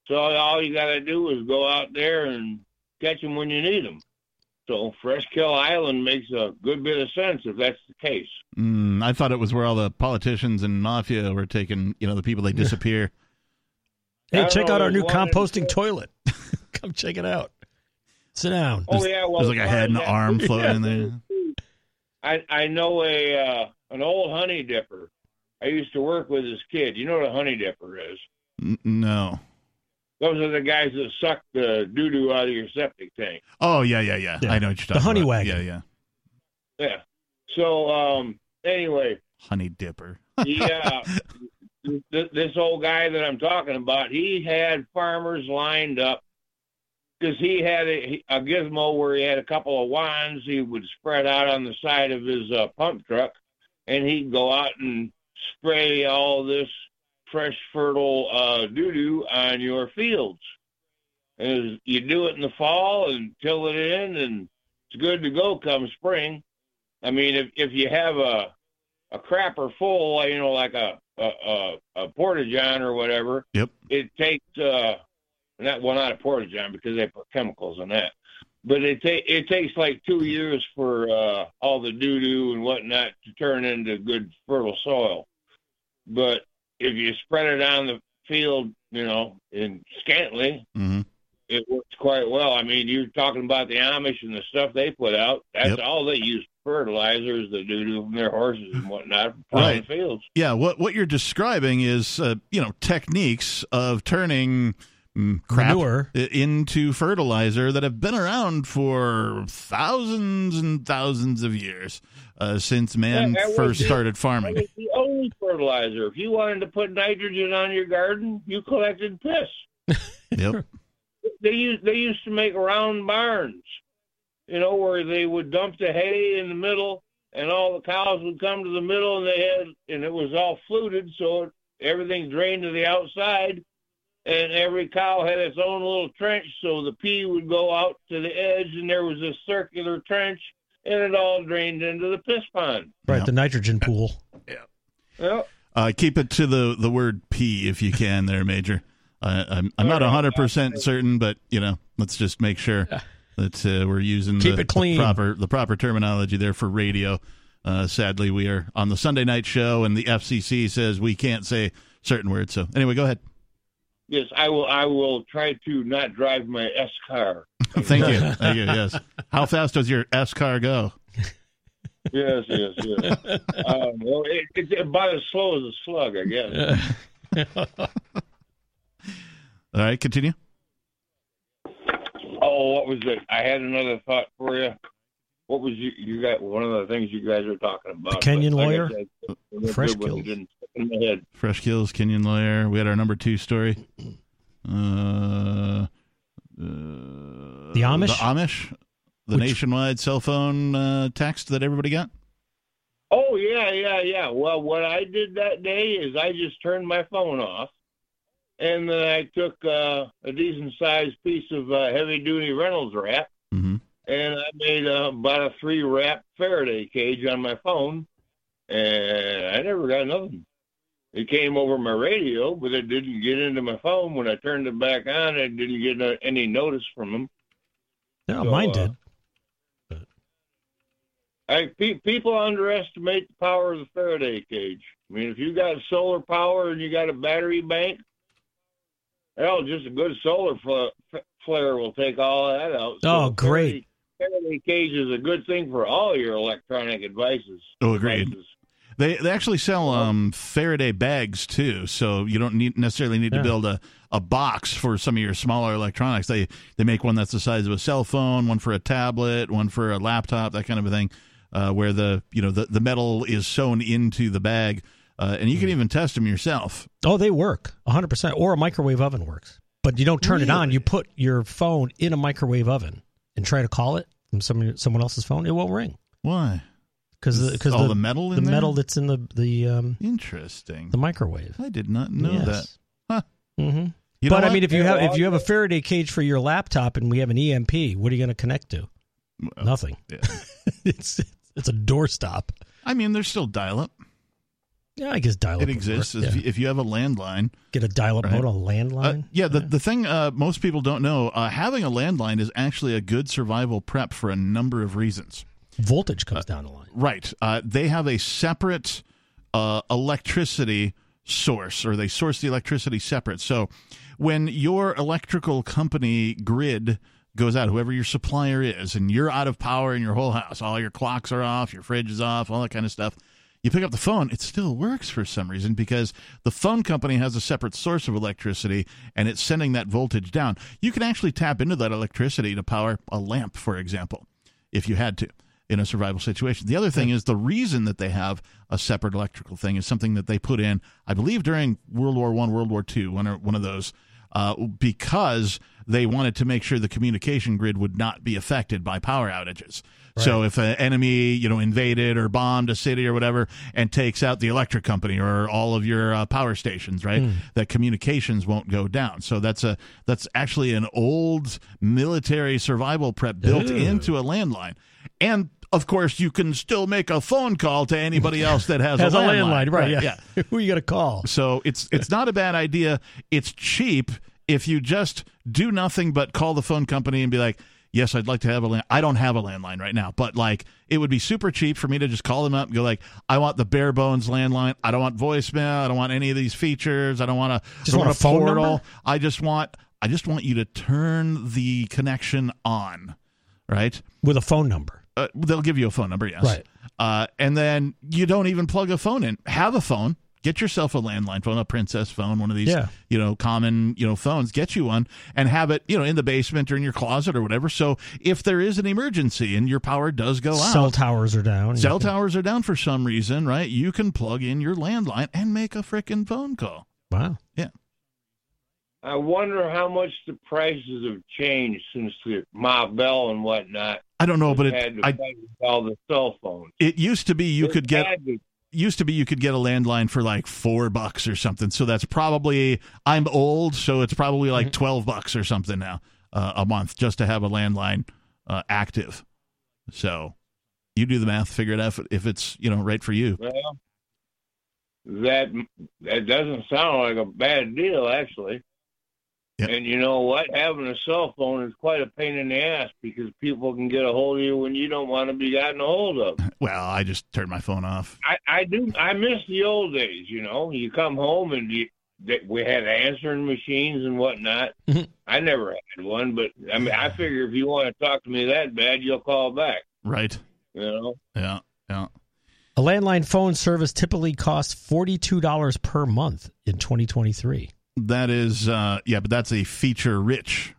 S12: So all you got to do is go out there and catch them when you need them. So Fresh Kill Island makes a good bit of sense if that's the case.
S2: Mm, I thought it was where all the politicians and mafia were taking, you know, the people they disappear.
S3: Hey,
S12: don't
S3: check
S12: know,
S3: out our new
S12: one in-
S3: composting toilet. Come check it out. Sit down.
S12: Oh yeah, well,
S2: There's like a head and an arm floating in there.
S12: I I know a uh, an old honey dipper. I used to work with his kid. You know what a honey dipper is?
S2: No.
S12: Those are the guys that suck the doo doo out of your septic tank.
S2: Oh, yeah, yeah, yeah.
S3: Yeah.
S2: I know what you're talking.
S3: The
S2: talking
S3: honey
S2: about.
S3: wagon.
S2: Yeah, yeah.
S12: Yeah. So um anyway,
S2: Honey dipper.
S12: yeah, th- this old guy that I'm talking about, he had farmers lined up because he had a, a gizmo where he had a couple of wands he would spread out on the side of his uh, pump truck, and he'd go out and spray all this fresh, fertile uh, doo doo on your fields. And you do it in the fall and till it in, and it's good to go come spring. I mean, if if you have a a crapper full, you know, like a a, a, a porta john or whatever,
S2: Yep.
S12: it takes uh not well not a porta john because they put chemicals in that. But it ta- it takes like two years for uh all the doo doo and whatnot to turn into good fertile soil. But if you spread it on the field, you know, in scantily,
S2: hmm
S12: it works quite well. I mean, you're talking about the Amish and the stuff they put out. That's
S2: Yep.
S12: all they use fertilizers, the doo doo from their horses and whatnot, plowing
S2: Right.
S12: fields.
S2: Yeah, what what you're describing is uh, you know techniques of turning crap
S3: Manure.
S2: into fertilizer that have been around for thousands and thousands of years uh, since man
S12: Yeah, that was
S2: first
S12: the-
S2: started farming.
S12: was the only fertilizer. If you wanted to put nitrogen on your garden, you collected piss.
S2: Yep.
S12: They used they used to make round barns, you know, where they would dump the hay in the middle, and all the cows would come to the middle, and they had and it was all fluted, so everything drained to the outside, and every cow had its own little trench, so the pee would go out to the edge, and there was a circular trench, and it all drained into the piss pond.
S3: Right,
S2: Yeah.
S3: the nitrogen pool. Yeah.
S12: Well,
S2: Uh, keep it to the the word P if you can, there, Major. Uh, I'm I'm not hundred percent certain, but you know, let's just make sure that uh, we're using
S3: Keep
S2: the,
S3: it clean.
S2: the proper the proper terminology there for radio. Uh, sadly, we are on the Sunday night show, and the FCC says we can't say certain words. So anyway, go ahead.
S12: Yes, I will. I will try to not drive my S car.
S2: Thank you. Thank you. Yes. How fast does your S car go?
S12: Yes, yes, yes. um, well, it, it's about as slow as a slug, I guess.
S2: All right, continue.
S12: Oh, what was it? I had another thought for you. What was you? You got one of the things you guys are talking about.
S3: The Kenyan
S12: like
S3: lawyer?
S12: said,
S3: Fresh
S12: good when it
S3: kills.
S12: didn't in my head.
S2: Fresh Kills, Kenyan Lawyer. We had our number two story. Uh, uh, the
S3: Amish?
S2: The Amish. The
S3: Which-
S2: nationwide cell phone uh, text that everybody got.
S12: Oh yeah, yeah, yeah. Well, what I did that day is I just turned my phone off, and then I took uh, a decent sized piece of uh, heavy duty Reynolds wrap. And I made uh, about a three wrap Faraday cage on my phone, and I never got nothing. It came over my radio, but it didn't get into my phone. When I turned it back on, I didn't get any notice from them.
S3: No,
S12: So,
S3: mine
S12: uh,
S3: did.
S12: I pe- people underestimate the power of the Faraday cage. I mean, if you got solar power and you got a battery bank, hell, just a good solar fl- flare will take all that out.
S3: Oh,
S12: a
S3: great.
S12: Faraday, Faraday cage is a good thing for all your electronic devices.
S2: Oh, agreed.
S12: devices.
S2: They they actually sell um, Faraday bags too, so you don't need necessarily need
S3: Yeah.
S2: to build a, a box for some of your smaller electronics. They they make one that's the size of a cell phone, one for a tablet, one for a laptop, that kind of a thing, uh, where the you know the, the metal is sewn into the bag, uh, and you
S3: Hmm.
S2: can even test them yourself.
S3: Oh, they work 100%. Or a microwave oven works. But you don't turn it on. You put your phone in a microwave oven and try to call it from some, someone else's phone. It won't ring.
S2: Why?
S3: Because because
S2: all
S3: the,
S2: the metal in
S3: the
S2: there?
S3: metal that's in the the um,
S2: Interesting.
S3: the microwave.
S2: I did not know
S3: Yes.
S2: that. Huh.
S3: hmm
S2: You
S3: but I mean, if you have if you have a Faraday cage for your laptop and we have an EMP, what are you going to connect to?
S2: Well,
S3: Nothing.
S2: yeah.
S3: it's it's a doorstop.
S2: I mean, there's still dial-up.
S3: Yeah, I guess dial up.
S2: It exists.
S3: Yeah.
S2: If, you, if you have a landline,
S3: Get a dial up
S2: Right.
S3: mode on a landline.
S2: Uh, yeah, the, the thing uh, most people don't know, uh, having a landline is actually a good survival prep for a number of reasons.
S3: Voltage comes down the line.
S2: Right. Uh, they have a separate uh, electricity source, or they source the electricity separate. So when your electrical company grid goes out, whoever your supplier is, and you're out of power in your whole house, all your clocks are off, your fridge is off, all that kind of stuff. You pick up the phone, it still works for some reason because the phone company has a separate source of electricity and it's sending that voltage down. You can actually tap into that electricity to power a lamp, for example, if you had to in a survival situation. The other thing is the reason that they have a separate electrical thing is something that they put in, I believe, during World War One, World War Two, one or one of those, uh, because they wanted to make sure the communication grid would not be affected by power outages. So if an enemy, you know, invaded or bombed a city or whatever and takes out the electric company or all of your uh, power stations, right, that communications won't go down. So that's a that's actually an old military survival prep built
S3: Ooh.
S2: into a landline. And of course, you can still make a phone call to anybody else that has,
S3: Has
S2: a landline,
S3: landline, right? Yeah. Who you got to call?
S2: So it's it's not a bad idea. It's cheap if you just do nothing but call the phone company and be like, yes, I'd like to have a land. I don't have a landline right now, but like it would be super cheap for me to just call them up and go like, I want the bare bones landline. I don't want voicemail. I don't want any of these features. I don't want to
S3: Just want a phone
S2: portal.
S3: number?
S2: I just want I just want you to turn the connection on, right?
S3: With a phone number.
S2: Uh, they'll give you a phone number, yes.
S3: Right.
S2: Uh, and then you don't even plug a phone in. Have a phone. Get yourself a landline phone, a princess phone, one of these,
S3: Yeah.
S2: you know, common, you know, phones. Get you one and have it, you know, in the basement or in your closet or whatever. So if there is an emergency and your power does go out,
S3: Cell towers are down.
S2: cell
S3: You can-
S2: towers are down for some reason, right? You can plug in your landline and make a freaking phone call.
S3: Wow.
S2: Yeah.
S12: I wonder how much the prices have changed since the Ma Bell and whatnot.
S2: I don't know, but it,
S12: had to
S2: I,
S12: all the cell phones.
S2: it used to be you
S12: It
S2: could get
S12: to-
S2: used to be you could get a landline for like four bucks or something. So that's probably I'm old, so it's probably like twelve bucks or something now uh, a month just to have a landline uh, active. So you do the math, figure it out if, if it's you know right for you.
S12: Well, that that doesn't sound like a bad deal, actually.
S2: Yep.
S12: And you know what? Having a cell phone is quite a pain in the ass because people can get a hold of you when you don't want to be gotten a hold of.
S2: Well, I just turned my phone off.
S12: I, I do. I miss the old days. You know, you come home and you, that we had answering machines and whatnot.
S3: Mhm.
S12: I never had one, but I mean, I figure if you want to talk to me that bad, you'll call back.
S2: Right.
S12: You know.
S2: Yeah. Yeah.
S3: A landline phone service typically costs $42 per month in 2023.
S2: That is, uh, yeah, but that's a feature rich.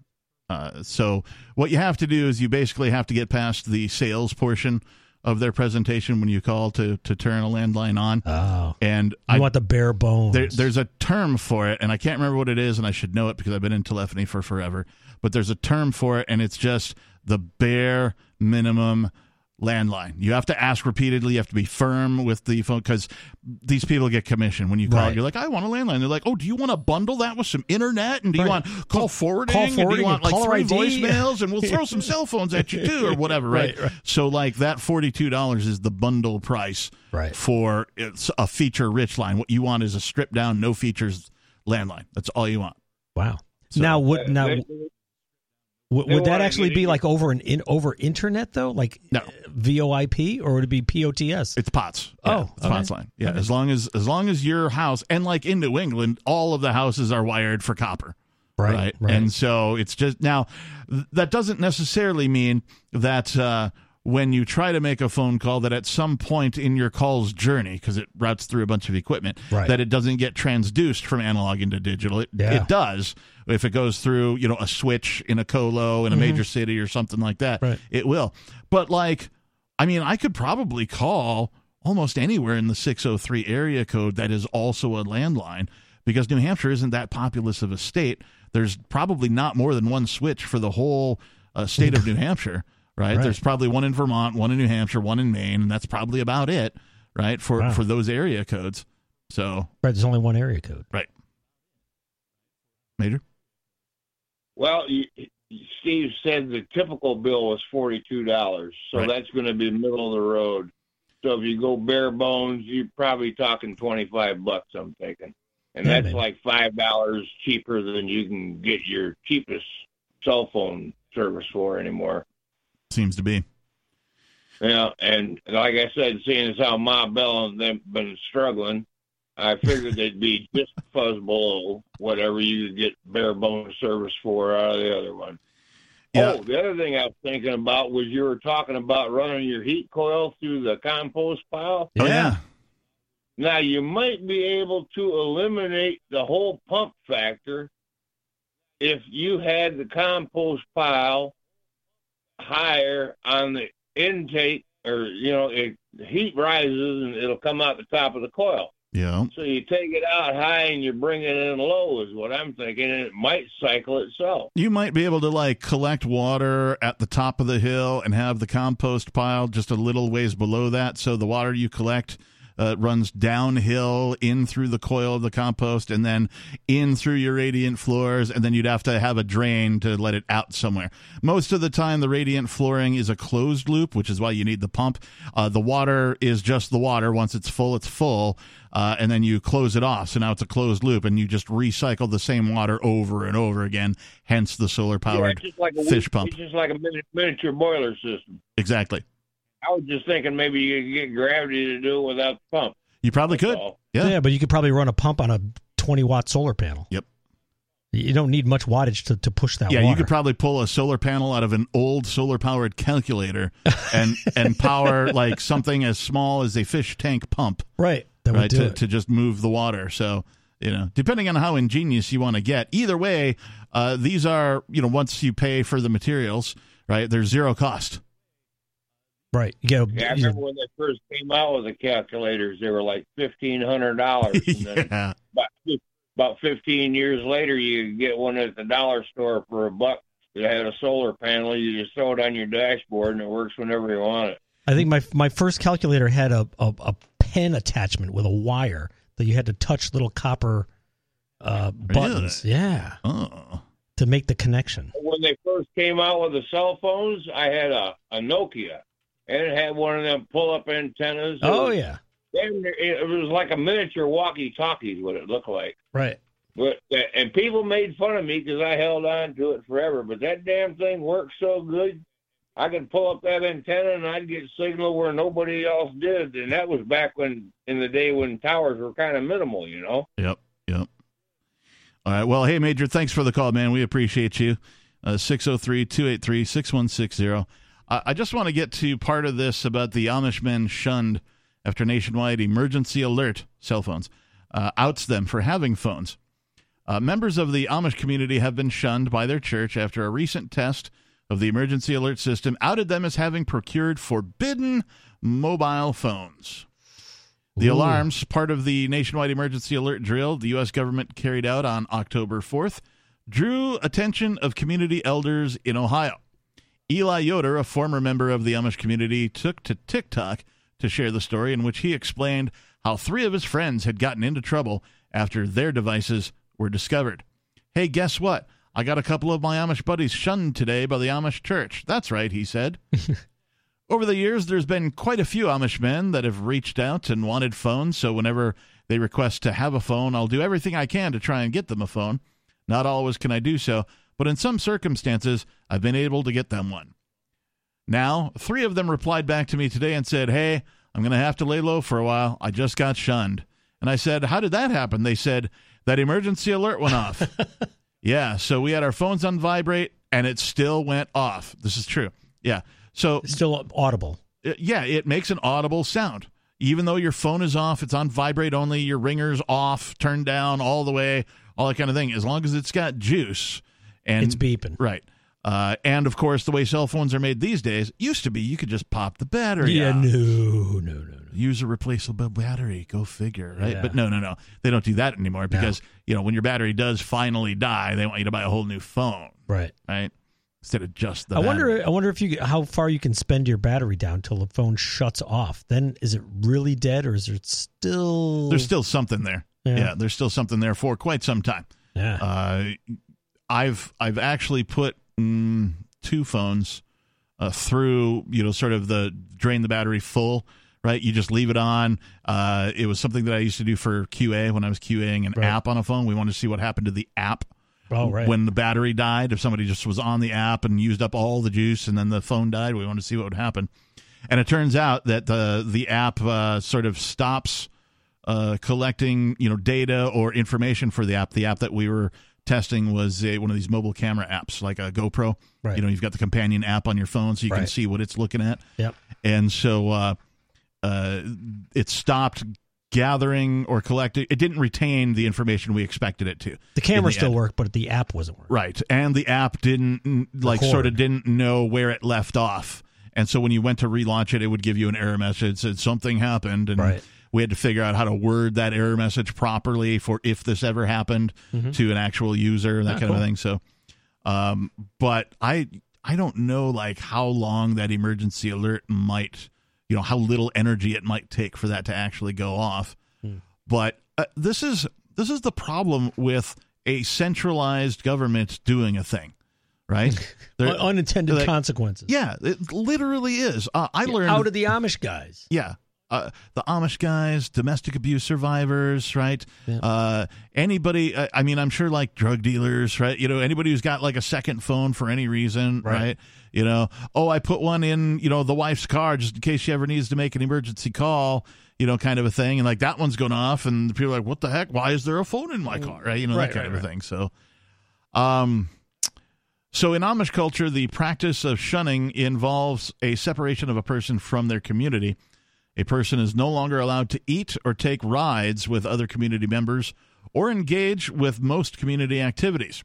S2: Uh, so what you have to do is you basically have to get past the sales portion of their presentation when you call to to turn a landline on.
S3: Oh.
S2: And
S3: I
S2: I
S3: want the bare bones.
S2: there, there's a term for it, and I can't remember what it is, and I should know it because I've been in telephony for forever. But there's a term for it, and it's just the bare minimum landline. You have to ask repeatedly. You have to be firm with the phone because these people get commission when you call.
S3: Right.
S2: You're like, I want a landline. They're like, Oh, do you want to bundle that with some internet? And do you want call forwarding?
S3: Call
S2: and do
S3: forwarding
S2: you want
S3: and
S2: like three
S3: ID?
S2: voicemails? And we'll throw some cell phones at you too, or whatever. Right.
S3: Right, right.
S2: So like that forty two dollars is the bundle price
S3: Right.
S2: for it's a feature rich line. What you want is a stripped down, no features landline. That's all you want.
S3: Wow.
S2: So-
S3: now, what? now
S12: They-
S3: would, that actually be like over an in, over internet though, like
S2: No.
S3: uh, VoIP, or would it be POTS?
S2: It's POTS. Yeah,
S3: Oh,
S2: it's
S3: okay.
S2: POTS line. Yeah, as long as as long as your house and like in New England, all of the houses are wired for copper.
S3: Right, right.
S2: And so it's just now that doesn't necessarily mean that uh, when you try to make a phone call that at some point in your call's journey because it routes through a bunch of equipment
S3: Right.
S2: that it doesn't get transduced from analog into digital. It,
S3: Yeah.
S2: it does if it goes through, you know, a switch in a colo in a major city or something like that.
S3: Mm-hmm. Right.
S2: It will. But like I mean, I could probably call almost anywhere in the 603 area code that is also a landline because New Hampshire isn't that populous of a state. There's probably not more than one switch for the whole uh, state of New Hampshire, right?
S3: Right.
S2: There's probably one in Vermont, one in New Hampshire, one in Maine, and that's probably about it, right? For
S3: Wow.
S2: for those area codes. So,
S3: Right, there's only one area code.
S2: right. Major?
S12: Well, you, Steve said the typical bill was forty-two dollars, so
S2: Right.
S12: that's going to be middle of the road. So if you go bare bones, you're probably talking twenty-five bucks. I'm thinking, and
S3: Yeah,
S12: that's
S3: maybe.
S12: like five dollars cheaper than you can get your cheapest cell phone service for anymore.
S2: Seems to be.
S12: Yeah, and like I said, seeing as how Ma Bell and them been struggling, I figured they'd be just fuzz below whatever you could get bare bones service for out of the other one.
S2: Yeah.
S12: Oh, the other thing I was thinking about was you were talking about running your heat coil through the compost pile.
S2: Oh, yeah.
S12: Now you might be able to eliminate the whole pump factor if you had the compost pile higher on the intake, or you know, it, heat rises and it'll come out the top of the coil.
S2: Yeah.
S12: So you take it out high and you bring it in low, is what I'm thinking, and it might cycle itself.
S2: You might be able to like collect water at the top of the hill and have the compost pile just a little ways below that. So the water you collect uh, runs downhill in through the coil of the compost and then in through your radiant floors, and then you'd have to have a drain to let it out somewhere. Most of the time, the radiant flooring is a closed loop, which is why you need the pump. Uh, the water is just the water. Once it's full, it's full. Uh, and then you close it off. So now it's a closed loop, and you just recycle the same water over and over again. Hence the solar powered
S12: just like
S2: fish pump.
S12: It's just like a miniature boiler system.
S2: Exactly.
S12: I was just thinking maybe you could get gravity to do it without the pump.
S2: You probably
S12: That's
S2: could.
S12: all.
S2: Yeah.
S3: but you could probably run a pump on a 20 watt solar panel.
S2: Yep.
S3: You don't need much wattage to, to push that
S2: yeah,
S3: water.
S2: you could probably pull a solar panel out of an old solar powered calculator and and power like something as small as a fish tank pump.
S3: Right. That would
S2: right
S3: do
S2: to,
S3: it.
S2: to just move the water. So you know, depending on how ingenious you want to get. Either way, uh, these are you know once you pay for the materials, right? There's zero cost.
S3: Right. You get
S12: Yeah, I remember when they first came out with the calculators, they were like fifteen hundred dollars.
S2: yeah.
S12: About, about fifteen years later, you could get one at the dollar store for a buck that had a solar panel. You just throw it on your dashboard, and it works whenever you want it.
S3: I think my my first calculator had a, a, a pen attachment with a wire that you had to touch little copper uh, buttons. Yeah.
S2: Oh.
S3: To make the connection.
S12: When they first came out with the cell phones, I had a, a Nokia, and it had one of them pull-up antennas.
S3: Oh
S12: was-
S3: yeah.
S12: It was like a miniature walkie-talkie, what it looked like.
S3: Right.
S12: But and people made fun of me because I held on to it forever. But that damn thing worked so good, I could pull up that antenna and I'd get signal where nobody else did. And that was back when in the day when towers were kind of minimal, you know.
S2: Yep. Yep. All right. Well, hey, Major, thanks for the call, man. We appreciate you. Uh, 603 283 6160. I just want to get to part of this about the Amish men shunned after nationwide emergency alert cell phones uh, outs them for having phones. Uh, members of the Amish community have been shunned by their church after a recent test of the emergency alert system outed them as having procured forbidden mobile phones. The
S13: Ooh.
S2: alarms, part of the nationwide emergency alert drill the U.S. government carried out on October 4th, drew attention of community elders in Ohio. Eli Yoder, a former member of the Amish community, took to TikTok to share the story in which he explained how three of his friends had gotten into trouble after their devices were discovered. Hey, guess what? I got a couple of my Amish buddies shunned today by the Amish church. That's right, he said. Over the years, there's been quite a few Amish men that have reached out and wanted phones, so whenever they request to have a phone, I'll do everything I can to try and get them a phone. Not always can I do so, but in some circumstances, I've been able to get them one. Now, three of them replied back to me today and said, Hey, I'm going to have to lay low for a while. I just got shunned. And I said, How did that happen? They said, That emergency alert went off. yeah, so we had our phones on vibrate and it still went off. This is true. Yeah. So
S3: It's still audible.
S2: uh, yeah, it makes an audible sound. Even though your phone is off, it's on vibrate only, your ringer's off, turned down all the way, all that kind of thing. As long as it's got juice and
S3: It's beeping.
S2: Right. Uh, and of course, the way cell phones are made these days, used to be you could just pop the battery.
S3: Yeah,
S2: out.
S3: no, no, no, no.
S2: Use a replaceable battery. Go figure, right?
S3: Yeah.
S2: But no, no, no. They don't do that anymore because you know when your battery does finally die, they want you to buy a whole new phone,
S3: Right.
S2: right? Instead of just the.
S3: I
S2: battery.
S3: wonder. I wonder if you how far you can spend your battery down till the phone shuts off. Then is it really dead, or is there still?
S2: there's still something there.
S3: Yeah.
S2: Yeah. there's still something there for quite some time.
S3: Yeah.
S2: Uh, I've I've actually put mm, two phones uh, through you know sort of the drain the battery full. Right, you just leave it on. Uh, it was something that I used to do for QA when I was QAing an
S3: Right.
S2: app on a phone. We wanted to see what happened to the app
S3: Oh, right.
S2: when the battery died. If somebody just was on the app and used up all the juice, and then the phone died, we wanted to see what would happen. And it turns out that the the app uh, sort of stops uh, collecting you know data or information for the app. The app that we were testing was a, one of these mobile camera apps, like a GoPro.
S3: Right.
S2: You know, you've got the companion app on your phone, so you can see what it's looking at.
S3: Yep.
S2: And so uh, uh, it stopped gathering or collecting. It didn't retain the information we expected it to.
S3: the camera
S2: in
S3: still
S2: end.
S3: worked, but the app wasn't working.
S2: Right. And the app didn't like
S3: Record.
S2: sort of didn't know where it left off. And so when you went to relaunch it, it would give you an error message that said something happened and
S3: Right.
S2: We had to figure out how to word that error message properly for if this ever happened
S3: Mhm.
S2: to an actual user, and that
S3: Ah,
S2: kind
S3: cool.
S2: of thing. So um but I I don't know like how long that emergency alert might you know how little energy it might take for that to actually go off.
S3: Hmm.
S2: But uh, this is this is the problem with a centralized government doing a thing, right?
S3: Unintended
S2: like-
S3: consequences.
S2: Yeah, it literally is. Uh, I learned
S3: out of the Amish guys.
S2: yeah. Uh, the Amish guys, domestic abuse survivors, right?
S3: Yeah.
S2: Uh, anybody, I I mean, I'm sure like drug dealers, right? You know, anybody who's got like a second phone for any reason,
S3: Right.
S2: right? You know, oh, I put one in, you know, the wife's car just in case she ever needs to make an emergency call, you know, kind of a thing. And like that one's going off, and people are like, what the heck? Why is there a phone in my car? Right? You know,
S3: Right,
S2: that kind
S3: right,
S2: of a thing. So, um, so in Amish culture, the practice of shunning involves a separation of a person from their community. A person is no longer allowed to eat or take rides with other community members or engage with most community activities.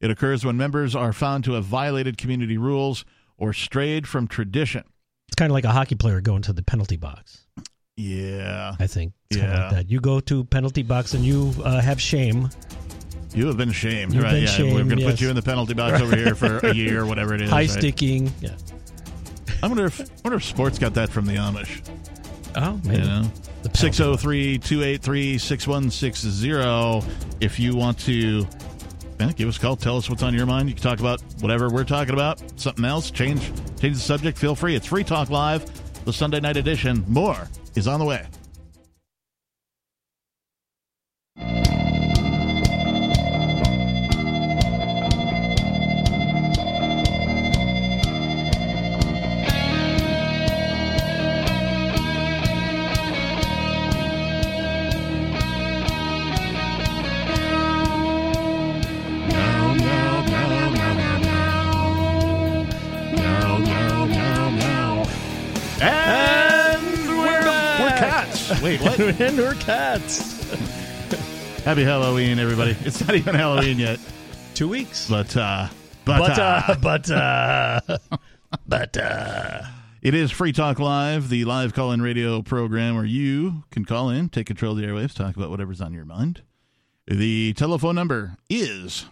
S2: It occurs when members are found to have violated community rules or strayed from tradition.
S3: It's kind of like a hockey player going to the penalty box.
S2: Yeah.
S3: I think it's kind of
S2: Yeah.
S3: like that. You go to penalty box and you uh, have shame.
S2: You have been shamed,
S3: You've
S2: right?
S3: been
S2: yeah, we're going to
S3: yes.
S2: put you in the penalty box over here for a year, or whatever it is.
S3: High
S2: right?
S3: sticking. Yeah.
S2: I wonder if I wonder if sports got that from the Amish.
S3: Oh,
S2: You
S3: maybe.
S2: know? 603-283-6160 if you want to eh, give us a call. Tell us what's on your mind. You can talk about whatever we're talking about. Something else. Change change the subject. Feel free. It's free talk live the sunday night edition. More is on the way Wait, what?
S3: and we're cats.
S2: Happy Halloween, everybody. It's not even Halloween yet.
S3: Two weeks.
S2: But, uh, but,
S3: But,
S2: uh,
S3: uh, but, uh, but, uh,
S2: It is Free Talk Live, the live call in radio program where you can call in, take control of the airwaves, talk about whatever's on your mind. The telephone number is,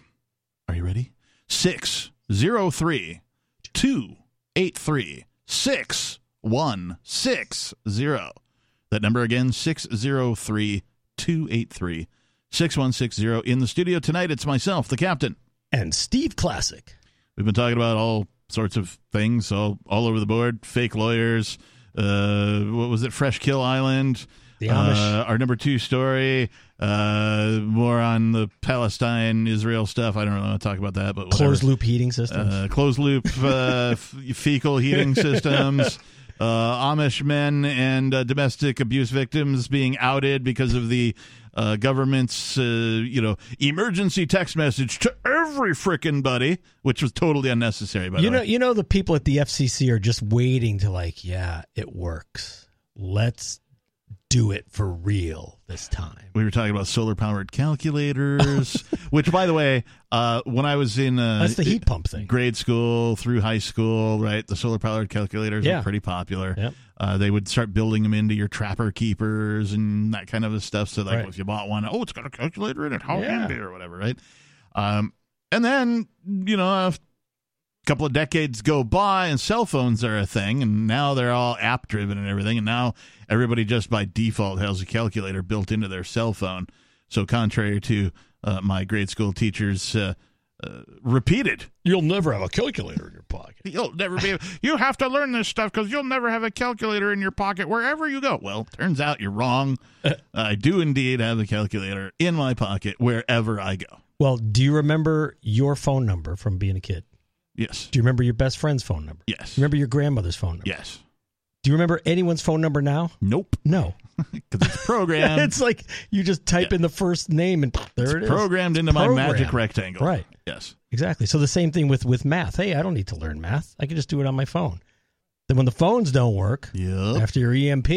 S2: are you ready? 603 283 6160. That number again, 603 283 6160. In the studio tonight, it's myself, the captain.
S3: and Steve Classic.
S2: We've been talking about all sorts of things all, all over the board. Fake lawyers. Uh, what was it? Fresh Kill Island.
S3: The Amish.
S2: Uh, our number two story. Uh, more on the Palestine Israel stuff. I don't really want to talk about that, but whatever.
S3: Closed loop heating systems.
S2: Uh, closed loop uh, f- fecal heating systems. Uh, Amish men and uh, domestic abuse victims being outed because of the uh, government's, uh, you know, emergency text message to every frickin' buddy, which was totally unnecessary. By
S3: you
S2: the
S3: know,
S2: way,
S3: you know, the people at the FCC are just waiting to like, yeah, it works. Let's do it for real this time.
S2: we were talking about solar powered calculators, which, by the way, uh, when I was in uh,
S3: That's the heat pump thing.
S2: grade school through high school, right? The solar powered calculators
S3: Yeah.
S2: were pretty popular.
S3: Yep.
S2: Uh, they would start building them into your trapper keepers and that kind of stuff. So, like,
S3: Right.
S2: if you bought one, oh, it's got a calculator in it. How
S3: Yeah.
S2: handy or whatever, right? Um, and then, you know, couple of decades go by and cell phones are a thing. And now they're all app driven and everything. And now everybody just by default has a calculator built into their cell phone. So, contrary to uh, my grade school teachers, uh, uh, repeated
S3: You'll never have a calculator in your pocket.
S2: You'll never be. You have to learn this stuff because you'll never have a calculator in your pocket wherever you go. Well, turns out you're wrong. I do indeed have a calculator in my pocket wherever I go.
S3: Well, do you remember your phone number from being a kid?
S2: Yes.
S3: Do you remember your best friend's phone number?
S2: Yes.
S3: Remember your grandmother's phone number?
S2: Yes.
S3: Do you remember anyone's phone number now?
S2: Nope.
S3: No.
S2: Because it's programmed.
S3: it's like you just type in the first name and there it is.
S2: programmed into my magic rectangle.
S3: Right.
S2: Yes.
S3: Exactly. So the same thing with with math. Hey, I don't need to learn math. I can just do it on my phone. Then when the phones don't work
S2: Yep.
S3: after your EMP,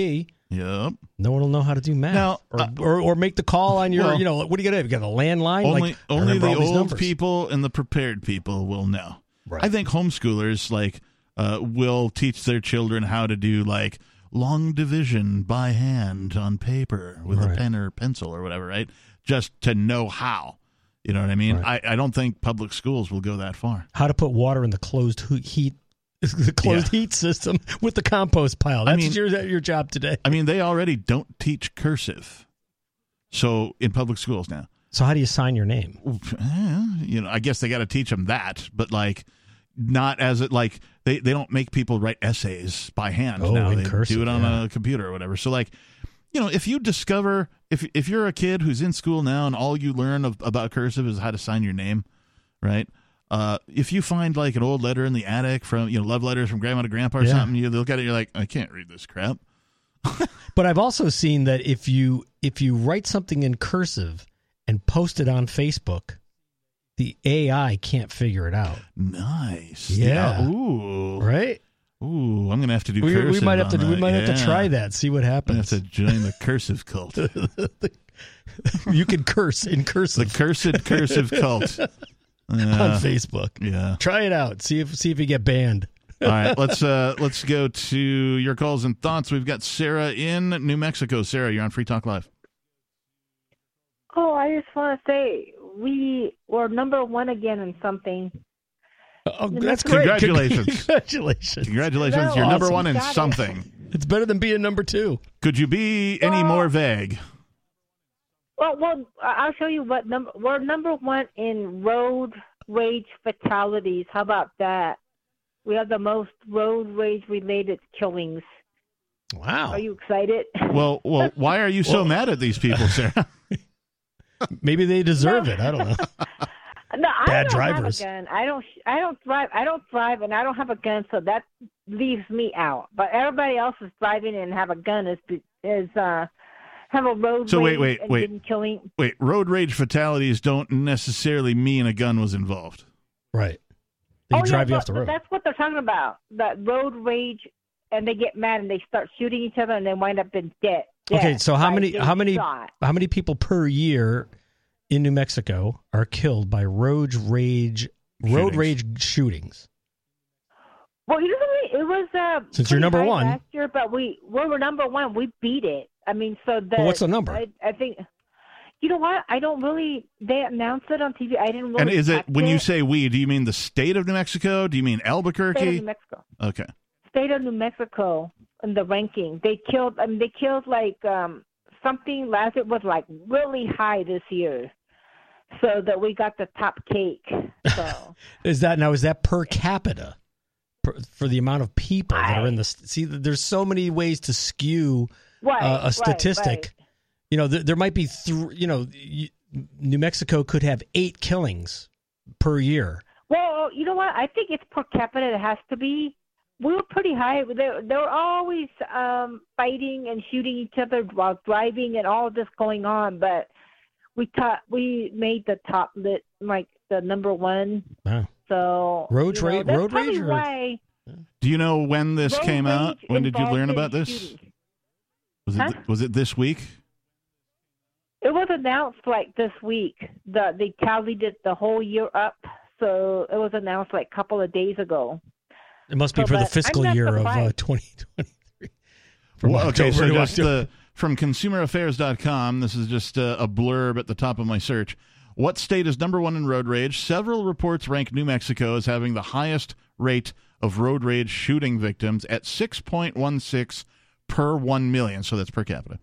S2: Yep.
S3: no one will know how to do math.
S2: Now,
S3: or,
S2: uh,
S3: or or make the call on your,
S2: well-
S3: you know, what do you got? To have? You got a landline?
S2: Only
S3: like,
S2: only the old
S3: numbers.
S2: people and the prepared people will know.
S3: Right.
S2: I think homeschoolers like uh, will teach their children how to do like long division by hand on paper with
S3: Right.
S2: a pen or pencil or whatever, right? Just to know how. You know what I mean?
S3: Right.
S2: I, I don't think public schools will go that far.
S3: How to put water in the closed heat the closed heat system with the compost pile. That's
S2: I mean-
S3: your your job today.
S2: I mean, they already don't teach cursive, so in public schools now.
S3: So how do you sign your name?
S2: Eh, you know, I guess they got to teach them that, but like not as it like they they don't make people write essays by hand
S3: Oh,
S2: now. They
S3: cursive,
S2: do it on
S3: yeah.
S2: a computer or whatever. So like, you know, if you discover if if you're a kid who's in school now and all you learn of, about cursive is how to sign your name, right? Uh, if you find like an old letter in the attic from you know love letters from grandma to grandpa or
S3: Yeah.
S2: something, you look at it, you're like, I can't read this crap.
S3: But I've also seen that if you if you write something in cursive and post it on Facebook, the AI can't figure it out.
S2: Nice.
S3: Yeah.
S2: Ooh.
S3: Right?
S2: Ooh, I'm gonna have to do.
S3: We, we might have to
S2: on
S3: we
S2: that.
S3: might have to try that. See what happens.
S2: have to join the cursive cult.
S3: you can curse in cursive.
S2: the cursed cursive cult.
S3: on Facebook.
S2: Yeah.
S3: Try it out. See if see if you get banned.
S2: All right, let's uh let's go to your calls and thoughts. We've got Sarah in New Mexico. Sarah, you're on Free Talk Live.
S13: Oh, I just want to say we were number one again in something.
S3: Oh,
S13: that's
S3: great.
S2: Congratulations.
S3: Congratulations.
S2: Congratulations, you're number one in
S13: Got it.
S2: something.
S3: It's better than being number two.
S2: Could you be any more vague?
S13: Well, well, I'll show you what number we're number one in road rage fatalities. How about that? We have the most road rage related killings.
S3: Wow.
S13: Are you excited?
S2: Well, well, why are you so mad at these people, Sarah?
S3: Maybe they deserve it. I don't know.
S13: No, I
S3: Bad
S13: don't
S3: drivers.
S13: have a gun. I don't. I don't drive. I don't drive, and I don't have a gun, so that leaves me out. But everybody else is driving and have a gun is is uh have a road
S2: So wait,
S13: rage
S2: wait,
S13: and
S2: wait.
S13: killing.
S2: Wait, road rage fatalities don't necessarily mean a gun was involved.
S3: Right. They
S13: oh,
S3: drive
S13: yeah,
S3: you
S13: but,
S3: off the road.
S13: That's what they're talking about. That road rage, and they get mad and they start shooting each other, and they wind up in debt.
S3: Okay, so how many how many
S13: shot.
S3: how many people per year in New Mexico are killed by road rage road
S2: Shootings.
S3: rage shootings?
S13: Well, you usually it was uh
S3: Since you're number one.
S13: last year, but we we were number one. We beat it. I mean, so the
S3: Well, what's the number?
S13: I, I think. You know what? I don't really. They announced it on TV. I didn't really.
S2: And is it
S13: catch
S2: when you say we, do you mean the state of New Mexico? Do you mean Albuquerque?
S13: State of
S2: Albuquerque?
S13: New Mexico?
S2: Okay.
S13: State of New Mexico in the ranking. They killed. I mean, they killed like um something last. It was like really high this year, so that we got the top cake. So.
S3: Is that now? Is that per capita per, for the amount of people that are in the? See, there's so many ways to skew
S13: Right,
S3: uh, a statistic.
S13: right.
S3: You know, there, there might be thr You know, y New Mexico could have eight killings per year.
S13: Well, you know what? I think it's per capita. It has to be. We were pretty high. They they were always um fighting and shooting each other while driving and all this going on. But we taught we made the top lit like the number one.
S3: Wow.
S13: So
S3: Road
S13: you know,
S3: ra- road
S13: probably
S3: rage or-
S2: Do you know when this
S13: road
S2: came out? When did you learn about this?
S13: shootings.
S2: Was it
S13: Huh?
S2: was it this week?
S13: It was announced like this week. The they tallied it the whole year up. So it was announced like a couple of days ago.
S3: It must be
S13: So,
S3: for the fiscal
S13: not
S3: year of uh, 2023. From
S2: Well, okay, so
S3: October to
S2: just the, from consumeraffairs.com, this is just a, a blurb at the top of my search. What state is number one in road rage? Several reports rank New Mexico as having the highest rate of road rage shooting victims at 6.16 per 1 million. So that's per capita.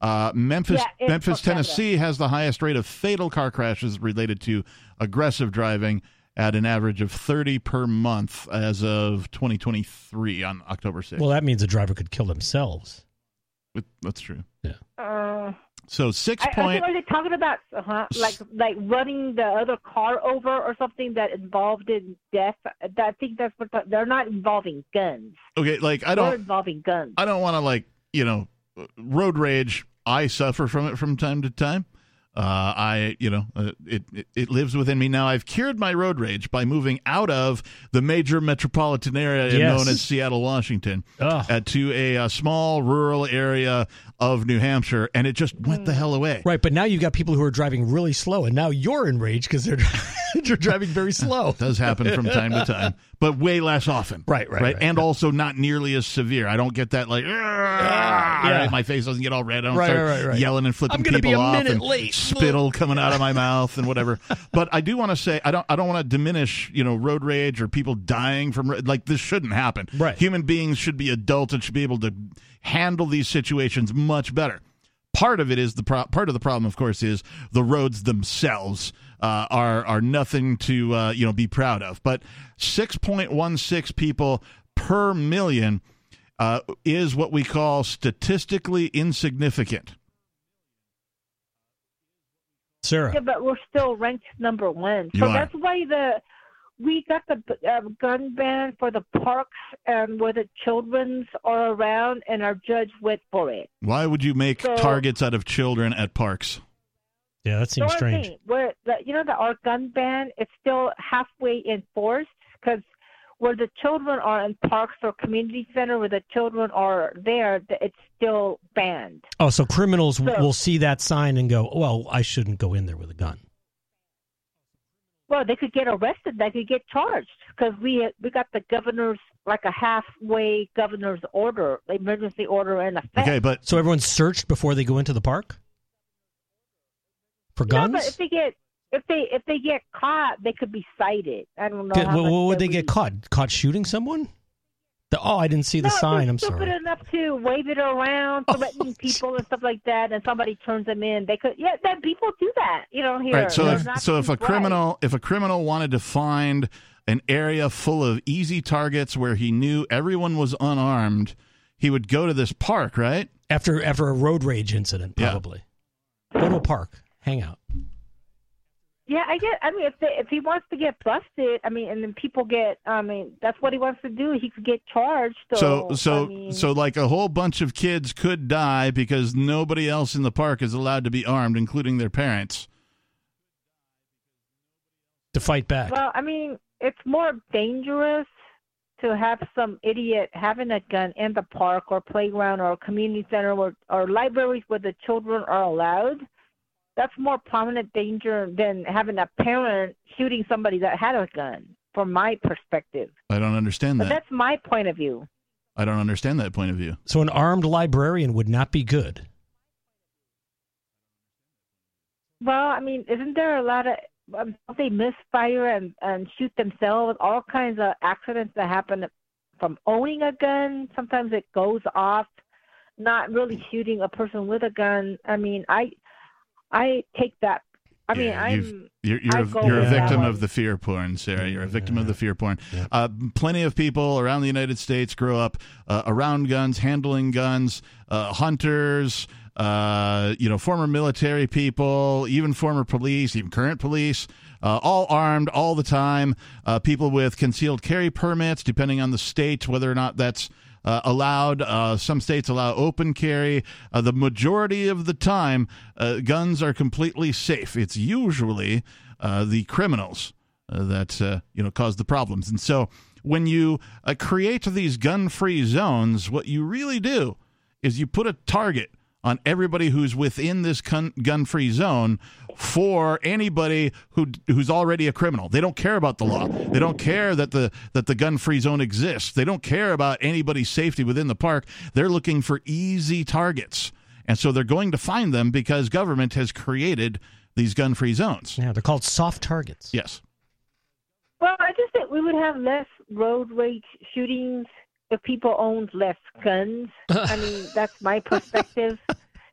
S2: Uh, Memphis,
S13: Yeah,
S2: Memphis. Tennessee has the highest rate of fatal car crashes related to aggressive driving at an average of 30 per month as of 2023 on October 6th.
S3: Well, that means a driver could kill themselves.
S2: It- That's true.
S3: Yeah.
S13: Uh,
S2: So six
S13: I, I
S2: point.
S13: think are they talking about uh like like running the other car over or something that involved in death? I think that's what they're not involving guns.
S2: Okay, like I
S13: They're
S2: don't.
S13: involving guns.
S2: I don't want to like you know, road rage. I suffer from it from time to time. Uh, I, you know, uh, it, it it lives within me now. I've cured my road rage by moving out of the major metropolitan area
S3: Yes.
S2: known as Seattle, Washington, uh, to a, uh small rural area of New Hampshire, and it just went the hell away.
S3: Right, but now you've got people who are driving really slow, and now you're enraged because they're. You're driving very slow.
S2: does happen from time to time, but way less often.
S3: Right, right,
S2: right,
S3: right.
S2: and also not nearly as severe. I don't get that like, yeah.
S3: yeah.
S2: my face doesn't get all red. I don't
S3: Right,
S2: start
S3: right, right.
S2: yelling and flipping people
S3: be a
S2: off
S3: minute
S2: and
S3: late.
S2: spittle coming out of my mouth and whatever. But I do want to say I don't I don't want to diminish you know road rage or people dying from like this shouldn't happen.
S3: Right.
S2: Human beings should be adults and should be able to handle these situations much better. Part of it is the pro- part of the problem, of course, is the roads themselves uh, are are nothing to uh, you know be proud of. But six point one six people per million uh, is what we call statistically insignificant.
S3: Sarah.
S13: Yeah, but we're still ranked number one. So that's why the we got the uh, gun ban for the parks and where the children's are around, and our judge went for it.
S2: Why would you make
S13: So-
S2: targets out of children at parks?
S3: Yeah, that
S13: So I'm Where the, you know the our gun ban, is still halfway enforced because where the children are in parks or community center, where the children are there, it's still banned.
S3: Oh, so criminals
S13: So-
S3: will see that sign and go, "Well, I shouldn't go in there with a gun."
S13: Well, they could get arrested. They could get charged because we we got the governor's like a halfway governor's order, emergency order in effect.
S2: Okay, but
S3: so everyone's searched before they go into the park for
S13: No,
S3: guns.
S13: but if they get if they if they get caught, they could be cited. I don't know. How
S3: what, what would
S13: they'll
S3: they get caught? Caught shooting someone? The, oh, I didn't see the
S13: No,
S3: sign. I'm
S13: stupid
S3: sorry.
S13: enough to wave it around, oh, threatening people and stuff like that, and somebody turns them in. They could, yeah, then people do that, you know. Here,
S2: Right. So
S13: They're
S2: if so if a
S13: right.
S2: criminal if a criminal wanted to find an area full of easy targets where he knew everyone was unarmed, he would go to this park, right?
S3: After after a road rage incident, probably. Go to a park, hang out.
S13: Yeah, I get. I mean, if they, if he wants to get busted, I mean, and then people get. I mean, that's what he wants to do. He could get charged.
S2: So
S13: So,
S2: so
S13: I mean,
S2: so like a whole bunch of kids could die because nobody else in the park is allowed to be armed, including their parents.
S3: To fight back.
S13: Well, I mean, it's more dangerous to have some idiot having a gun in the park or playground or community center or, or libraries where the children are allowed. That's more prominent danger than having a parent shooting somebody that had a gun, from my perspective.
S2: I don't understand
S13: But
S2: that.
S13: that's my point of view.
S2: I don't understand that point of view.
S3: So an armed librarian would not be good.
S13: Well, I mean, isn't there a lot of um, they misfire and and shoot themselves? All kinds of accidents that happen from owning a gun. Sometimes it goes off. Not really shooting a person with a gun. I mean, I I take that. I mean,
S2: Yeah,
S13: I'm
S2: you've- You're you're,
S13: I
S2: a, you're a victim of the fear porn, Sarah. You're a victim of the fear porn. Uh, plenty of people around the United States grow up uh, around guns, handling guns, uh, hunters, uh, you know, former military people, even former police, even current police, uh, all armed all the time. Uh, people with concealed carry permits, depending on the state, whether or not that's uh, allowed. Uh, some states allow open carry. Uh, the majority of the time, uh, guns are completely safe. It's usually uh, the criminals uh, that you know cause the problems. And so, when you create these gun-free zones, what you really do is you put a target on everybody who's within this gun- gun-free zone for anybody who who's already a criminal. They don't care about the law. They don't care that the that the gun-free zone exists. They don't care about anybody's safety within the park. They're looking for easy targets. And so they're going to find them because government has created these gun-free zones.
S3: Yeah, they're called soft targets.
S2: Yes.
S13: Well, I just think we would have less road rage shootings if people owned less guns. I mean, that's my perspective.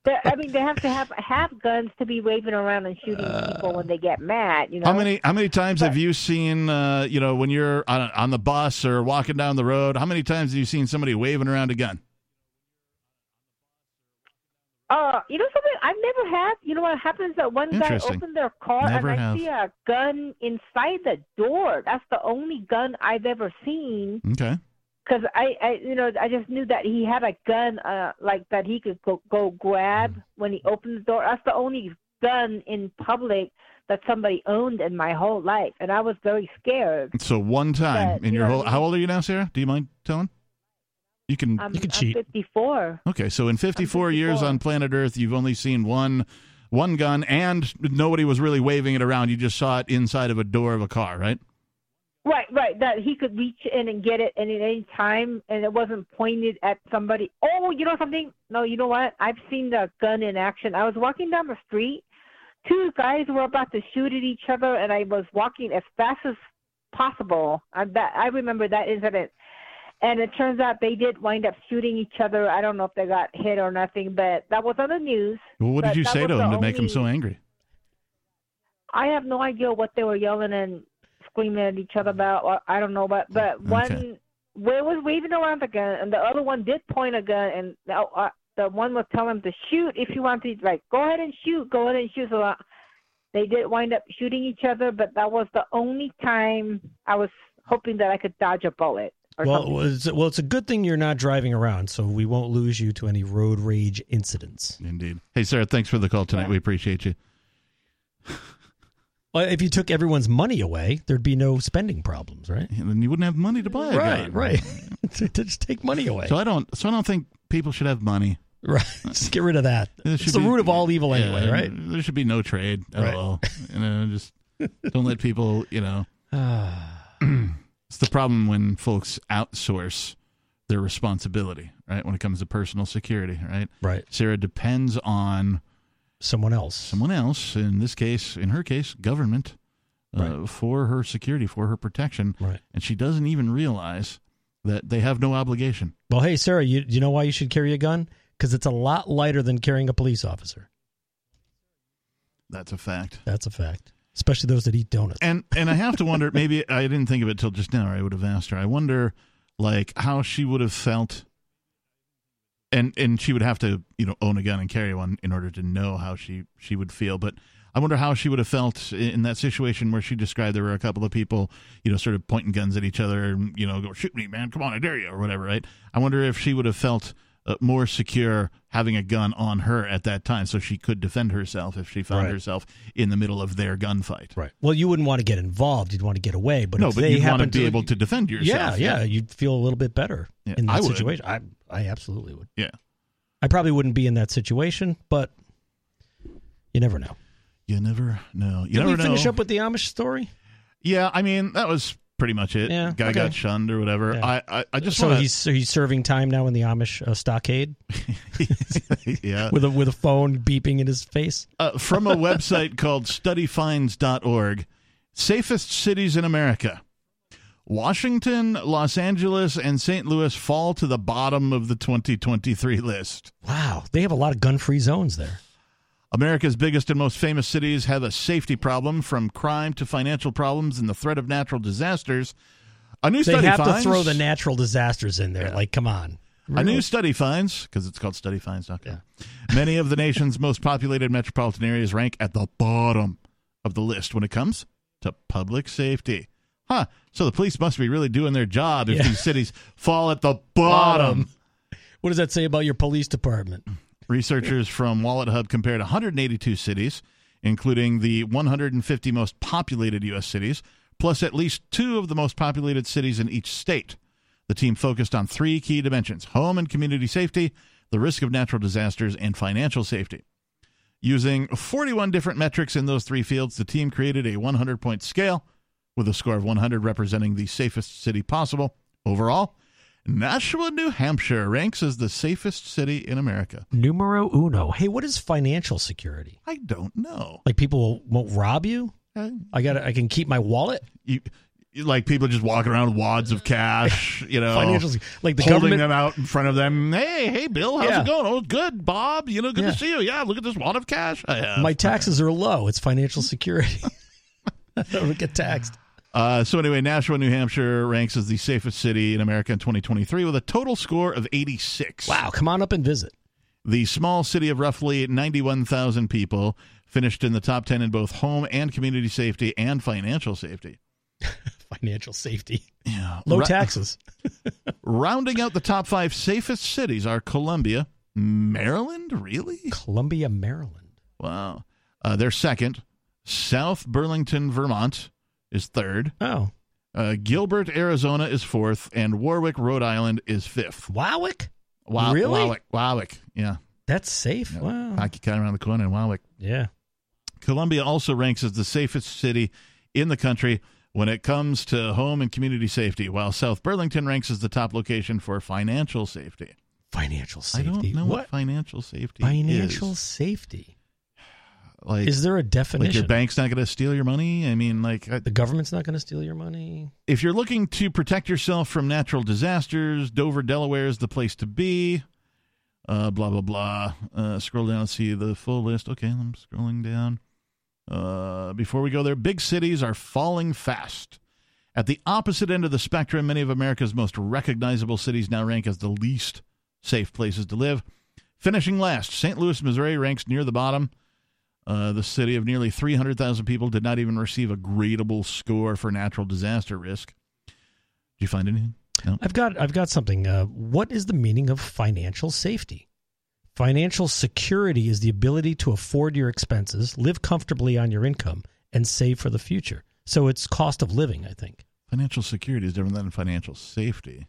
S13: They- I mean, they have to have have guns to be waving around and shooting people when they get mad. You know.
S2: How many how many times have you seen uh, you know when you're on, on the bus or walking down the road? How many times have you seen somebody waving around a gun?
S13: Uh, you know something? I've never had. You know what happens? That one guy
S2: Interesting.
S13: opened their car
S2: Never
S13: and I
S2: have.
S13: see a gun inside the door. That's the only gun I've ever seen.
S2: Okay.
S13: Because I, I, you know, I just knew that he had a gun, uh, like that he could go go grab when he opened the door. That's the only gun in public that somebody owned in my whole life, and I was very scared.
S2: So one time
S13: But,
S2: in
S13: you
S2: your
S13: know
S2: whole
S13: what I
S2: how old are you now, Sarah? Do you mind telling? You can
S13: I'm, I'm 54.
S2: Okay, so in 54 years on planet Earth, you've only seen one one gun, and nobody was really waving it around. You just saw it inside of a door of a car, right?
S13: Right, right. That he could reach in and get it at any time, and it wasn't pointed at somebody. Oh, you know something? No, you know what? I've seen the gun in action. I was walking down the street. Two guys were about to shoot at each other, and I was walking as fast as possible. I that I remember that incident. And it turns out they did wind up shooting each other. I don't know if they got hit or nothing, but that was on the news.
S2: Well, what did you say to
S13: the
S2: him to make him so angry?
S13: I have no idea what they were yelling and screaming at each other about. Or I don't know, but but one
S2: Okay.
S13: Way was waving around the gun, and the other one did point a gun, and the, uh, the one was telling him to shoot if you want to. Like, go ahead and shoot, go ahead and shoot. So uh, they did wind up shooting each other, but that was the only time I was hoping that I could dodge a bullet.
S3: Well,
S13: something.
S3: it's, well, it's a good thing you're not driving around, so we won't lose you to any road rage incidents.
S2: Indeed. Hey, Sarah, thanks for the call tonight. We appreciate you.
S3: Well, if you took everyone's money away, there'd be no spending problems, right?
S2: And then you wouldn't have money to buy
S3: Right,
S2: gun.
S3: right. To just take money away.
S2: So I don't. So I don't think people should have money.
S3: Right. Just get rid of that. It's the
S2: be-
S3: root of all evil
S2: yeah,
S3: anyway, right?
S2: There should be no trade at
S3: Right.
S2: all. You know, just don't let people. You know, it's the problem when folks outsource their responsibility, right? When it comes to personal security, right?
S3: Right.
S2: Sarah depends on
S3: someone else.
S2: Someone else. In this case, in her case, government. Uh, For her security, for her protection,
S3: right.
S2: and she doesn't even realize that they have no obligation.
S3: Well, hey, Sarah, you, you know why you should carry a gun? Because it's a lot lighter than carrying a police officer.
S2: That's a fact.
S3: That's a fact. Especially those that eat donuts.
S2: And and I have to wonder. Maybe I didn't think of it till just now. Or I would have asked her. I wonder, like, how she would have felt. And and she would have to you know own a gun and carry one in order to know how she she would feel. But I wonder how she would have felt in that situation where she described there were a couple of people you know sort of pointing guns at each other and you know go shoot me man come on I dare you or whatever right. I wonder if she would have felt. Uh, more secure having a gun on her at that time so she could defend herself if she found
S3: Right.
S2: herself in the middle of their gunfight.
S3: Right. Well, you wouldn't want to get involved. You'd want to get away. But
S2: No,
S3: if
S2: but
S3: they
S2: you'd wanna
S3: happen
S2: be able to defend yourself,
S3: Yeah, yeah,
S2: yeah.
S3: You'd feel a little bit better
S2: Yeah,
S3: in that
S2: I
S3: situation. I, I absolutely would.
S2: Yeah.
S3: I probably wouldn't be in that situation, but you never know.
S2: You never know. You
S3: Did
S2: never
S3: we finish
S2: know.
S3: up with the Amish story?
S2: Yeah, I mean that was pretty much it.
S3: Yeah,
S2: Guy
S3: okay.
S2: got shunned or whatever.
S3: Yeah.
S2: I, I I just
S3: so
S2: want
S3: he's so he's serving time now in the Amish uh, stockade
S2: yeah.
S3: with a with a phone beeping in his face.
S2: uh, from a website called studyfinds.org. Safest cities in America. Washington, Los Angeles, and St. Louis fall to the bottom of the 2023 list.
S3: Wow, they have a lot of gun-free zones there.
S2: America's biggest and most famous cities have a safety problem from crime to financial problems and the threat of natural disasters. A new
S3: They
S2: study
S3: have
S2: finds
S3: to throw the natural disasters in there. Like, come on.
S2: A new study finds, because it's called studyfinds.com, many of the nation's most populated metropolitan areas rank at the bottom of the list when it comes to public safety. Huh. So the police must be really doing their job if
S3: Yeah.
S2: these cities fall at the bottom.
S3: What does that say about your police department?
S2: Researchers from WalletHub compared 182 cities, including the 150 most populated U.S. cities, plus at least two of the most populated cities in each state. The team focused on three key dimensions home and community safety, the risk of natural disasters, and financial safety. Using 41 different metrics in those three fields, the team created a 100 point scale with a score of 100 representing the safest city possible. Overall, Nashua, New Hampshire ranks as the safest city in America.
S3: Numero uno. Hey, what is financial security?
S2: I don't know.
S3: Like people won't rob you? Uh, I got. I can keep my wallet.
S2: You, you- like people just walking around with wads of cash, you know,
S3: Financial like the
S2: holding
S3: government-
S2: them out in front of them. Hey, hey, Bill, how's
S3: Yeah.
S2: it going? Oh, good, Bob. You know, good
S3: Yeah.
S2: to see you. Yeah, look at this wad of cash I have.
S3: My taxes are low. It's financial security. I don't get taxed.
S2: Uh, so anyway, Nashua, New Hampshire ranks as the safest city in America in 2023 with a total score of 86.
S3: Wow, come on up and visit.
S2: The small city of roughly 91,000 people finished in the top 10 in both home and community safety and financial safety.
S3: Financial safety.
S2: Yeah.
S3: Low
S2: Ra-
S3: taxes.
S2: Rounding out the top five safest cities are Columbia, Maryland, really?
S3: Columbia, Maryland.
S2: Wow. Uh, they're second. South Burlington, Vermont is third.
S3: Oh.
S2: Uh, Gilbert, Arizona is fourth, and Warwick, Rhode Island is fifth.
S3: Warwick?
S2: Wow,
S3: Really?
S2: Warwick, Warwick, yeah.
S3: That's safe. Wow.
S2: Hockey kind around the corner in Warwick.
S3: Yeah.
S2: Columbia also ranks as the safest city in the country when it comes to home and community safety, while South Burlington ranks as the top location for financial safety.
S3: Financial safety.
S2: I don't know what,
S3: What?
S2: financial safety
S3: Financial
S2: is.
S3: safety.
S2: Like,
S3: Is there a
S2: like
S3: definition?
S2: your bank's not going to steal your money? I mean, like I-
S3: the government's not going to steal your money.
S2: if you're looking to protect yourself from natural disasters, Dover, Delaware is the place to be. Uh, blah blah blah. Uh, scroll down and see the full list. Okay, I'm scrolling down. Uh, before we go there, big cities are falling fast. At the opposite end of the spectrum, many of America's most recognizable cities now rank as the least safe places to live. Finishing last, St. Louis, Missouri ranks near the bottom. Uh, the city of nearly 300,000 people did not even receive a gradable score for natural disaster risk. Did you find anything? No.
S3: I've got I've got something. Uh, what is the meaning of financial safety? Financial security is the ability to afford your expenses, live comfortably on your income, and save for the future. So it's cost of living, I think.
S2: Financial security is different than financial safety.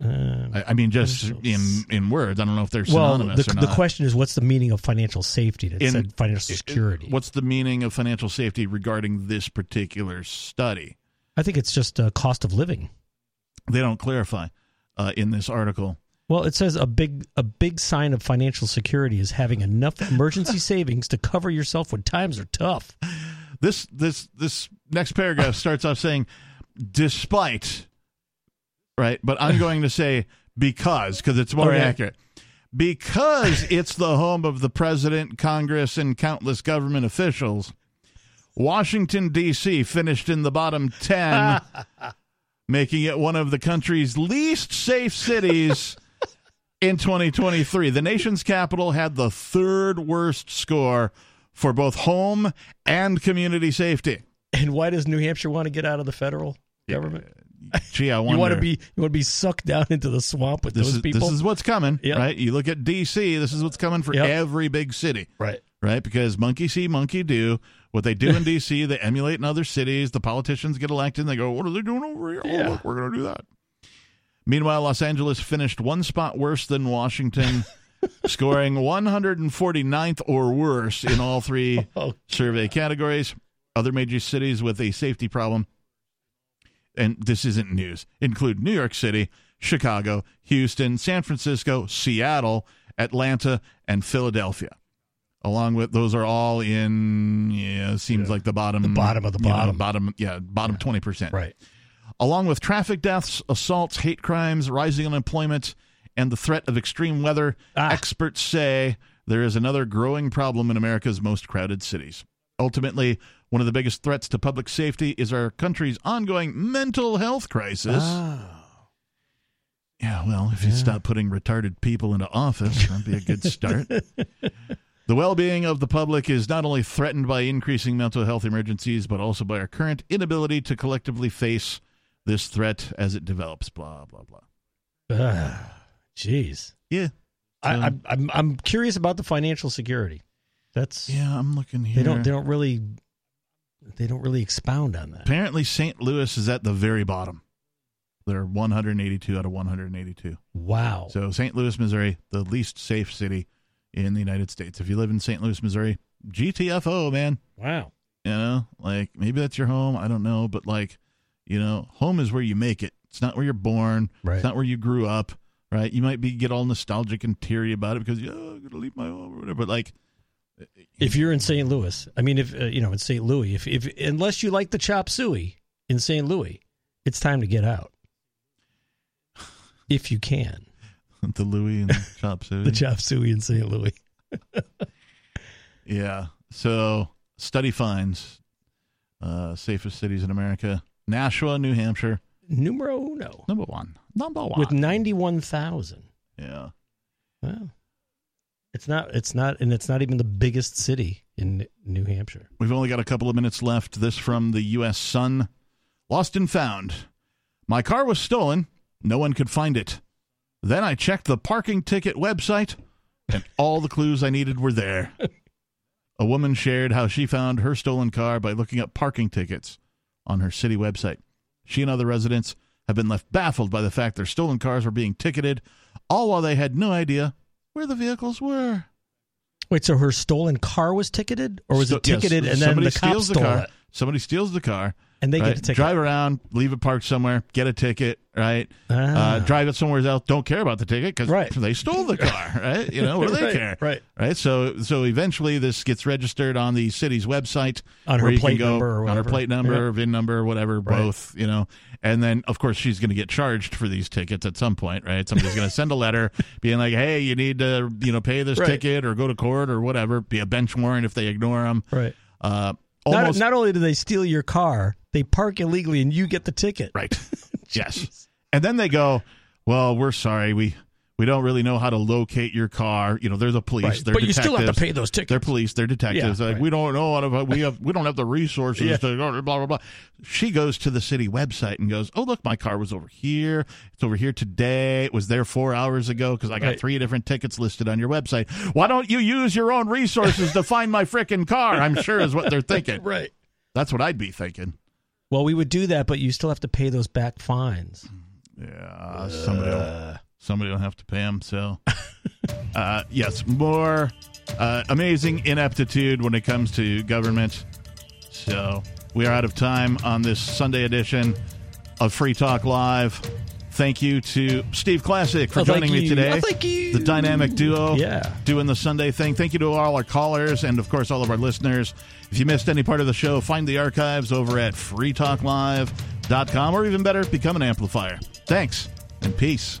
S3: Um,
S2: I, I mean, just in in words. I don't know if they're
S3: well,
S2: synonymous
S3: the,
S2: or
S3: the question is, what's the meaning of financial safety? It
S2: In-
S3: said financial security.
S2: What's the meaning of financial safety regarding this particular study?
S3: I think it's just uh, cost of living.
S2: They don't clarify uh, in this article.
S3: Well, it says a big a big sign of financial security is having enough emergency savings to cover yourself when times are tough.
S2: This this this next paragraph starts off saying, despite, right? But I'm going to say because because it's more
S3: Okay.
S2: accurate. Because it's the home of the president, Congress, and countless government officials, Washington D.C. finished in the bottom ten, making it one of the country's least safe cities. In 2023, the nation's capital had the third worst score for both home and community safety.
S3: And why does New Hampshire want to get out of the federal government?
S2: Gee, I
S3: You want to be you want to be sucked down into the swamp with
S2: this
S3: those
S2: is
S3: people.
S2: this is what's coming,
S3: Yep.
S2: right? You look at D.C. This is what's coming for
S3: Yep.
S2: every big city,
S3: right.
S2: right? Because monkey see, monkey do. What they do in D.C., they emulate in other cities. The politicians get elected, and they go, "What are they doing over here?
S3: Oh, yeah.
S2: Oh, look, we're going to do that." Meanwhile, Los Angeles finished one spot worse than Washington, scoring 149th or worse in all three
S3: Oh.
S2: survey categories. Other major cities with a safety problem, and this isn't news, include New York City, Chicago, Houston, San Francisco, Seattle, Atlanta, and Philadelphia. Along with those are all in yeah, seems like the bottom
S3: The bottom of the
S2: you know,
S3: bottom.
S2: bottom yeah, bottom twenty percent.
S3: Right.
S2: Along with traffic deaths, assaults, hate crimes, rising unemployment, and the threat of extreme weather,
S3: Ah.
S2: experts say there is another growing problem in America's most crowded cities. Ultimately, one of the biggest threats to public safety is our country's ongoing mental health crisis.
S3: Ah.
S2: Yeah, well, if you stop putting retarded people into office, that'd be a good start. the well being of the public is not only threatened by increasing mental health emergencies, but also by our current inability to collectively face this threat as it develops. Blah, blah, blah.
S3: Ah, Jeez.
S2: Yeah.
S3: I, I'm, I'm I'm curious about the financial security. That's
S2: Yeah, I'm looking here.
S3: they don't they don't really they don't really expound on that.
S2: Apparently, St. Louis is at the very bottom. They're 182 out of 182.
S3: Wow.
S2: So, St. Louis, Missouri, the least safe city in the United States. If you live in St. Louis, Missouri, GTFO, man.
S3: Wow.
S2: You know, like maybe that's your home. I don't know. But, like, you know, home is where you make it. It's not where you're born.
S3: Right.
S2: It's not where you grew up, right? You might be get all nostalgic and teary about it because, yeah, I'm going to leave my home or whatever. But, like,
S3: If you're in St. Louis, I mean, if uh, you know in St. Louis, if if unless you like the chop suey in St. Louis, it's time to get out. If you can,
S2: the Louis and the chop suey.
S3: the chop suey in St. Louis.
S2: Yeah. So study finds uh, safest cities in America: Nashua, New Hampshire,
S3: Numero uno
S2: number one, number one.
S3: with ninety one thousand.
S2: yeah.
S3: Wow. It's not. It's not, and it's not even the biggest city in New Hampshire.
S2: We've only got a couple of minutes left. This from the U.S. Sun: Lost and found. My car was stolen. No one could find it. Then I checked the parking ticket website, and all the clues I needed were there. A woman shared how she found her stolen car by looking up parking tickets on her city website. She and other residents have been left baffled by the fact their stolen cars were being ticketed, all while they had no idea where the vehicles were.
S3: Wait, so her stolen car was ticketed, or was
S2: So-
S3: it ticketed
S2: yes,
S3: and then
S2: somebody
S3: the cop
S2: steals
S3: stole
S2: the car.
S3: it?
S2: Somebody steals the car,
S3: And they get
S2: right?
S3: the ticket.
S2: Drive around, leave it parked somewhere, get a ticket, right?
S3: Ah.
S2: Uh, drive it somewhere else. Don't care about the ticket because
S3: Right.
S2: they stole the car, right? You know, what do they
S3: Right,
S2: care?
S3: right.
S2: right. So, so eventually, this gets registered on the city's website
S3: On her plate
S2: go
S3: number or
S2: on her plate number,
S3: Yeah.
S2: VIN number, whatever,
S3: Right.
S2: both. You know, and then of course she's going to get charged for these tickets at some point, right? Somebody's going to send a letter being like, "Hey, you need to, you know, pay this ticket or go to court or whatever." Be a bench warrant if they ignore them.
S3: Right.
S2: Uh, almost
S3: not only do they steal your car, they park illegally and you get the ticket.
S2: Right. yes. And then they go, "Well, we're sorry. We we don't really know how to locate your car. You know, they're the police.
S3: Right.
S2: They're
S3: But you still have to pay those tickets.
S2: They're police. They're detectives.
S3: Yeah,
S2: like,
S3: right.
S2: We don't know how to. We have. We don't have the resources
S3: Yeah.
S2: to blah blah blah. She goes to the city website and goes, "Oh, look, my car was over here. It's over here today. It was there four hours ago because I got
S3: Right.
S2: three different tickets listed on your website. Why don't you use your own resources to find my frickin' car? I'm sure is what they're thinking.
S3: Right.
S2: That's what I'd be thinking.
S3: Well, we would do that, but you still have to pay those back fines.
S2: Yeah, somebody will, uh, somebody will have to pay him. So, uh, yes, more uh, amazing ineptitude when it comes to government. So we are out of time on this Sunday edition of Free Talk Live. Thank you to Steve Classic for
S3: Oh,
S2: joining me today.
S3: Oh, thank you.
S2: The dynamic duo.
S3: Yeah.
S2: Doing the Sunday thing. Thank you to all our callers and, of course, all of our listeners. If you missed any part of the show, find the archives over at freetalklive.com or even better, become an amplifier. Thanks and peace.